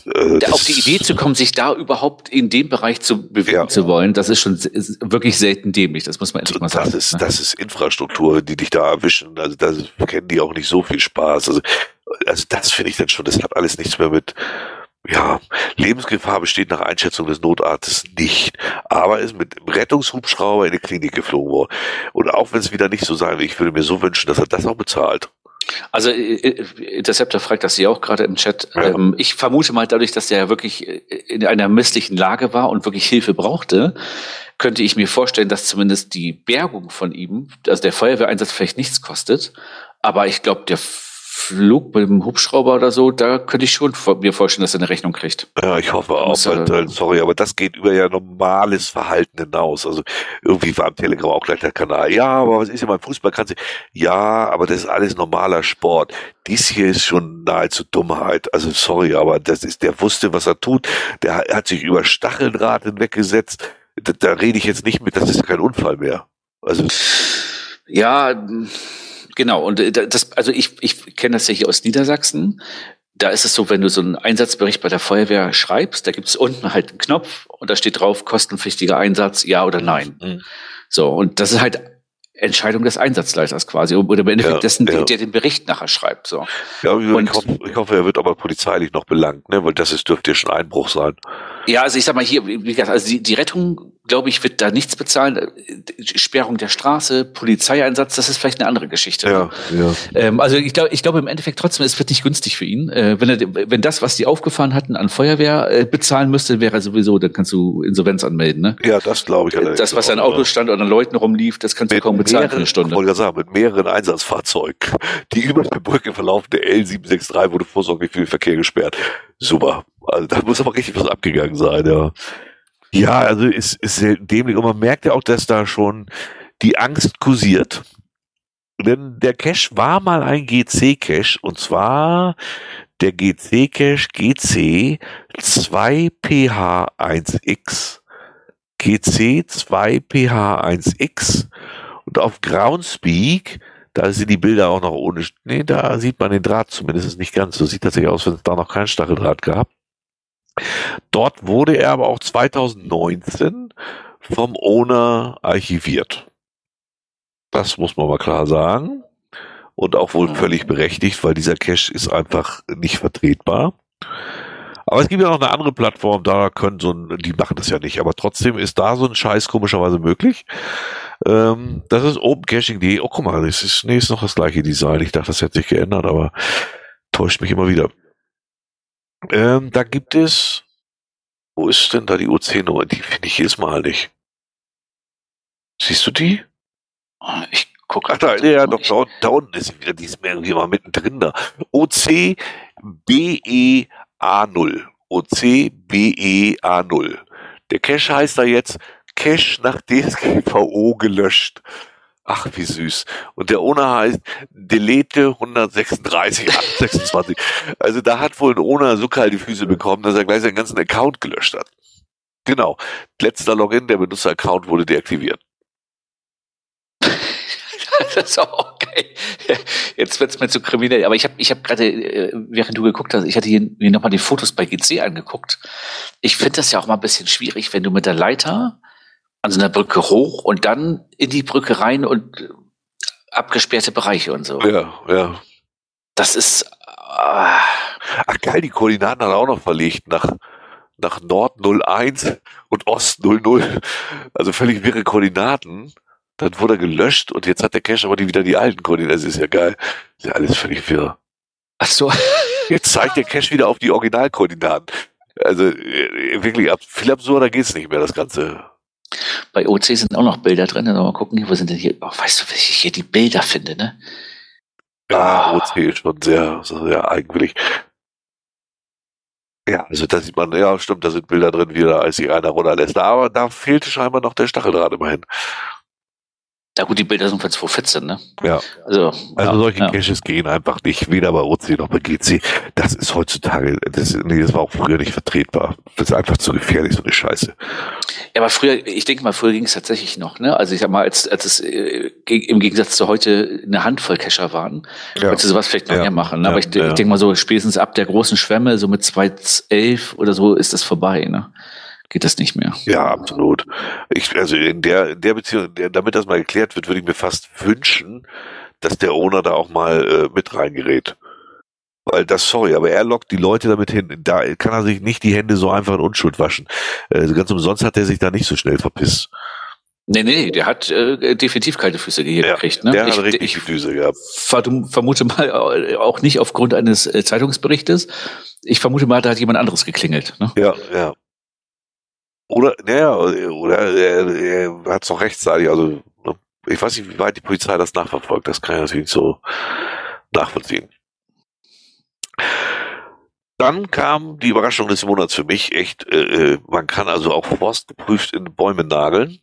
äh, auf die Idee zu kommen, sich da überhaupt in dem Bereich zu bewegen ja. zu wollen, das ist schon ist wirklich selten dämlich. Das muss man endlich mal sagen. Das ist, ne? das ist Infrastruktur, die dich da erwischen. Also da kennen die auch nicht so viel Spaß. Also, also das finde ich dann schon, das hat alles nichts mehr mit, ja, Lebensgefahr besteht nach Einschätzung des Notarztes nicht, aber ist mit Rettungshubschrauber in die Klinik geflogen worden. Und auch wenn es wieder nicht so sein will, ich würde mir so wünschen, dass er das auch bezahlt. Also äh, äh, Interceptor fragt das Sie auch gerade im Chat. Ja. Ähm, ich vermute mal, dadurch, dass der wirklich äh, in einer misslichen Lage war und wirklich Hilfe brauchte, könnte ich mir vorstellen, dass zumindest die Bergung von ihm, also der Feuerwehreinsatz vielleicht nichts kostet. Aber ich glaube, der Flug mit dem Hubschrauber oder so, da könnte ich schon mir vorstellen, dass er eine Rechnung kriegt. Ja, ich hoffe auch. Weil, sorry, aber das geht über ja normales Verhalten hinaus. Also irgendwie war am Telegram auch gleich der Kanal. Ja, aber was ist ja beim Fußball? Kannst du, ja, aber das ist alles normaler Sport. Dies hier ist schon nahezu Dummheit. Also sorry, aber das ist, der wusste, was er tut. Der hat sich über Stacheldraht hinweggesetzt. Da, da rede ich jetzt nicht mit, das ist kein Unfall mehr. Also. Ja, Genau, und äh, das, also ich, ich kenne das ja hier aus Niedersachsen. Da ist es so, wenn du so einen Einsatzbericht bei der Feuerwehr schreibst, da gibt es unten halt einen Knopf und da steht drauf, kostenpflichtiger Einsatz, ja oder nein. Mhm. So, und das ist halt Entscheidung des Einsatzleiters quasi oder im Endeffekt ja, dessen, ja. der den Bericht nachher schreibt. So. Ja, und, ich, hoffe, ich hoffe, er wird aber polizeilich noch belangt, ne? weil das ist, dürfte ja schon Einbruch sein. Ja, also ich sag mal hier, wie gesagt, also die, die Rettung glaube ich, wird da nichts bezahlen. Sperrung der Straße, Polizeieinsatz, das ist vielleicht eine andere Geschichte. Ja, ja. Ähm, also ich glaube, ich glaube im Endeffekt trotzdem, es wird nicht günstig für ihn. Äh, wenn er, wenn das, was die aufgefahren hatten, an Feuerwehr äh, bezahlen müsste, wäre er sowieso, dann kannst du Insolvenz anmelden. Ne? Ja, das glaube ich. Äh, das, was an Autos stand und an Leuten rumlief, das kannst mit du kaum bezahlen mehreren, für eine Stunde. Ich wollte sagen, mit mehreren Einsatzfahrzeugen. Die über der Brücke verlaufende L763 wurde vorsorglich für den Verkehr gesperrt. Super. Also da muss aber richtig was abgegangen sein, ja. Ja, also ist, ist sehr dämlich. Und man merkt ja auch, dass da schon die Angst kursiert. Denn der Cache war mal ein GC-Cache und zwar der GC-Cache GC 2PH1X. GC 2PH1X und auf Groundspeak, da sind die Bilder auch noch ohne, nee, da sieht man den Draht zumindest nicht ganz. So sieht tatsächlich aus, wenn es da noch keinen Stacheldraht gab. Dort wurde er aber auch 2019 vom Owner archiviert. Das muss man mal klar sagen. Und auch wohl völlig berechtigt, weil dieser Cache ist einfach nicht vertretbar. Aber es gibt ja noch eine andere Plattform, da können so ein, die machen das ja nicht, aber trotzdem ist da so ein Scheiß komischerweise möglich. Ähm, das ist opencaching.de. Oh, guck mal, das ist, nee, ist noch das gleiche Design. Ich dachte, das hätte sich geändert, aber täuscht mich immer wieder. Ähm, da gibt es, wo ist denn da die OC-Nummer? Die finde ich jetzt Mal nicht. Siehst du die? Ah, ich gucke. Ach, da, ja, doch, da unten ist sie wieder. Die ist mir irgendwie mal mittendrin da. OC BE A0. OCBE-A0. Der Cache heißt da jetzt Cache nach DSGVO gelöscht. Ach, wie süß. Und der Owner heißt Delete 136, 26. Ah, also da hat wohl ein Owner so kalt die Füße bekommen, dass er gleich seinen ganzen Account gelöscht hat. Genau. Letzter Login, der Benutzeraccount wurde deaktiviert. das ist auch Jetzt wird's mir zu kriminell. Aber ich habe ich hab gerade, äh, während du geguckt hast, ich hatte hier nochmal die Fotos bei GC angeguckt. Ich finde das ja auch mal ein bisschen schwierig, wenn du mit der Leiter an so einer Brücke hoch und dann in die Brücke rein und abgesperrte Bereiche und so. Ja, ja. Das ist. Äh, Ach geil, die Koordinaten hat er auch noch verlegt nach, nach Nord 01 und Ost 00. Also völlig wirre Koordinaten. Dann wurde er gelöscht und jetzt hat der Cache aber die wieder die alten Koordinaten. Das ist ja geil. Das ist ja alles völlig wirr. Ach so. Jetzt zeigt der Cache wieder auf die Originalkoordinaten. Also äh, wirklich, viel absurder geht's nicht mehr, das Ganze. Bei OC sind auch noch Bilder drin. Mal gucken, wo sind denn hier? Oh, weißt du, wie ich hier die Bilder finde, ne? Ja, ah. OC ist schon sehr, sehr eigenwillig. Ja, also da sieht man, ja, stimmt, da sind Bilder drin, wie da, als sich einer runterlässt. Aber da fehlte scheinbar noch der Stacheldraht immerhin. Ja gut, die Bilder sind von 2014, ne? Ja. Also, also ja, solche ja. Caches gehen einfach nicht, weder bei OC noch bei GC. Das ist heutzutage, das, nee, das war auch früher nicht vertretbar. Das ist einfach zu gefährlich, so eine Scheiße. Ja, aber früher, ich denke mal, früher ging es tatsächlich noch, ne? Also ich sag mal, als, als es äh, im Gegensatz zu heute eine Handvoll Cacher waren, ja. könntest du sowas vielleicht noch ja. mehr machen. Ne? Aber ich, ich denke mal so, spätestens ab der großen Schwemme, so mit 211 oder so, ist das vorbei, ne? Geht das nicht mehr. Ja, absolut. Ich, also in der, in der Beziehung, der, damit das mal geklärt wird, würde ich mir fast wünschen, dass der Owner da auch mal äh, mit reingerät. Weil das, sorry, aber er lockt die Leute damit hin. Da kann er sich nicht die Hände so einfach in Unschuld waschen. Äh, ganz umsonst hat er sich da nicht so schnell verpisst. Nee, nee, der hat äh, definitiv kalte Füße gekriegt. Ja, ne? Der ich, hat richtig ich, Füße gehabt. Vermute mal äh, auch nicht aufgrund eines äh, Zeitungsberichtes. Ich vermute mal, da hat jemand anderes geklingelt. Ne? Ja, ja. Oder, naja, oder er, er hat es noch rechtzeitig, also ne, ich weiß nicht, wie weit die Polizei das nachverfolgt, das kann ich natürlich nicht so nachvollziehen. Dann kam die Überraschung des Monats für mich, echt, äh, äh man kann also auch forstgeprüft in Bäume nageln.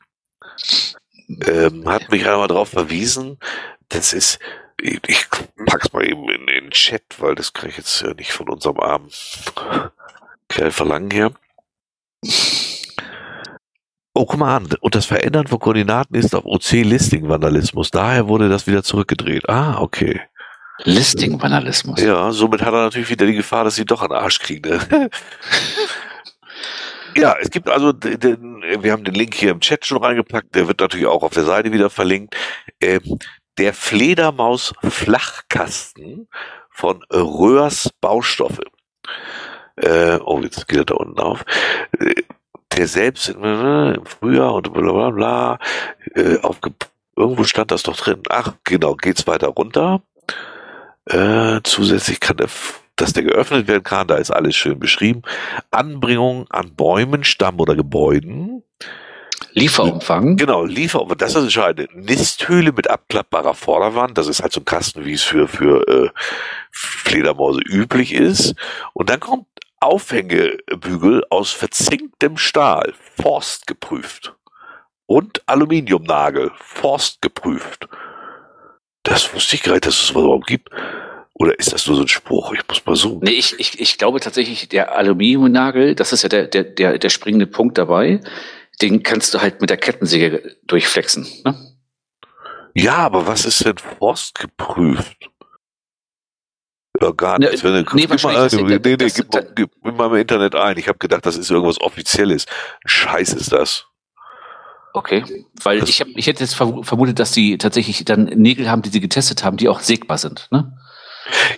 Ähm, hat mich einmal darauf verwiesen, das ist, ich, ich pack's mal eben in den Chat, weil das kann ich jetzt ja nicht von unserem armen Kerl verlangen hier. Oh, guck mal an. Und das Verändern von Koordinaten ist auf OC-Listing-Vandalismus. Daher wurde das wieder zurückgedreht. Ah, okay. Listing-Vandalismus. Ja, somit hat er natürlich wieder die Gefahr, dass sie doch einen Arsch kriegen. Ne? ja, es gibt also, den, wir haben den Link hier im Chat schon reingepackt. Der wird natürlich auch auf der Seite wieder verlinkt. Ähm, der Fledermaus-Flachkasten von Röhrs Baustoffe. Äh, oh, jetzt geht er da unten auf. Äh, der selbst äh, im Frühjahr und bla bla bla, äh, aufge irgendwo stand das doch drin. Ach, genau, geht's weiter runter. Äh, zusätzlich kann der, dass der geöffnet werden kann, da ist alles schön beschrieben. Anbringung an Bäumen, Stamm oder Gebäuden. Lieferumfang. Genau, Lieferumfang, das ist entscheidend. Nisthöhle mit abklappbarer Vorderwand, das ist halt so ein Kasten, wie es für, für äh, Fledermäuse üblich ist. Und dann kommt Aufhängebügel aus verzinktem Stahl, Forst geprüft. Und Aluminiumnagel, Forst geprüft. Das wusste ich nicht, dass es was überhaupt gibt. Oder ist das nur so ein Spruch? Ich muss mal so. Nee, ich, ich, ich glaube tatsächlich, der Aluminiumnagel, das ist ja der, der, der, der springende Punkt dabei, den kannst du halt mit der Kettensäge durchflexen. Ne? Ja, aber was ist denn Forst geprüft? Ja, gar nichts. Ne, nee, gib mal, nee, nee, gib, gib, gib mal im Internet ein. Ich habe gedacht, das ist irgendwas Offizielles. Scheiß ist das. Okay, weil das, ich, hab, ich hätte jetzt vermutet, dass die tatsächlich dann Nägel haben, die sie getestet haben, die auch sägbar sind, ne?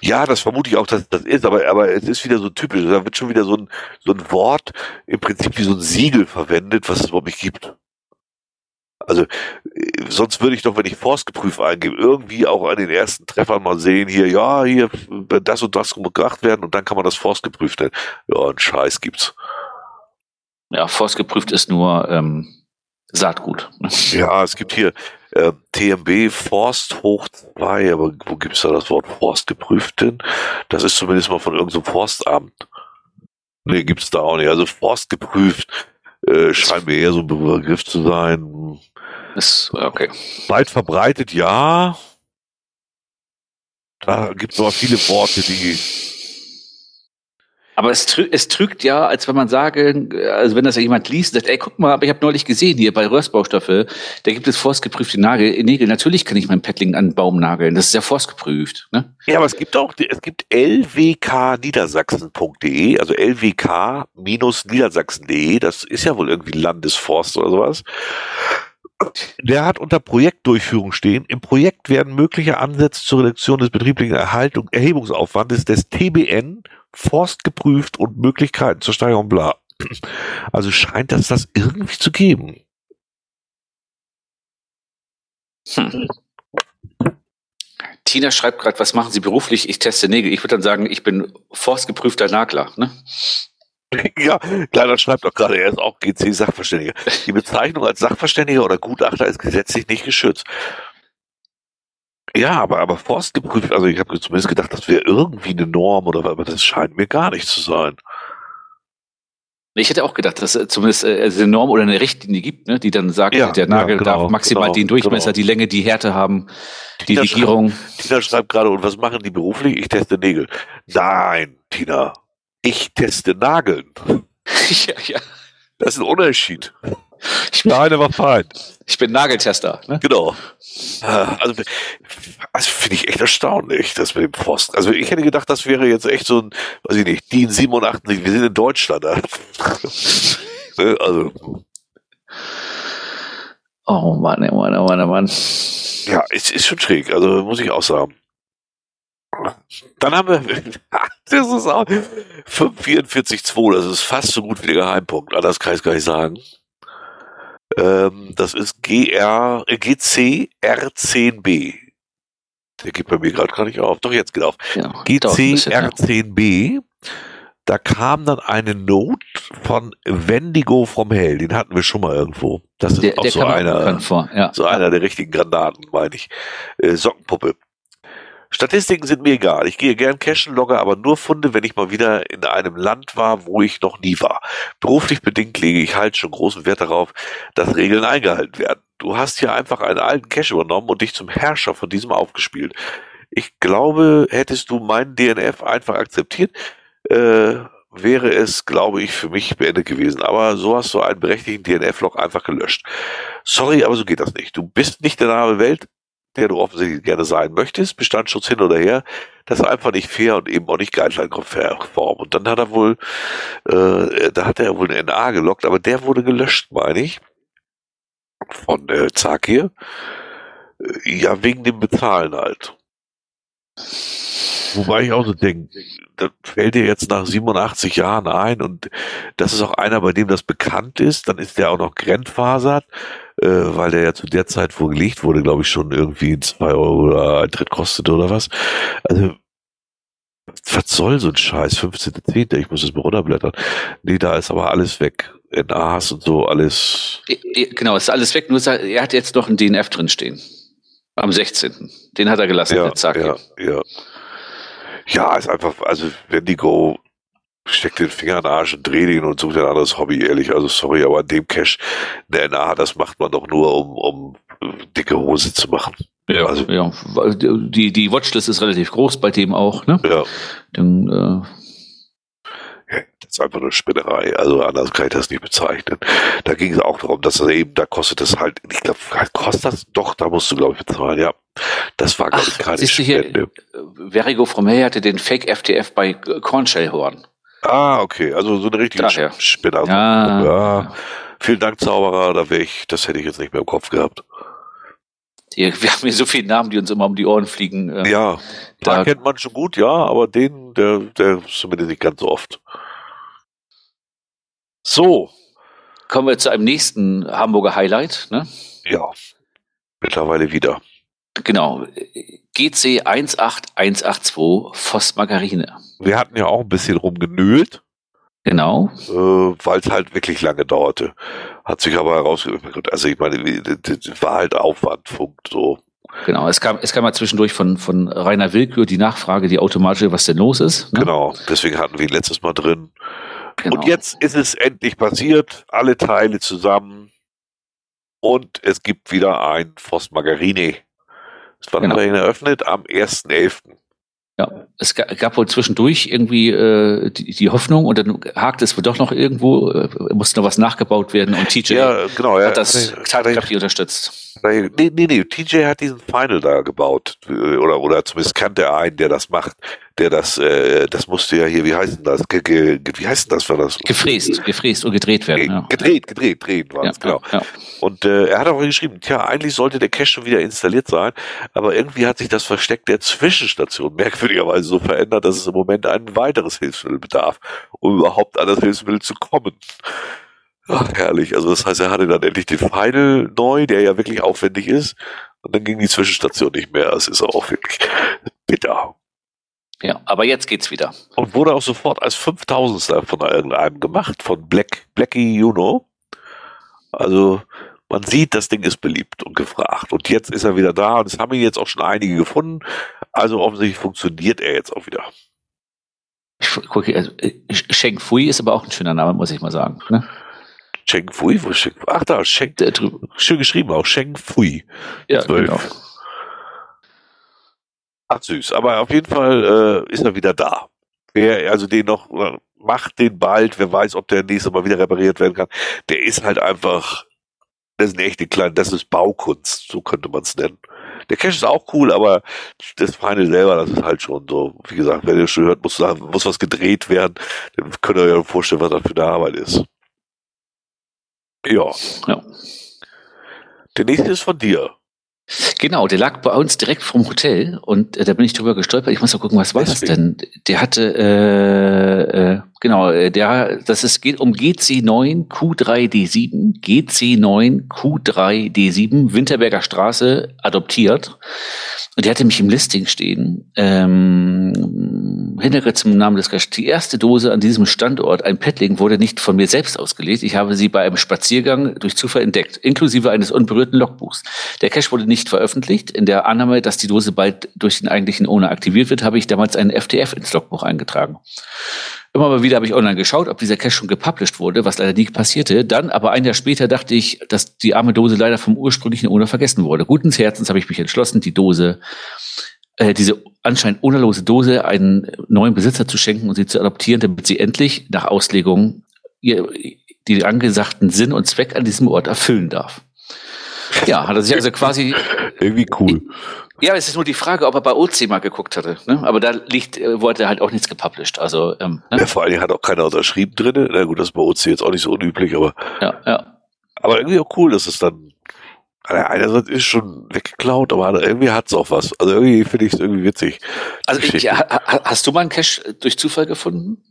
Ja, das vermute ich auch, dass das ist, aber, aber es ist wieder so typisch. Da wird schon wieder so ein, so ein Wort im Prinzip wie so ein Siegel verwendet, was es überhaupt nicht gibt. Also sonst würde ich doch, wenn ich Forstgeprüf eingebe, irgendwie auch an den ersten Treffern mal sehen, hier, ja, hier, das und das gemacht werden und dann kann man das Forstgeprüft nennen. Ja, ein Scheiß gibt's. Ja, Forstgeprüft ist nur ähm, Saatgut. Ja, es gibt hier äh, TMB Forst hoch 2, aber wo gibt's da das Wort Forstgeprüft denn? Das ist zumindest mal von irgendeinem Forstamt. Nee, gibt's da auch nicht. Also Forstgeprüft äh, scheint mir eher so ein Begriff zu sein. Ist, okay. Weit verbreitet, ja. Da gibt es aber viele Worte, die aber es, trü es trügt ja, als wenn man sage, also wenn das ja jemand liest, sagt, ey, guck mal, aber ich habe neulich gesehen hier bei Röstbaustoffe, da gibt es forstgeprüfte Nagel, Nägel. Natürlich kann ich mein Paddling an einen Baum nageln. Das ist ja forstgeprüft. Ne? Ja, aber es gibt auch, es gibt lwkniedersachsen.de, also lwk-niedersachsen.de, das ist ja wohl irgendwie Landesforst oder sowas. Der hat unter Projektdurchführung stehen. Im Projekt werden mögliche Ansätze zur Reduktion des betrieblichen Erhaltung, Erhebungsaufwandes des TBN Forst geprüft und Möglichkeiten zur Steigerung, bla. Also scheint das das irgendwie zu geben. Hm. Tina schreibt gerade, was machen Sie beruflich? Ich teste Nägel. Ich würde dann sagen, ich bin forstgeprüfter Nagler. Ne? Ja, Kleiner schreibt auch gerade, er ist auch GC-Sachverständiger. Die Bezeichnung als Sachverständiger oder Gutachter ist gesetzlich nicht geschützt. Ja, aber, aber forstgeprüft, also ich habe zumindest gedacht, das wäre irgendwie eine Norm oder aber das scheint mir gar nicht zu sein. Ich hätte auch gedacht, dass es zumindest äh, eine Norm oder eine Richtlinie gibt, ne, die dann sagt, ja, der Nagel ja, genau, darf maximal genau, den Durchmesser, genau. die Länge, die Härte haben, die Legierung. Schreibt, Tina schreibt gerade, und was machen die beruflich? Ich teste Nägel. Nein, Tina, ich teste Nageln. ja, ja. Das ist ein Unterschied. Ich bin, eine war fein. Ich bin Nageltester. Ne? Genau. Also, also finde ich echt erstaunlich, das mit dem Pfosten. Also ich hätte gedacht, das wäre jetzt echt so ein, weiß ich nicht, DIN 87, wir sind in Deutschland. Ne? also. Oh Mann, oh Mann, oh Mann, oh Mann. Ja, es ist schon schräg, also muss ich auch sagen. Dann haben wir, das ist auch 544.2, das ist fast so gut wie der Geheimpunkt, anders kann ich es gar nicht sagen. Ähm, das ist GR, äh, GCR10B. Der geht bei mir gerade gar nicht auf. Doch, jetzt geht auf. Ja, GCR10B. Da kam dann eine Note von Wendigo vom Hell. Den hatten wir schon mal irgendwo. Das ist der, auch der so einer, vor, ja. so einer der richtigen Granaten, meine ich. Äh, Sockenpuppe. Statistiken sind mir egal. Ich gehe gern cashen, logge aber nur Funde, wenn ich mal wieder in einem Land war, wo ich noch nie war. Beruflich bedingt lege ich halt schon großen Wert darauf, dass Regeln eingehalten werden. Du hast hier einfach einen alten Cache übernommen und dich zum Herrscher von diesem aufgespielt. Ich glaube, hättest du meinen DNF einfach akzeptiert, äh, wäre es, glaube ich, für mich beendet gewesen. Aber so hast du einen berechtigten DNF-Log einfach gelöscht. Sorry, aber so geht das nicht. Du bist nicht der Name Welt, der du offensichtlich gerne sein möchtest, Bestandsschutz hin oder her, das ist einfach nicht fair und eben auch nicht guideline-konform. Und dann hat er wohl, äh, da hat er wohl eine NA gelockt, aber der wurde gelöscht, meine ich, von äh, Zakir. Äh, ja, wegen dem Bezahlen halt. Wobei ich auch so denke, das fällt dir jetzt nach 87 Jahren ein und das ist auch einer, bei dem das bekannt ist, dann ist der auch noch grenzfasert äh, weil der ja zu der Zeit, wo gelegt wurde, glaube ich, schon irgendwie zwei Euro oder ein Tritt kostet oder was. Also, was soll so ein Scheiß? 15.10. Ich muss das mal runterblättern. Nee, da ist aber alles weg. NAs und so, alles. Genau, ist alles weg. Nur er hat jetzt noch einen DNF drin stehen. Am 16. Den hat er gelassen, ja, der Ja, ja. Ja, ist einfach, also Wendigo steck den Finger in den Arsch und dreh den und such dir ein anderes Hobby, ehrlich. Also sorry, aber an dem Cash, der NA, das macht man doch nur, um, um dicke Hose zu machen. Ja, also, ja. Die, die Watchlist ist relativ groß bei dem auch, ne? Ja. Dann, äh, das ist einfach eine Spinnerei. Also anders kann ich das nicht bezeichnen. Da ging es auch darum, dass er eben, da kostet es halt, ich glaube, kostet das? Doch, da musst du, glaube ich, bezahlen, ja. Das war, ich, keine siehst Spende. Hier, Verigo from Hey hatte den Fake FTF bei Cornshell Horn. Ah, okay, also so eine richtige Daher. Spinner. Ja. ja. Vielen Dank, Zauberer, da wäre ich, das hätte ich jetzt nicht mehr im Kopf gehabt. wir haben hier so viele Namen, die uns immer um die Ohren fliegen. Äh, ja, da, da kennt man schon gut, ja, aber den, der, der zumindest nicht ganz so oft. So. Kommen wir zu einem nächsten Hamburger Highlight, ne? Ja, mittlerweile wieder. Genau. GC 18182 Voss Margarine. Wir hatten ja auch ein bisschen rumgenölt. Genau. Äh, Weil es halt wirklich lange dauerte. Hat sich aber herausgestellt, also ich meine, das war halt Aufwand, Punkt, so. Genau, es kam, es kam mal zwischendurch von, von Rainer Willkür die Nachfrage, die automatische, was denn los ist. Ne? Genau, deswegen hatten wir ihn letztes Mal drin. Genau. Und jetzt ist es endlich passiert, alle Teile zusammen. Und es gibt wieder ein Voss Margarine. Wann genau. hat er ihn eröffnet? Am 1.11. Ja, es gab wohl zwischendurch irgendwie äh, die, die Hoffnung und dann hakt es wohl doch noch irgendwo, äh, musste noch was nachgebaut werden und TJ ja, genau, hat das tatkräftig unterstützt. Nee, nee, nee, TJ hat diesen Final da gebaut äh, oder, oder zumindest kannte er einen, der das macht der das, äh, das musste ja hier, wie heißt denn das? Ge, ge, wie heißt denn das für das? Gefräst, gefräst und gedreht werden. Ja. Gedreht, gedreht, drehen war es, ja, genau. Ja. Und äh, er hat auch geschrieben, tja, eigentlich sollte der Cache schon wieder installiert sein, aber irgendwie hat sich das Versteck der Zwischenstation merkwürdigerweise so verändert, dass es im Moment ein weiteres Hilfsmittel bedarf, um überhaupt an das Hilfsmittel zu kommen. Ach, herrlich. Also das heißt, er hatte dann endlich den Final neu, der ja wirklich aufwendig ist. Und dann ging die Zwischenstation nicht mehr. Es ist auch wirklich bitter. Ja, aber jetzt geht's wieder. Und wurde auch sofort als 5000 von irgendeinem gemacht, von Black, Blackie Juno. Also, man sieht, das Ding ist beliebt und gefragt. Und jetzt ist er wieder da und es haben ihn jetzt auch schon einige gefunden. Also offensichtlich funktioniert er jetzt auch wieder. Gucke, also, äh, Sheng Fui ist aber auch ein schöner Name, muss ich mal sagen. Ne? Sheng Fui? Wo Sheng? Ach da, Sheng. Schön geschrieben auch, Sheng Fui. Ja, 12. genau. Ach süß, aber auf jeden Fall äh, ist er wieder da. Wer also den noch äh, macht den bald, wer weiß, ob der nächste Mal wieder repariert werden kann. Der ist halt einfach, das ist eine echte kleine, das ist Baukunst, so könnte man es nennen. Der Cache ist auch cool, aber das Final selber, das ist halt schon so, wie gesagt, wenn ihr schon hört, muss, muss was gedreht werden, dann könnt ihr euch vorstellen, was das für eine Arbeit ist. Ja. ja. Der nächste ist von dir. Genau, der lag bei uns direkt vom Hotel und äh, da bin ich drüber gestolpert. Ich muss mal gucken, was war das denn? Der hatte, äh, äh, genau, äh, der, das ist, geht um GC9 Q3D7, GC9 Q3D7, Winterberger Straße, adoptiert. Und der hatte mich im Listing stehen. Ähm, Hintergrund zum Namen des Caches. Die erste Dose an diesem Standort, ein Petling, wurde nicht von mir selbst ausgelegt. Ich habe sie bei einem Spaziergang durch Zufall entdeckt, inklusive eines unberührten Logbuchs. Der Cache wurde nicht veröffentlicht. In der Annahme, dass die Dose bald durch den eigentlichen Owner aktiviert wird, habe ich damals einen FTF ins Logbuch eingetragen. Immer mal wieder habe ich online geschaut, ob dieser Cache schon gepublished wurde, was leider nie passierte. Dann, aber ein Jahr später, dachte ich, dass die arme Dose leider vom ursprünglichen Owner vergessen wurde. Guten Herzens habe ich mich entschlossen, die Dose äh, diese anscheinend unerlose Dose einen neuen Besitzer zu schenken und sie zu adoptieren, damit sie endlich nach Auslegung ihr, die angesagten Sinn und Zweck an diesem Ort erfüllen darf. Ja, hat er sich also quasi. Irgendwie cool. Ja, es ist nur die Frage, ob er bei OC mal geguckt hatte. Ne? Aber da liegt, äh, wurde halt auch nichts gepublished. Also, ähm, ne? Ja, vor allen Dingen hat auch keiner unterschrieben drin. Na gut, das ist bei OC jetzt auch nicht so unüblich, aber. Ja, ja. Aber irgendwie auch cool, dass es dann Einerseits ist schon weggeklaut, aber irgendwie hat es auch was. Also irgendwie finde ich es irgendwie witzig. Also ich, hast du mal einen Cache durch Zufall gefunden?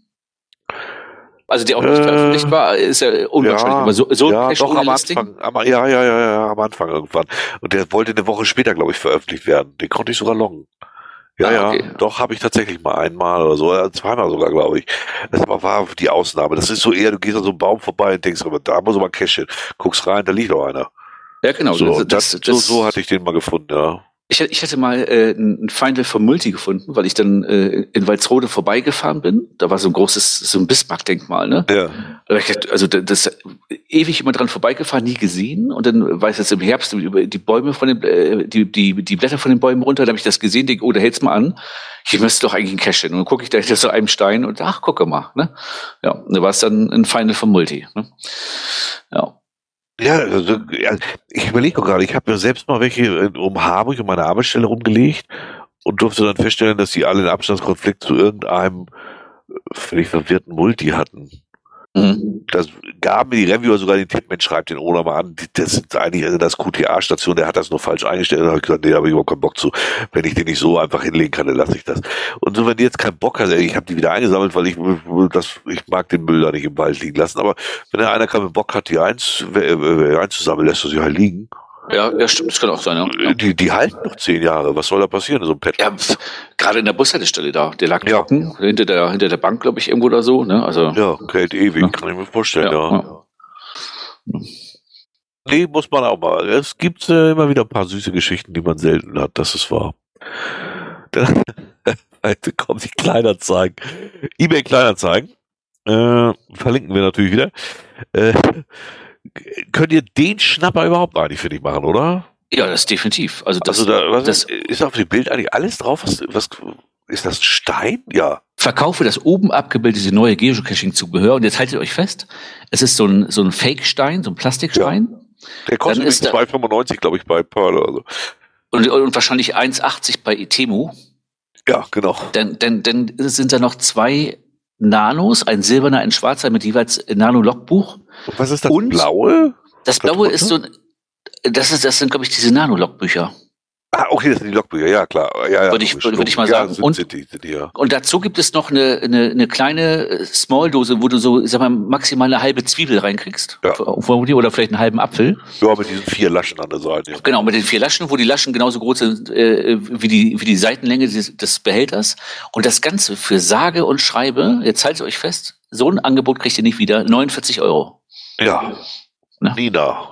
Also der auch nicht äh, veröffentlicht war, ist ja unwahrscheinlich. Ja, aber so, so ja, doch am Anfang, aber ja, ja, ja, ja, am Anfang irgendwann. Und der wollte eine Woche später, glaube ich, veröffentlicht werden. Den konnte ich sogar loggen. Ja, ah, okay. ja, doch habe ich tatsächlich mal einmal oder so, zweimal sogar, glaube ich. Das war die Ausnahme. Das ist so eher, du gehst an so einem Baum vorbei und denkst, aber da muss aber Cash hin. Guckst rein, da liegt doch einer. Ja, genau. So, das, das, so, so hatte ich den mal gefunden, ja. Ich, ich hatte mal äh, ein Final vom Multi gefunden, weil ich dann äh, in Walzrode vorbeigefahren bin. Da war so ein großes, so ein Bismarck-Denkmal, ne? Ja. Also das ewig immer dran vorbeigefahren, nie gesehen. Und dann war ich jetzt im Herbst über die Bäume von den, äh, die, die, die Blätter von den Bäumen runter, da habe ich das gesehen, denke, oh, da hält's mal an. Hier müsste doch eigentlich ein Cache hin. Und dann gucke ich da hinter so einem Stein und ach, gucke mal, ne? Ja, da war es dann ein Final vom Multi. Ne? Ja. Ja, also, ich überlege gerade, ich habe mir selbst mal welche um Harburg um meine Arbeitsstelle rumgelegt und durfte dann feststellen, dass die alle einen Abstandskonflikt zu irgendeinem völlig verwirrten Multi hatten. Mhm. Das gab mir die Reviewer sogar den Tipp, Mensch, schreibt den Owner mal an. Das ist eigentlich also das QTA-Station, der hat das nur falsch eingestellt. Da habe ich gesagt, nee, da habe ich überhaupt keinen Bock zu. Wenn ich den nicht so einfach hinlegen kann, dann lasse ich das. Und so, wenn die jetzt keinen Bock hat, ich habe die wieder eingesammelt, weil ich das, ich mag den Müll da nicht im Wald liegen lassen. Aber wenn da einer keinen Bock hat, die eins, einzusammeln, lässt er sie halt liegen. Ja, ja, stimmt, das kann auch sein, ja. Die, die halten noch zehn Jahre. Was soll da passieren so einem Pet? Ja, gerade in der Bushaltestelle da. Der lag ja. trocken, hinter der, hinter der Bank, glaube ich, irgendwo oder so, ne? Also. Ja, hält ewig, ja. kann ich mir vorstellen, ja. ja. Nee, muss man auch mal. Es gibt äh, immer wieder ein paar süße Geschichten, die man selten hat, das ist wahr. Dann kommen die Kleinanzeigen. eBay Kleinanzeigen. Äh, verlinken wir natürlich wieder. Äh, könnt ihr den Schnapper überhaupt eigentlich für dich machen, oder? Ja, das definitiv. Also, das, also da, was das ist auf dem Bild eigentlich alles drauf? Was, was ist das Stein? Ja. Verkaufe das oben abgebildete neue Geocaching-Zubehör und jetzt haltet euch fest, es ist so ein, so ein Fake-Stein, so ein Plastikstein. Ja. Der kostet 2,95, glaube ich, bei Pearl oder so. Und, und wahrscheinlich 1,80 bei Itemu. Ja, genau. Denn, denn, denn sind da noch zwei Nanos, ein silberner, ein schwarzer mit jeweils Nano-Logbuch. Was ist das und blaue? Das blaue ist so, das ist, das sind, glaube ich, diese Nano-Logbücher. Ah, okay, das sind die Logbücher, ja klar. Ja, ja, würde ich, würde ich mal sagen. Ja, sind, und, die, die, ja. und dazu gibt es noch eine, eine, eine kleine äh, Small-Dose, wo du so, sag mal, maximal eine halbe Zwiebel reinkriegst. Ja. Oder vielleicht einen halben Apfel. Ja, mit diesen vier Laschen an der Seite. Ja. Genau, mit den vier Laschen, wo die Laschen genauso groß sind äh, wie, die, wie die Seitenlänge des, des Behälters. Und das Ganze für sage und schreibe, jetzt haltet euch fest, so ein Angebot kriegt ihr nicht wieder, 49 Euro. Ja. Na? Nina.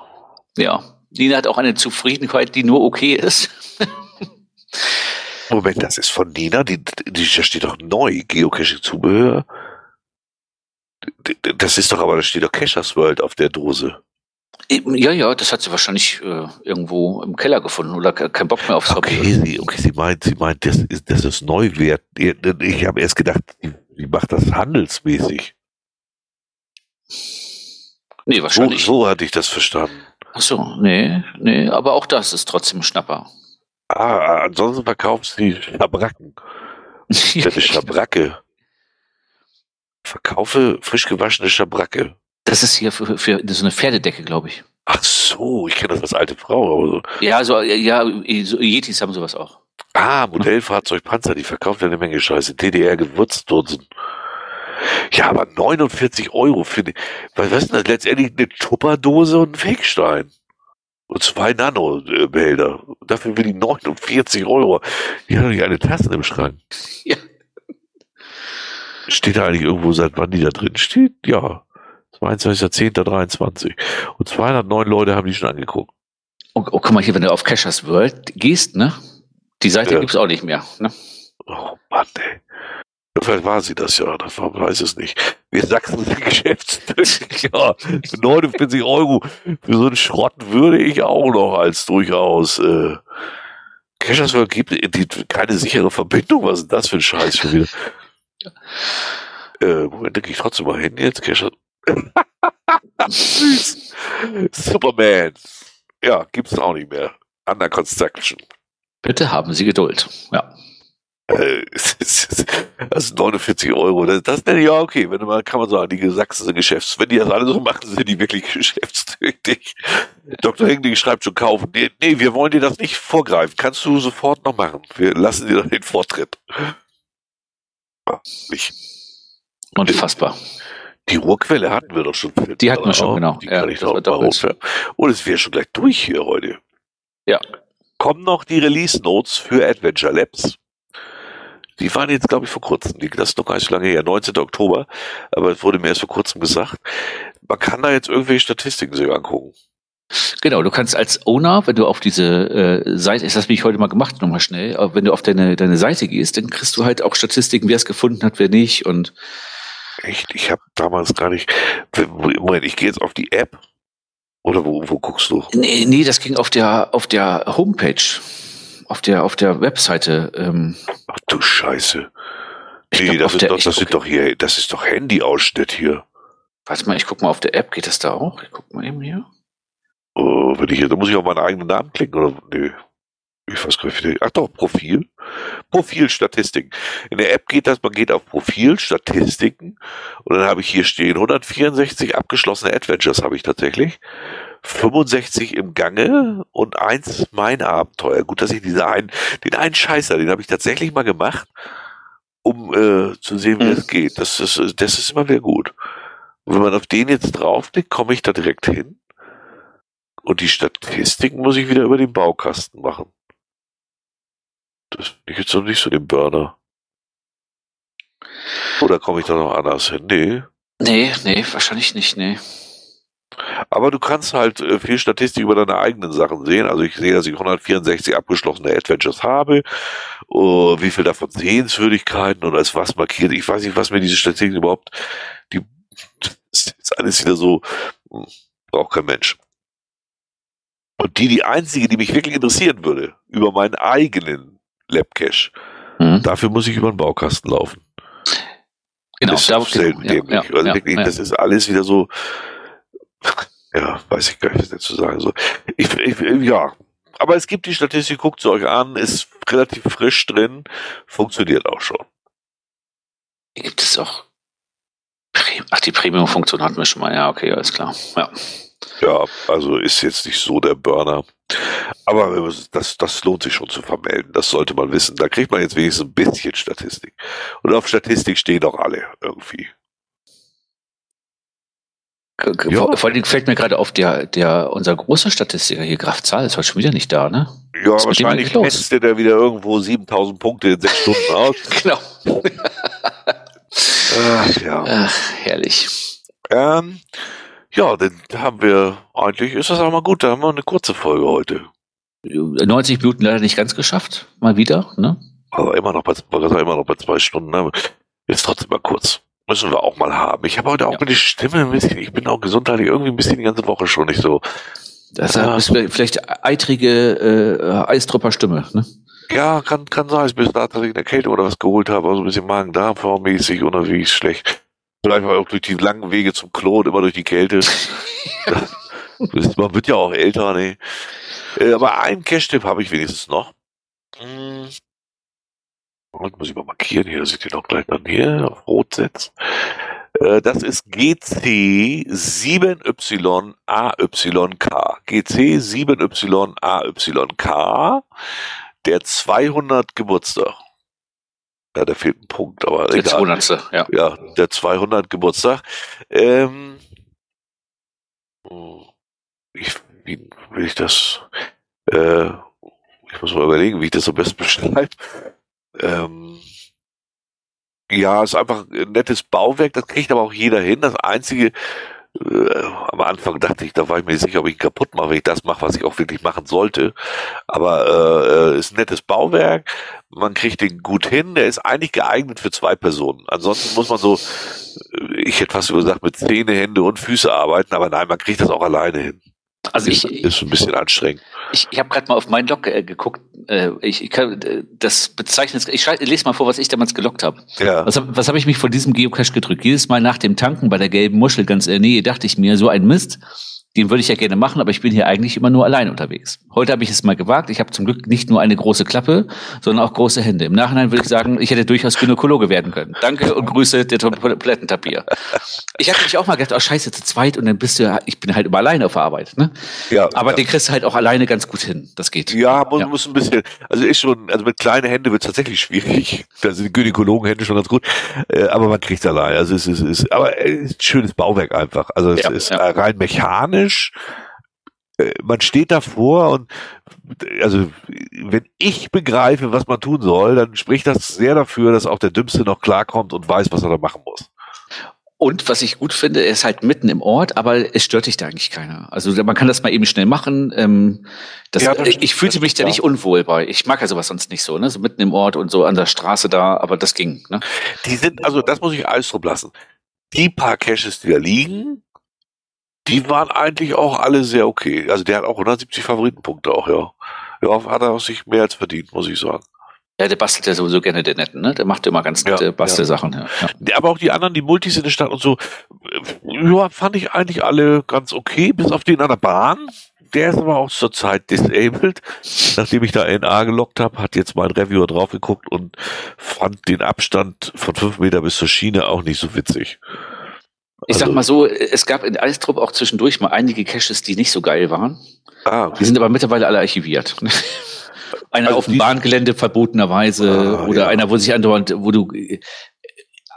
Ja. Nina hat auch eine Zufriedenheit, die nur okay ist. Moment, das ist von Nina, die, die, da steht doch neu, Geocaching-Zubehör. Das ist doch aber, da steht doch Cachers World auf der Dose. Ja, ja, das hat sie wahrscheinlich äh, irgendwo im Keller gefunden oder kein Bock mehr aufs okay, Hobby. Sie, okay, sie meint, sie meint, das ist, das ist Neuwert. Ich habe erst gedacht, die macht das handelsmäßig. Nee, wahrscheinlich. So, so hatte ich das verstanden. Ach so, nee, nee, aber auch das ist trotzdem Schnapper. Ah, ansonsten verkauft sie Schabracken. Das ist Schabracke. Verkaufe frisch gewaschene Schabracke. Das ist hier für, für so eine Pferdedecke, glaube ich. Ach so, ich kenne das als alte Frau. Aber so. Ja, so, ja, so, Yetis haben sowas auch. Ah, Modellfahrzeug Panzer, die verkauft ja eine Menge Scheiße. DDR Gewürzdurzen. Ja, aber 49 Euro für die, was ist denn das? Letztendlich eine Tupperdose und ein Fegstein. Und zwei Nano-Behälter. Dafür will die 49 Euro. Die hat doch nicht eine Tasse im Schrank. Ja. Steht da eigentlich irgendwo, seit wann die da drin steht? Ja. 22.10.23. Und 209 Leute haben die schon angeguckt. Oh, oh, guck mal hier, wenn du auf Cashers World gehst, ne? Die Seite ja. gibt's auch nicht mehr, ne? Oh Mann, ey. Vielleicht war sie das ja, das war, weiß es nicht. Wir Sachsen sind Geschäftsstück, ja. Für 49 Euro für so einen Schrott würde ich auch noch als durchaus äh, Cashers World gibt die, keine sichere Verbindung. Was ist das für ein Scheiß schon wieder? Äh, Moment, denke ich trotzdem mal hin jetzt. Cashers Süß. Superman. Ja, gibt's auch nicht mehr. Under Construction. Bitte haben Sie Geduld. Ja. Äh, also 49 Euro, das, das nenne ich ja okay, wenn man, kann man sagen, die Sachsen sind Geschäfts, wenn die das alle so machen, sind die wirklich geschäftstüchtig. Dr. Hengling schreibt schon kaufen. Nee, nee, wir wollen dir das nicht vorgreifen. Kannst du sofort noch machen. Wir lassen dir den Vortritt. Ja, nicht. Unfassbar. Die Ruhrquelle hatten wir doch schon. Die hatten wir schon, genau. Die ja, kann ich noch mal Und es wäre schon gleich durch hier heute. Ja. Kommen noch die Release Notes für Adventure Labs. Die waren jetzt, glaube ich, vor kurzem. Das ist noch gar nicht so lange her, 19. Oktober. Aber es wurde mir erst vor kurzem gesagt. Man kann da jetzt irgendwelche Statistiken sich angucken. Genau, du kannst als Owner, wenn du auf diese äh, Seite, das habe ich heute mal gemacht, nochmal schnell, aber wenn du auf deine, deine Seite gehst, dann kriegst du halt auch Statistiken, wer es gefunden hat, wer nicht und Echt? Ich habe damals gar nicht. Moment, ich gehe jetzt auf die App. Oder wo, wo guckst du? Nee, nee, das ging auf der auf der Homepage. Auf der auf der Webseite. Ähm. Ach du Scheiße. Nee, glaub, das, ist, der, doch, das ist doch hier, das ist doch Handy-Ausschnitt hier. Warte mal, ich guck mal auf der App, geht das da auch? Ich guck mal eben hier. Oh, wenn ich hier, da muss ich auf meinen eigenen Namen klicken, oder? Nee. Ich weiß gar nicht, ach doch, Profil. Profilstatistiken. In der App geht das, man geht auf Profilstatistiken und dann habe ich hier stehen 164 abgeschlossene Adventures habe ich tatsächlich. 65 im Gange und eins mein Abenteuer. Gut, dass ich diese einen, den einen Scheißer, den habe ich tatsächlich mal gemacht, um äh, zu sehen, wie mhm. das geht. Das ist, das ist immer wieder gut. Und wenn man auf den jetzt draufklickt, komme ich da direkt hin. Und die Statistiken muss ich wieder über den Baukasten machen. Das finde ich jetzt noch nicht so den Burner. Oder komme ich da noch anders hin? Nee. Nee, nee, wahrscheinlich nicht, nee. Aber du kannst halt äh, viel Statistik über deine eigenen Sachen sehen. Also ich sehe, dass ich 164 abgeschlossene Adventures habe. Uh, wie viel davon Sehenswürdigkeiten oder ist was markiert. Ich weiß nicht, was mir diese Statistik überhaupt, die, das ist alles wieder so, hm, braucht kein Mensch. Und die, die einzige, die mich wirklich interessieren würde, über meinen eigenen Labcache. Mhm. Dafür muss ich über den Baukasten laufen. Genau, das ist selten ja, dämlich. Ja, also ja, wirklich, das ist alles wieder so, ja, weiß ich gar nicht, was dazu sagen soll. Ich, ich, ja, aber es gibt die Statistik, guckt sie euch an, ist relativ frisch drin, funktioniert auch schon. Gibt es auch. Ach, die Premium-Funktion hatten wir schon mal, ja, okay, alles klar. Ja. Ja, also ist jetzt nicht so der Burner. Aber das, das lohnt sich schon zu vermelden. Das sollte man wissen. Da kriegt man jetzt wenigstens ein bisschen Statistik. Und auf Statistik stehen doch alle irgendwie. Ja. Vor allem fällt mir gerade auf, der, der, unser großer Statistiker hier, Graf Zahl, ist heute schon wieder nicht da, ne? Ja, Was wahrscheinlich testet er wieder irgendwo 7000 Punkte in sechs Stunden aus. genau. Ach, ja. Ach, herrlich. Ähm, ja, dann haben wir, eigentlich ist das auch mal gut, da haben wir eine kurze Folge heute. 90 Minuten leider nicht ganz geschafft, mal wieder, ne? Aber immer noch bei, immer noch bei zwei Stunden. Ne? Ist trotzdem mal kurz. Müssen wir auch mal haben. Ich habe heute auch ja. mit der Stimme ein bisschen, ich bin auch gesundheitlich irgendwie ein bisschen die ganze Woche schon nicht so. Das ja. ist vielleicht eitrige äh, Eistropper Stimme, ne? Ja, kann, kann sein. Ich bin da tatsächlich eine Kälte oder was geholt habe, also ein bisschen Magen-Darm-mäßig oder wie ist schlecht. Vielleicht war auch durch die langen Wege zum Klo und immer durch die Kälte. man wird ja auch älter, ne? Äh, aber einen Cash-Tipp habe ich wenigstens noch. Und muss ich mal markieren hier, dass ich den auch gleich dann hier auf Rot setze. Äh, das ist GC7YAYK. GC7YAYK. Der 200 Geburtstag. Ja, da fehlt ein Punkt, aber der egal. 200. Ja. ja, der 200 Geburtstag. Ähm, ich, wie will ich das? Äh, ich muss mal überlegen, wie ich das am besten beschreibe. Ähm, ja, ist einfach ein nettes Bauwerk, das kriegt aber auch jeder hin. Das einzige, äh, am Anfang dachte ich, da war ich mir nicht sicher, ob ich ihn kaputt mache, wenn ich das mache, was ich auch wirklich machen sollte. Aber äh, ist ein nettes Bauwerk, man kriegt den gut hin, der ist eigentlich geeignet für zwei Personen. Ansonsten muss man so, äh, ich hätte fast gesagt, mit Zähne, Hände und Füße arbeiten, aber nein, man kriegt das auch alleine hin. Also ist, ich ist ein bisschen anstrengend. Ich, ich habe gerade mal auf meinen Log äh, geguckt. Äh, ich, ich kann, äh, das bezeichnet. Ich lese mal vor, was ich damals gelockt habe. Ja. Was, was habe ich mich von diesem Geocache gedrückt? Jedes Mal nach dem Tanken bei der gelben Muschel ganz in der Nähe dachte ich mir, so ein Mist. Den würde ich ja gerne machen, aber ich bin hier eigentlich immer nur allein unterwegs. Heute habe ich es mal gewagt. Ich habe zum Glück nicht nur eine große Klappe, sondern auch große Hände. Im Nachhinein würde ich sagen, ich hätte durchaus Gynäkologe werden können. Danke und Grüße, der Toilettentapier. Ich habe mich auch mal gedacht, oh scheiße, zu zweit und dann bist du, ich bin halt immer alleine auf der Arbeit. Ne? Ja, aber ja. den kriegst du halt auch alleine ganz gut hin. Das geht. Ja, muss, ja. muss ein bisschen, also ist schon, also mit kleinen Händen wird es tatsächlich schwierig. Da sind Gynäkologenhände schon ganz gut. Äh, aber man kriegt es allein. Also es ist, es ist aber es ist ein schönes Bauwerk einfach. Also es ja, ist rein mechanisch panisch. Äh, man steht davor und also wenn ich begreife, was man tun soll, dann spricht das sehr dafür, dass auch der Dümmste noch klarkommt und weiß, was er da machen muss. Und was ich gut finde, er ist halt mitten im Ort, aber es stört dich da eigentlich keiner. Also man kann das mal eben schnell machen. Ähm, das, ja, das ich fühlte mich da nicht unwohl bei. Ich mag ja sowas sonst nicht so, ne? So mitten im Ort und so an der Straße da, aber das ging. Ne? Die sind, also das muss ich alles lassen. Die paar Caches, die da liegen, die waren eigentlich auch alle sehr okay. Also der hat auch 170 Favoritenpunkte auch, ja. Ja, hat er sich mehr als verdient, muss ich sagen. Ja, der bastelt ja sowieso gerne den Netten, ne? Der macht immer ganz nette ja, Bastelsachen. Ja. Ja. Aber auch die anderen, die Multis in der Stadt und so, ja, fand ich eigentlich alle ganz okay, bis auf den an der Bahn. Der ist aber auch zurzeit disabled. Nachdem ich da NA gelockt habe, hat jetzt mein Reviewer drauf geguckt und fand den Abstand von fünf Meter bis zur Schiene auch nicht so witzig. Ich also, sag mal so, es gab in Eistrup auch zwischendurch mal einige Caches, die nicht so geil waren. Ah, okay. Die sind aber mittlerweile alle archiviert. einer also auf dem Bahngelände verbotenerweise ah, oder ja. einer, wo sich andauernd, wo du äh,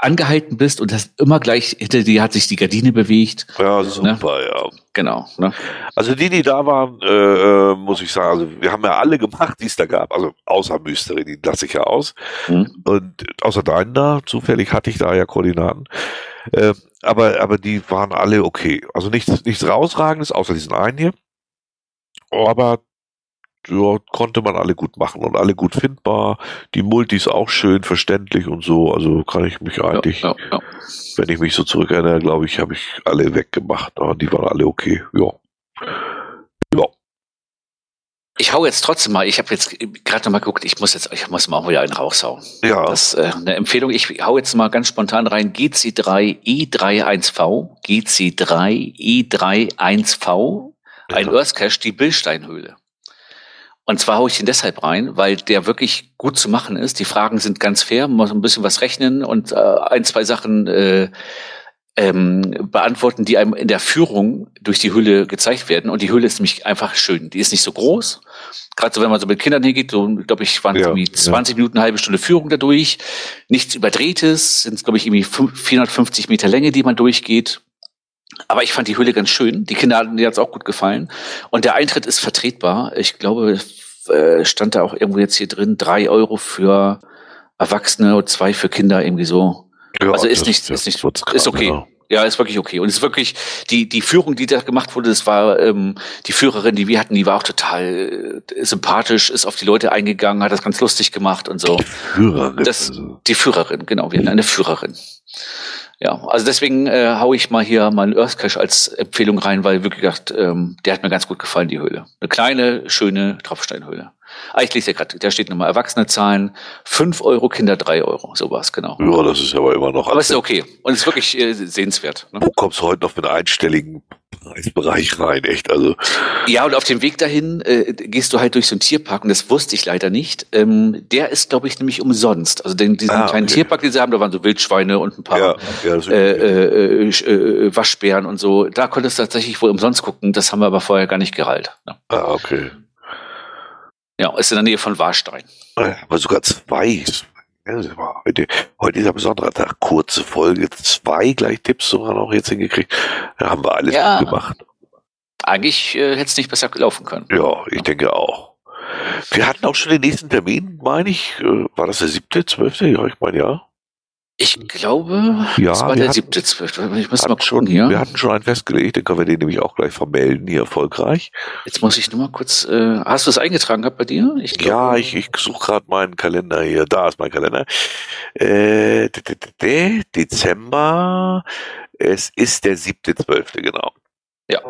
angehalten bist und das immer gleich hinter dir hat sich die Gardine bewegt. Ja, super, ne? ja. Genau. Ne? Also die, die da waren, äh, äh, muss ich sagen, also wir haben ja alle gemacht, die es da gab, also außer Mystery, die lasse ich ja aus. Mhm. Und außer deinen da, zufällig hatte ich da ja Koordinaten. Äh, aber, aber die waren alle okay. Also nichts, nichts rausragendes, außer diesen einen hier. Aber ja, konnte man alle gut machen und alle gut findbar. Die Multis auch schön verständlich und so. Also kann ich mich eigentlich, ja, ja, ja. wenn ich mich so zurückerinnere, glaube ich, habe ich alle weggemacht. Aber die waren alle okay. Ja. Ich hau jetzt trotzdem mal, ich habe jetzt gerade noch mal geguckt, ich muss jetzt, ich muss mal auch wieder einen raushauen. Ja. Das äh, eine Empfehlung, ich hau jetzt mal ganz spontan rein, GC3 E31V, GC3 E31V, ein ja. Earth Cache, die Billsteinhöhle. Und zwar hau ich den deshalb rein, weil der wirklich gut zu machen ist. Die Fragen sind ganz fair, man muss ein bisschen was rechnen und äh, ein, zwei Sachen äh, ähm, beantworten, die einem in der Führung durch die Hülle gezeigt werden. Und die Hülle ist nämlich einfach schön. Die ist nicht so groß. Gerade so, wenn man so mit Kindern hingeht, so, glaube ich, waren ja, irgendwie 20 ja. Minuten, eine halbe Stunde Führung dadurch. Nichts Überdrehtes, sind, glaube ich, irgendwie 450 Meter Länge, die man durchgeht. Aber ich fand die Hülle ganz schön. Die Kinder hatten, die hat's auch gut gefallen. Und der Eintritt ist vertretbar. Ich glaube, äh, stand da auch irgendwo jetzt hier drin, drei Euro für Erwachsene und zwei für Kinder, irgendwie so. Ja, also ist nicht, ist nicht, ist okay. Genau. Ja, ist wirklich okay. Und es ist wirklich, die, die Führung, die da gemacht wurde, das war ähm, die Führerin, die wir hatten, die war auch total äh, sympathisch, ist auf die Leute eingegangen, hat das ganz lustig gemacht und so. Die Führerin. Das, die Führerin, genau, wir hatten eine Führerin. Ja, also deswegen äh, hau ich mal hier mal Earth Cache als Empfehlung rein, weil wirklich gedacht, ähm, der hat mir ganz gut gefallen, die Höhle. Eine kleine, schöne Tropfsteinhöhle. Ah, ich lese ja gerade, da steht nochmal Erwachsene zahlen 5 Euro, Kinder 3 Euro. So war es, genau. Ja, das ist aber immer noch. Aber es ist okay. Und es ist wirklich äh, sehenswert. Ne? Wo kommst du heute noch mit einstelligen Preisbereich rein, echt. Also. Ja, und auf dem Weg dahin äh, gehst du halt durch so einen Tierpark, und das wusste ich leider nicht. Ähm, der ist, glaube ich, nämlich umsonst. Also den, diesen ah, kleinen okay. Tierpark, den sie haben, da waren so Wildschweine und ein paar ja, ja, äh, äh, äh, Waschbären und so. Da konntest du tatsächlich wohl umsonst gucken. Das haben wir aber vorher gar nicht gerallt. Ne? Ah, okay. Ja, ist in der Nähe von Warstein. Aber sogar zwei. Heute, heute ist ein besonderer Tag. Kurze Folge, zwei gleich Tipps sogar noch jetzt hingekriegt. Da haben wir alles ja, gemacht. Eigentlich äh, hätte es nicht besser laufen können. Ja, ich denke auch. Wir hatten auch schon den nächsten Termin, meine ich. Äh, war das der siebte, zwölfte? Ja, ich meine ja. Ich glaube, ja, das war der siebte, zwölfte. Ich muss mal schon hier. Wir hatten schon einen festgelegt, dann können wir den nämlich auch gleich vermelden, hier erfolgreich. Jetzt muss ich nur mal kurz, äh, hast du es eingetragen gehabt bei dir? Ich glaub, ja, ich, ich suche gerade meinen Kalender hier. Da ist mein Kalender. Äh, Dezember, es ist der siebte, zwölfte, genau. Ja.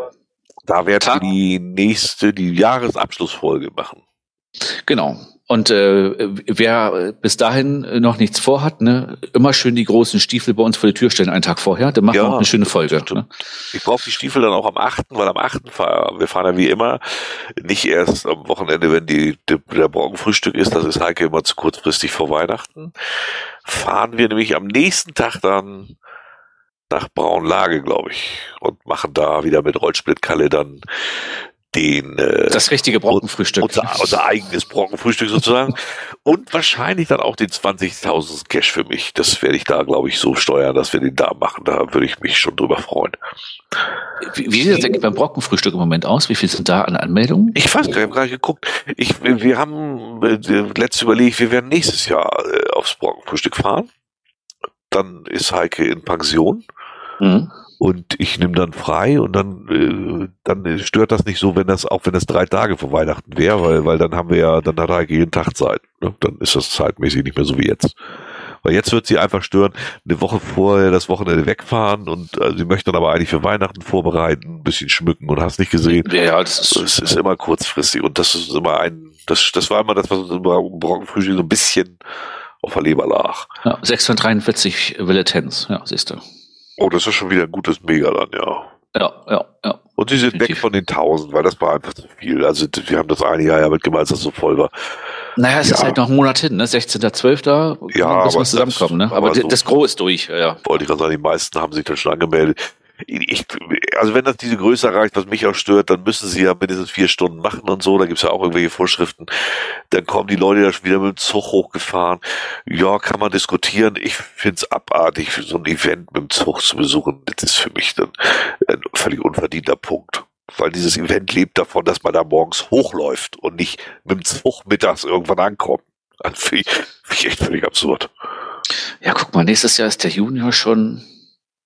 Da werden wir die nächste, die Jahresabschlussfolge machen. Genau. Und äh, wer bis dahin noch nichts vorhat, ne, immer schön die großen Stiefel bei uns vor die Tür stellen einen Tag vorher. Dann machen ja, wir auch eine schöne Folge. Ne? Ich brauche die Stiefel dann auch am 8., weil am 8. fahren wir fahren ja wie immer nicht erst am Wochenende, wenn die, die der Morgenfrühstück ist, das ist Heike immer zu kurzfristig vor Weihnachten. Fahren wir nämlich am nächsten Tag dann nach Braunlage, glaube ich, und machen da wieder mit Rollsplitkalle dann den äh, das richtige Brockenfrühstück. Unser, unser eigenes Brockenfrühstück sozusagen. und wahrscheinlich dann auch den 20.000 Cash für mich. Das werde ich da, glaube ich, so steuern, dass wir den da machen. Da würde ich mich schon drüber freuen. Wie, wie sieht das eigentlich beim Brockenfrühstück im Moment aus? Wie viel sind da an Anmeldungen? Ich weiß gar nicht, ich habe gerade geguckt. Ich, wir haben äh, letztes überlegt, wir werden nächstes Jahr äh, aufs Brockenfrühstück fahren. Dann ist Heike in Pension. Mhm und ich nehme dann frei und dann äh, dann stört das nicht so, wenn das auch wenn das drei Tage vor Weihnachten wäre, weil weil dann haben wir ja dann hat er jeden Tag Zeit. Ne? Dann ist das zeitmäßig nicht mehr so wie jetzt. Weil jetzt wird sie einfach stören, eine Woche vorher das Wochenende wegfahren und äh, sie möchte dann aber eigentlich für Weihnachten vorbereiten, ein bisschen schmücken und hast nicht gesehen. Ja, das ist, es ist immer kurzfristig und das ist immer ein, das, das war immer das, was uns im Brockenfrühstück so ein bisschen auf der Leber lag. Ja, 643 Villetens, ja, siehst du. Oh, das ist schon wieder ein gutes Mega dann, ja. Ja, ja, ja. Und sie sind Definitiv. weg von den 1000, weil das war einfach zu viel. Also wir haben das eine Jahr ja mitgemacht, als das so voll war. Naja, es ja. ist halt noch ein Monat hin, ne? 16.12. Ja, muss man zusammenkommen, ne? Aber, aber so, das Gros ist durch, ja. Wollte ich gerade sagen, die meisten haben sich dann schon angemeldet ich, also wenn das diese Größe erreicht, was mich auch stört, dann müssen sie ja mindestens vier Stunden machen und so. Da gibt's ja auch irgendwelche Vorschriften. Dann kommen die Leute da schon wieder mit dem Zug hochgefahren. Ja, kann man diskutieren. Ich find's abartig, so ein Event mit dem Zug zu besuchen. Das ist für mich dann ein völlig unverdienter Punkt. Weil dieses Event lebt davon, dass man da morgens hochläuft und nicht mit dem Zug mittags irgendwann ankommt. Also finde ich, find ich echt völlig absurd. Ja, guck mal, nächstes Jahr ist der Junior schon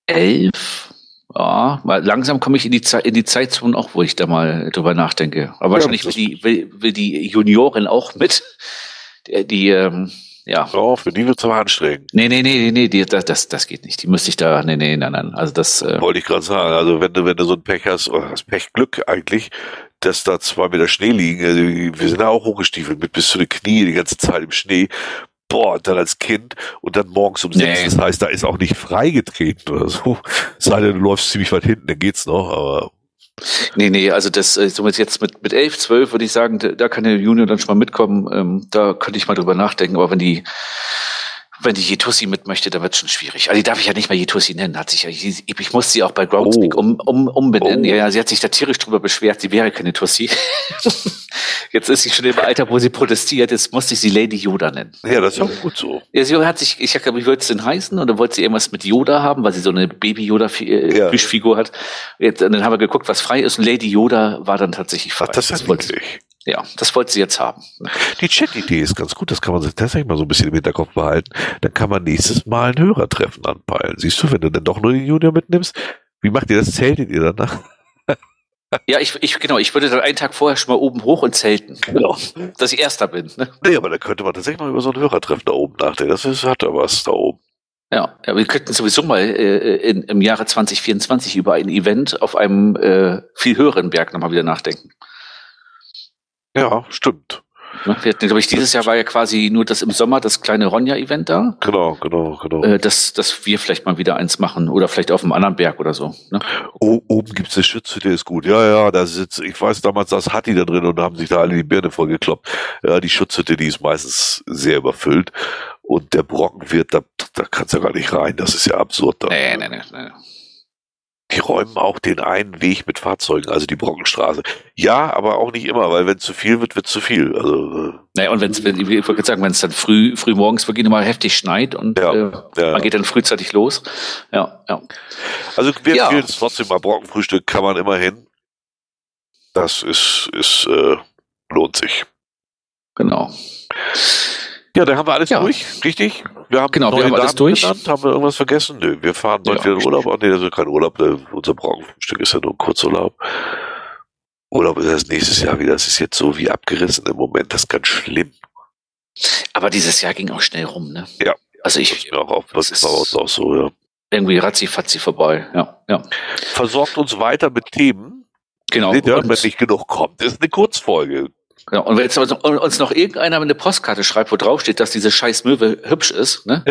elf ja, weil langsam komme ich in die, Zeit, in die Zeitzone auch, wo ich da mal drüber nachdenke. Aber ja, wahrscheinlich will die, will, will die Juniorin auch mit. Die, die ähm, ja. So, für die wird's aber anstrengend. Nee, nee, nee, nee, die, das, das, das geht nicht. Die müsste ich da, nee, nee, nein, nein. Also das. Äh, Wollte ich gerade sagen. Also wenn du, wenn du so ein Pech hast, oder das Pechglück eigentlich, dass da zwei Meter Schnee liegen. Also wir sind da auch hochgestiefelt mit bis zu den Knie die ganze Zeit im Schnee boah, dann als Kind und dann morgens um sechs. Nee. Das heißt, da ist auch nicht freigetreten oder so. Sei denn, du läufst ziemlich weit hinten, dann geht's noch, aber. Nee, nee, also das, äh, somit jetzt mit, mit elf, zwölf würde ich sagen, da kann der Junior dann schon mal mitkommen. Ähm, da könnte ich mal drüber nachdenken, aber wenn die, wenn die Jetussi mit möchte, dann wird es schon schwierig. Also die darf ich ja nicht mehr Jetussi nennen, hat sich ja, ich, ich muss sie auch bei Groundspeak oh. um, um, umbenennen. Oh. Ja, ja, sie hat sich da tierisch drüber beschwert, sie wäre keine Tussi. jetzt ist sie schon im Alter, wo sie protestiert, jetzt musste ich sie Lady Yoda nennen. Ja, das ist auch gut so. Ja, sie hat sich, ich habe, wie wollte es denn heißen? Oder wollte sie irgendwas mit Yoda haben, weil sie so eine Baby-Yoda-Plüschfigur ja. hat. Jetzt, dann haben wir geguckt, was frei ist und Lady Yoda war dann tatsächlich frei. Ach, das ist wollte, Ja, das wollte sie jetzt haben. Die Chat-Idee ist ganz gut, das kann man sich tatsächlich mal so ein bisschen im Hinterkopf behalten. Dann kann man nächstes Mal ein Hörertreffen anpeilen. Siehst du, wenn du dann doch nur den Junior mitnimmst, wie macht ihr das? Zeltet ihr danach? Ja, ich, ich, genau, ich würde dann einen Tag vorher schon mal oben hoch und zelten. Genau. Dass ich Erster bin. Ne? Nee, aber da könnte man tatsächlich mal über so ein Hörertreffen da oben nachdenken. Das ist, hat da was da oben. Ja, ja, wir könnten sowieso mal äh, in, im Jahre 2024 über ein Event auf einem äh, viel höheren Berg nochmal wieder nachdenken. Ja, stimmt. Wir hatten, glaube ich, dieses Jahr war ja quasi nur das im Sommer das kleine Ronja-Event da. Genau, genau, genau. Äh, dass, dass wir vielleicht mal wieder eins machen oder vielleicht auf einem anderen Berg oder so. Ne? O oben gibt's eine Schütze, der ist gut. Ja, ja, da sitzt, ich weiß damals, das hat die da drin und da haben sich da alle die Birne vollgekloppt. Ja, die Schutzhütte, die ist meistens sehr überfüllt. Und der Brocken wird, da, da kannst du ja gar nicht rein. Das ist ja absurd. Da. Nee, nee, nee, nee. Die räumen auch den einen Weg mit Fahrzeugen, also die Brockenstraße. Ja, aber auch nicht immer, weil wenn zu viel wird, wird zu viel. Also, äh, naja, und wenn's, wenn, ich wollte sagen, wenn es dann früh, früh morgens wirklich mal heftig schneit und ja, äh, ja. man geht dann frühzeitig los. Ja, ja. Also wir ja. empfehlen es trotzdem mal Brockenfrühstück kann man immerhin. Das ist, ist äh, lohnt sich. Genau. Ja, da haben wir alles ja. durch, richtig? Wir haben genau, wir haben alles durch. Genannt. Haben wir irgendwas vergessen? Nö, wir fahren bald ja, wieder in Urlaub. Ach nee, das ist kein Urlaub. Unser Brockenstück ist ja nur ein Kurzurlaub. Urlaub ist erst nächstes Jahr wieder. Das ist jetzt so wie abgerissen im Moment. Das ist ganz schlimm. Aber dieses Jahr ging auch schnell rum, ne? Ja. Also ich. Mir auch auf, das ist auch so, ja. Irgendwie ratzi-fatzi vorbei, ja, ja. Versorgt uns weiter mit Themen. Genau. Wenn nicht genug kommt, ist eine Kurzfolge. Genau. Und wenn jetzt uns noch irgendeiner eine Postkarte schreibt, wo drauf steht, dass diese scheiß Möwe hübsch ist, ne?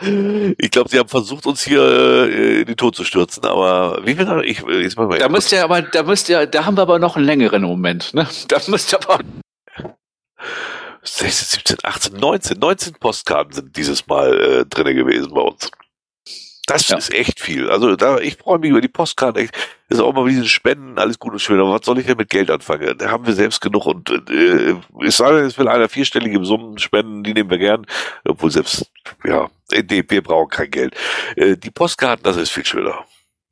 ich glaube, sie haben versucht, uns hier äh, in den Tod zu stürzen, aber wie viel ich jetzt mal Da müsst ihr aber, da müsst ihr, da haben wir aber noch einen längeren Moment, ne? Da müsst ihr aber 16, 17, 18, 19, 19 Postkarten sind dieses Mal äh, drinne gewesen bei uns. Das ja. ist echt viel. Also da, ich freue mich über die Postkarten. Echt. Ist auch mal mit diesen Spenden alles gut und schön. Aber was soll ich denn mit Geld anfangen? Da haben wir selbst genug und äh, es sei denn, es will einer vierstellige Summen spenden, die nehmen wir gern. Obwohl selbst, ja, nee, wir brauchen kein Geld. Äh, die Postkarten, das ist viel schöner.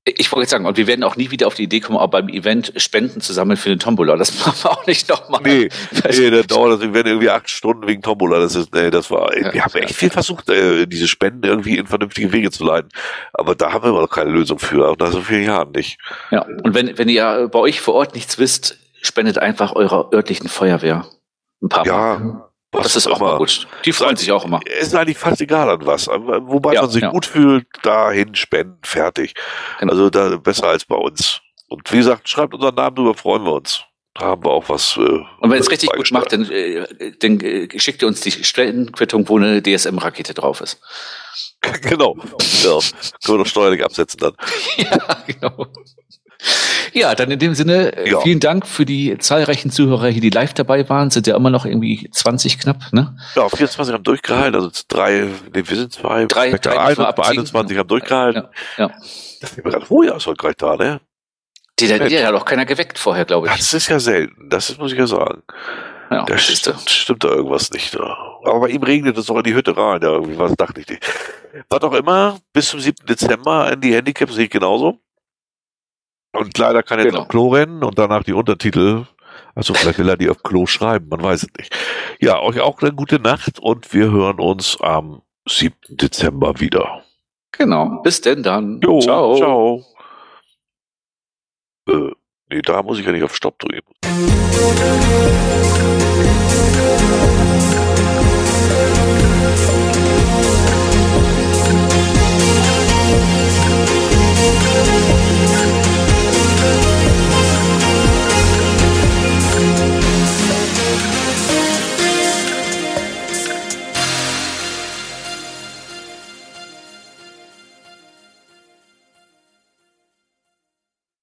Ich wollte jetzt sagen, und wir werden auch nie wieder auf die Idee kommen, auch beim Event Spenden zu sammeln für den Tombola. Das machen wir auch nicht nochmal. Nee, nee, dann dauert das, wir werden irgendwie acht Stunden wegen Tombola. Das ist, nee, das war, ja, wir haben echt viel versucht, äh, diese Spenden irgendwie in vernünftige Wege zu leiten. Aber da haben wir immer noch keine Lösung für, und nach so vielen Jahren nicht. Ja, und wenn, wenn ihr bei euch vor Ort nichts wisst, spendet einfach eurer örtlichen Feuerwehr ein paar Ja. Mal. Was das ist auch mal gut. Die freuen sich auch immer. Ist eigentlich fast egal an was. Wobei ja, man sich ja. gut fühlt, dahin spenden, fertig. Genau. Also da besser als bei uns. Und wie gesagt, schreibt unseren Namen drüber, freuen wir uns. Da haben wir auch was. Äh, und wenn es richtig gut macht, dann, äh, dann äh, schickt ihr uns die Spendenquittung, wo eine DSM-Rakete drauf ist. genau. ja. Können wir noch steuerlich absetzen dann. ja, genau. Ja, dann in dem Sinne, äh, ja. vielen Dank für die zahlreichen Zuhörer hier, die live dabei waren. Sind ja immer noch irgendwie 20 knapp, ne? Ja, 24 haben durchgehalten, also drei, nee, wir sind zwei, drei, drei ein, bei 21 haben durchgehalten. Ja, ja. Das ist mir gerade vorher erfolgreich da, ne? Die, die, die hat auch keiner geweckt vorher, glaube ich. Das ist ja selten, das muss ich ja sagen. Ja, da stimmt, stimmt da irgendwas nicht. Aber bei ihm regnet es auch in die Hütte rein, ja, irgendwie was dachte ich nicht. Was auch immer, bis zum 7. Dezember in die Handicaps sehe ich genauso. Und leider kann er jetzt genau. auf Klo rennen und danach die Untertitel. Also vielleicht will er die auf Klo schreiben, man weiß es nicht. Ja, euch auch eine gute Nacht und wir hören uns am 7. Dezember wieder. Genau. Bis denn dann. Jo, ciao. Ciao. Äh, nee, da muss ich ja nicht auf Stopp drücken.